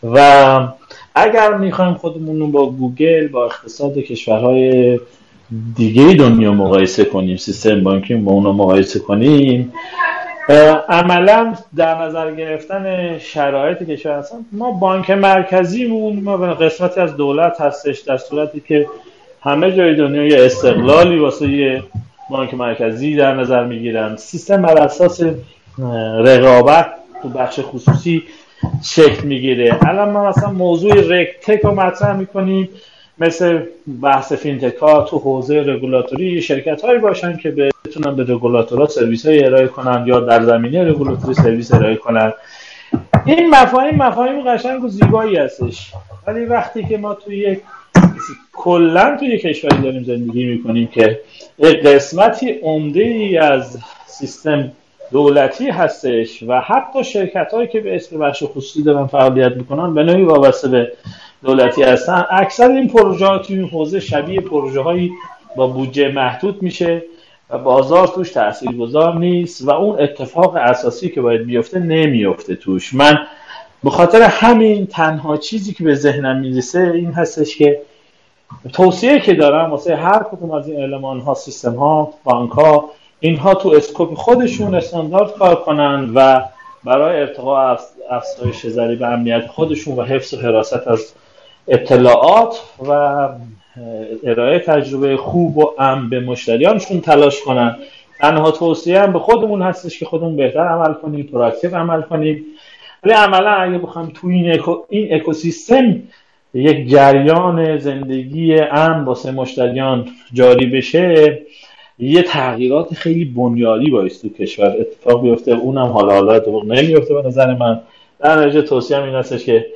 و اگر می‌خوایم خودمون رو با گوگل با اقتصاد کشورهای دیگه دنیا مقایسه کنیم سیستم بانکی با اون مقایسه کنیم. عملا در نظر گرفتن شرایط کشور هستن. ما بانک مرکزیمون ما به قسمتی از دولت هستش در صورتی که همه جای دنیا یه استقلالی واسه یه بانک مرکزی در نظر می‌گیرن. سیستم بر اساس رقابت تو بخش خصوصی شکل می‌گیره. الان ما مثلا موضوع RegTech رو مطرح می‌کنیم. مثل بحث فینتکا تو حوزه رگولاتوری شرکت هایی باشن که بتونن به رگولاتورها سرویس های ارائه کنن یا در زمینه رگولاتوری سرویس ارائه کنن. این مفاهیم مفاهیم قشنگ و زیبایی هستش. ولی وقتی که ما توی یک کلا توی کشوری داریم زندگی می‌کنیم که قسمتی عمده ای از سیستم دولتی هستش و حتی شرکت هایی که به اسم بخش خصوصی دارن فعالیت می‌کنن به نوعی وابسته به دولتی هستن. اکثر این پروژه ها توی این حوزه شبیه پروژه هایی با بودجه محدود میشه و بازار توش تأثیر گذار نیست و اون اتفاق اساسی که باید بیفته نمیفته توش. من به خاطر همین تنها چیزی که به ذهنم می‌رسه این هستش که توصیه که دارم واسه هر کدوم از این علمان ها سیستم ها بانک ها اینها تو اسکوپ خودشون استاندارد کار کنن و برای ارتقاء افزایش ضریب امنیت خودشون و حفظ و حراست از اطلاعات و ارائه تجربه خوب و امن به مشتریانشون تلاش کنن. تنها توصیه هم به خودمون هستش که خودمون بهتر عمل کنیم پراکتیو عمل کنیم. ولی عملا اگه بخوام تو این, اکو، این اکوسیستم یک جریان زندگی امن واسه مشتریان جاری بشه یه تغییرات خیلی بنیادی باعث تو کشور اتفاق بیفته. اونم حالا حالا اتفاق نمیفته به نظر من. در نتیجه توصیه این هستش که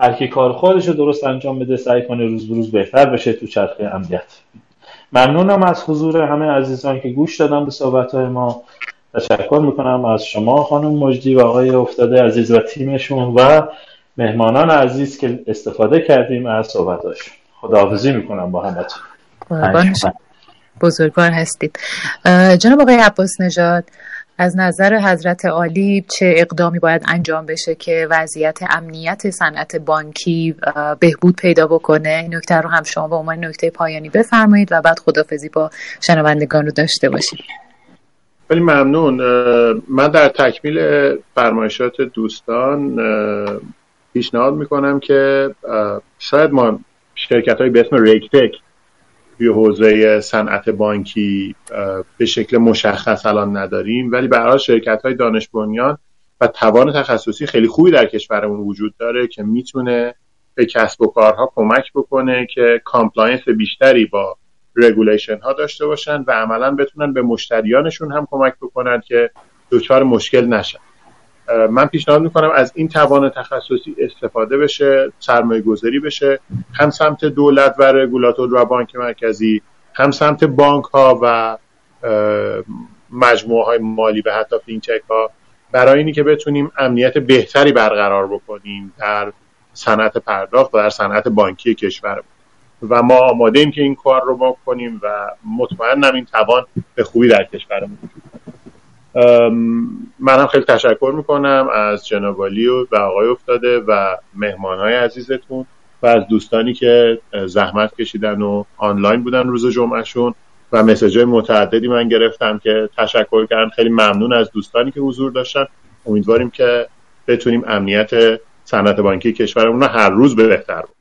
هر کی کار خودش رو درست انجام بده سعی کنه روز به روز بهتر بشه تو چرخه امنیت. ممنونم از حضور همه عزیزان که گوش دادن به صحبت های ما. تشکر می‌کنم از شما خانم مجدی و آقای افتاده عزیز و تیمشون و مهمانان عزیز که استفاده کردیم از صحبتاشون خداحافظی می‌کنم با همتون بزرگوار هستید. جناب آقای عباس نژاد از نظر حضرت عالی چه اقدامی باید انجام بشه که وضعیت امنیت صنعت بانکی بهبود پیدا بکنه؟ این نکته رو هم شما به عنوان نکته پایانی بفرمایید و بعد خدافزی با شنوندگان رو داشته باشید خیلی ممنون. من در تکمیل فرمایشات دوستان پیشنهاد می‌کنم که شاید ما شرکت های به اسم RegTech توی حوزه صنعت بانکی به شکل مشخص الان نداریم. ولی برای شرکت های دانش بنیان و توان تخصصی خیلی خوبی در کشورمون وجود داره که می‌تونه به کسب و کارها کمک بکنه که compliance بیشتری با regulation ها داشته باشن و عملا بتونن به مشتریانشون هم کمک بکنن که دچار مشکل نشن. من پیشنهاد می‌کنم از این توان تخصصی استفاده بشه سرمایه گذاری بشه هم سمت دولت و رگولاتور و بانک مرکزی هم سمت بانک ها و مجموعه های مالی و حتی فینتک ها برای اینی که بتونیم امنیت بهتری برقرار بکنیم در صنعت پرداخت و در صنعت بانکی کشور. و ما آماده ایم که این کار رو بکنیم و مطمئنم این توان به خوبی در کشورمون. وجود من هم خیلی تشکر می‌کنم از جنابالی و آقای افتاده و مهمان های عزیزتون و از دوستانی که زحمت کشیدن و آنلاین بودن روز جمعهشون و مسیج های متعددی من گرفتم که تشکر کردم. خیلی ممنون از دوستانی که حضور داشتن. امیدواریم که بتونیم امنیت صنعت بانکی کشورمون رو هر روز به بهتر بکنیم.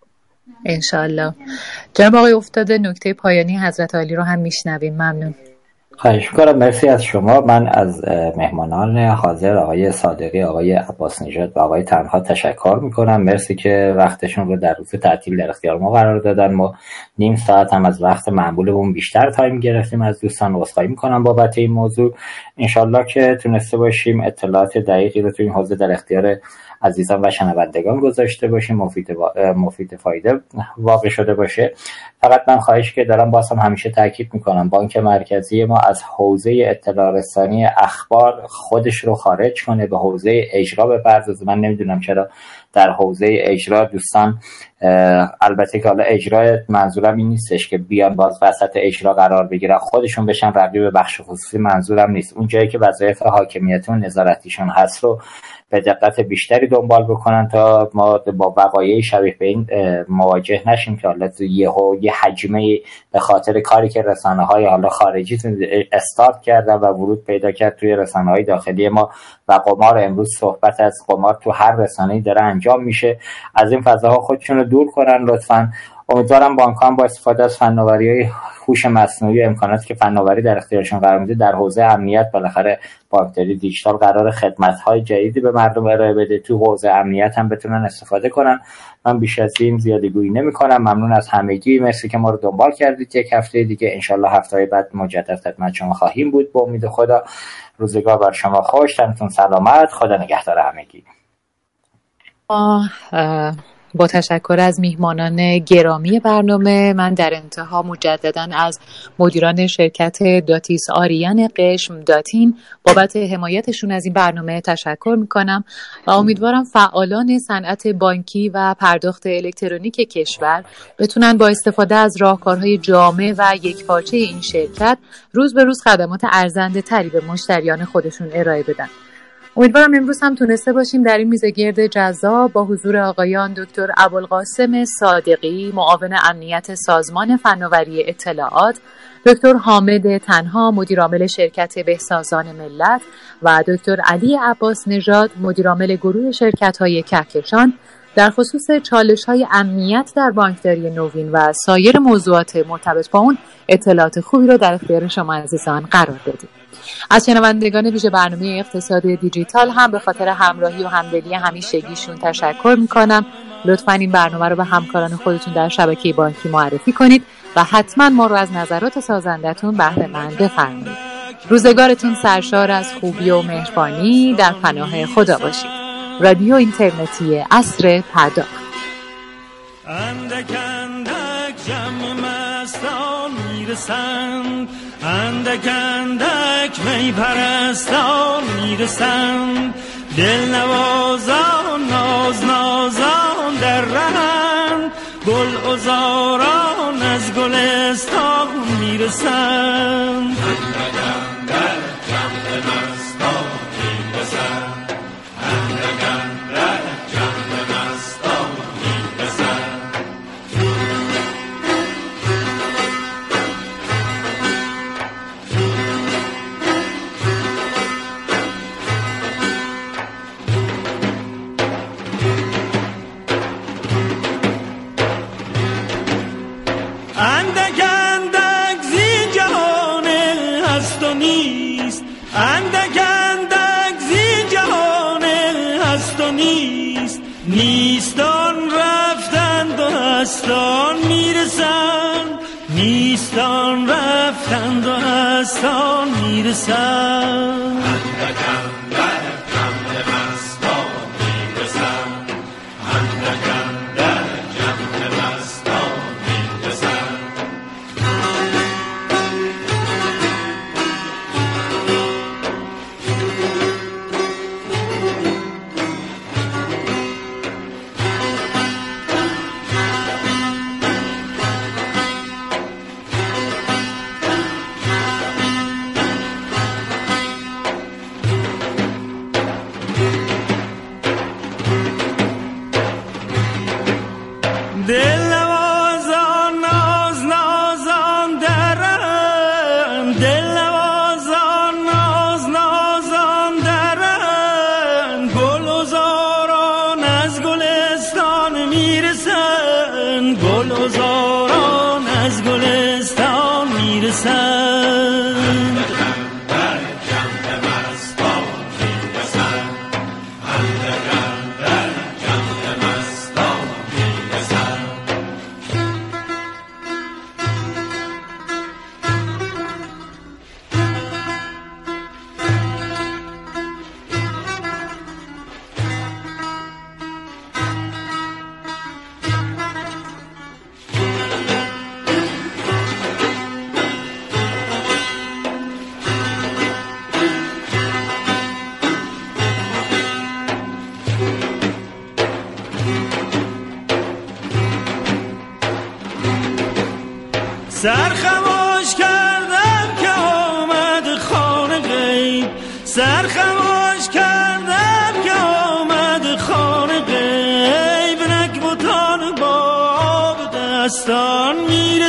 انشالله جناب آقای افتاده نکته پایانی حضرت علی رو هم میشنویم. ممنون. خواهش می‌کنم. مرسی از شما. من از مهمانان حاضر آقای صادقی آقای عباس نژاد و آقای تنها تشکر می‌کنم. مرسی که وقتشون رو در روز تعطیل در اختیار ما قرار دادن. ما نیم ساعت هم از وقت معمولمون بیشتر تایم گرفتیم از دوستان. واسطایی می‌کنم بابت این موضوع. انشالله که تونسته باشیم اطلاعات دقیقی رو تو این حوزه در اختیار عزیزان و شنوندگان گذاشته باشیم مفید, مفید فایده واقع شده باشه. فقط من خواهش که دارم بازم همیشه تاکید می‌کنم بانک مرکزی ما از حوزه اطلاع رسانی اخبار خودش رو خارج کنه به حوزه اجرا بپردازه. من نمی‌دونم چرا در حوزه اجرا دوستان البته که حالا اجرا منظورم این نیستش که بیان باز وسط اجرا قرار بگیرن خودشون بشن رقیب بخش خصوصی منظورم نیست. اون جایی که وظایف حاکمیت و نظارتیشون هست رو به دقت بیشتری دنبال بکنن تا ما با وقایع شبیه به این مواجه نشیم که حالا یه یه حجمه به خاطر کاری که رسانه های حالا خارجی استارت کردن و ورود پیدا کرد توی رسانه های داخلی ما و قمار امروز صحبت از قمار تو هر رسانه‌ای داره انجام میشه. از این فضاها خودشون رو دور کنن لطفا امیدوارم بانک با استفاده از فناوری های هوش مصنوعی و امکاناتی که فناوری در اختیارشون قرار میده در حوزه امنیت بالاخره بانکداری دیجیتال قرار خدمت های جدیدی به مردم ارائه بده. تو حوزه امنیت هم بتونن استفاده کنن. من بیش از این زیادی گویی نمی کنم ممنون از همگی. مرسی که ما رو دنبال کردید. یک هفته دیگه انشالله هفته بعد مجدد خدمت شما خواهیم بود. با امید خدا روزگار بر شما خوش. تنتون سلامت. خدا نگهدار همگی. با تشکر از میهمانان گرامی برنامه من در انتها مجددا از مدیران شرکت داتیس آریان قشم داتین بابت حمایتشون از این برنامه تشکر می‌کنم و امیدوارم فعالان صنعت بانکی و پرداخت الکترونیک کشور بتونن با استفاده از راهکارهای جامع و یکپارچه این شرکت روز به روز خدمات ارزنده تری به مشتریان خودشون ارائه بدن. امیدوارم امروز هم تونسته باشیم در این میزه گرد جذاب با حضور آقایان دکتر ابوالقاسم صادقی معاون امنیت سازمان فناوری اطلاعات دکتر حامد تنها مدیرعامل شرکت بهسازان ملت و دکتر علی عباس نژاد مدیرعامل گروه شرکت های کهکشان. در خصوص چالش های امنیت در بانکداری نوین و سایر موضوعات مرتبط با اون اطلاعات خوبی رو در اختیار شما عزیزان قرار دادیم از شنوندگان ویژه برنامه اقتصاد دیجیتال هم به خاطر همراهی و همدلی همیشگیشون تشکر می‌کنم. لطفا این برنامه رو به همکاران خودتون در شبکه بانکی معرفی کنید و حتما ما رو از نظرات سازندتون بهره مند بفرمایید. روزگارتون سرشار از خوبی و مهربانی. در پناه خدا باشید. رادیو اینترنتی اصر پرداخت. اندک اندک جمع مستان می‌رسند. اندک اندک می پرستان می‌رسند دل نوازان ناز نازان در رهند گل ازاران از گلستان می‌رسند نیستان رفتند و هستان می‌رسن. سر خموش کردم که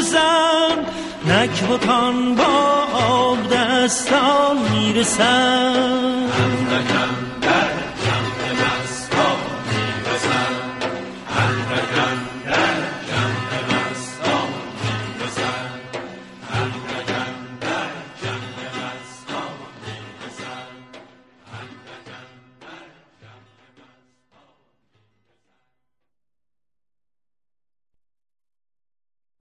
می‌رسن نک بکن با آب دستان می‌رسن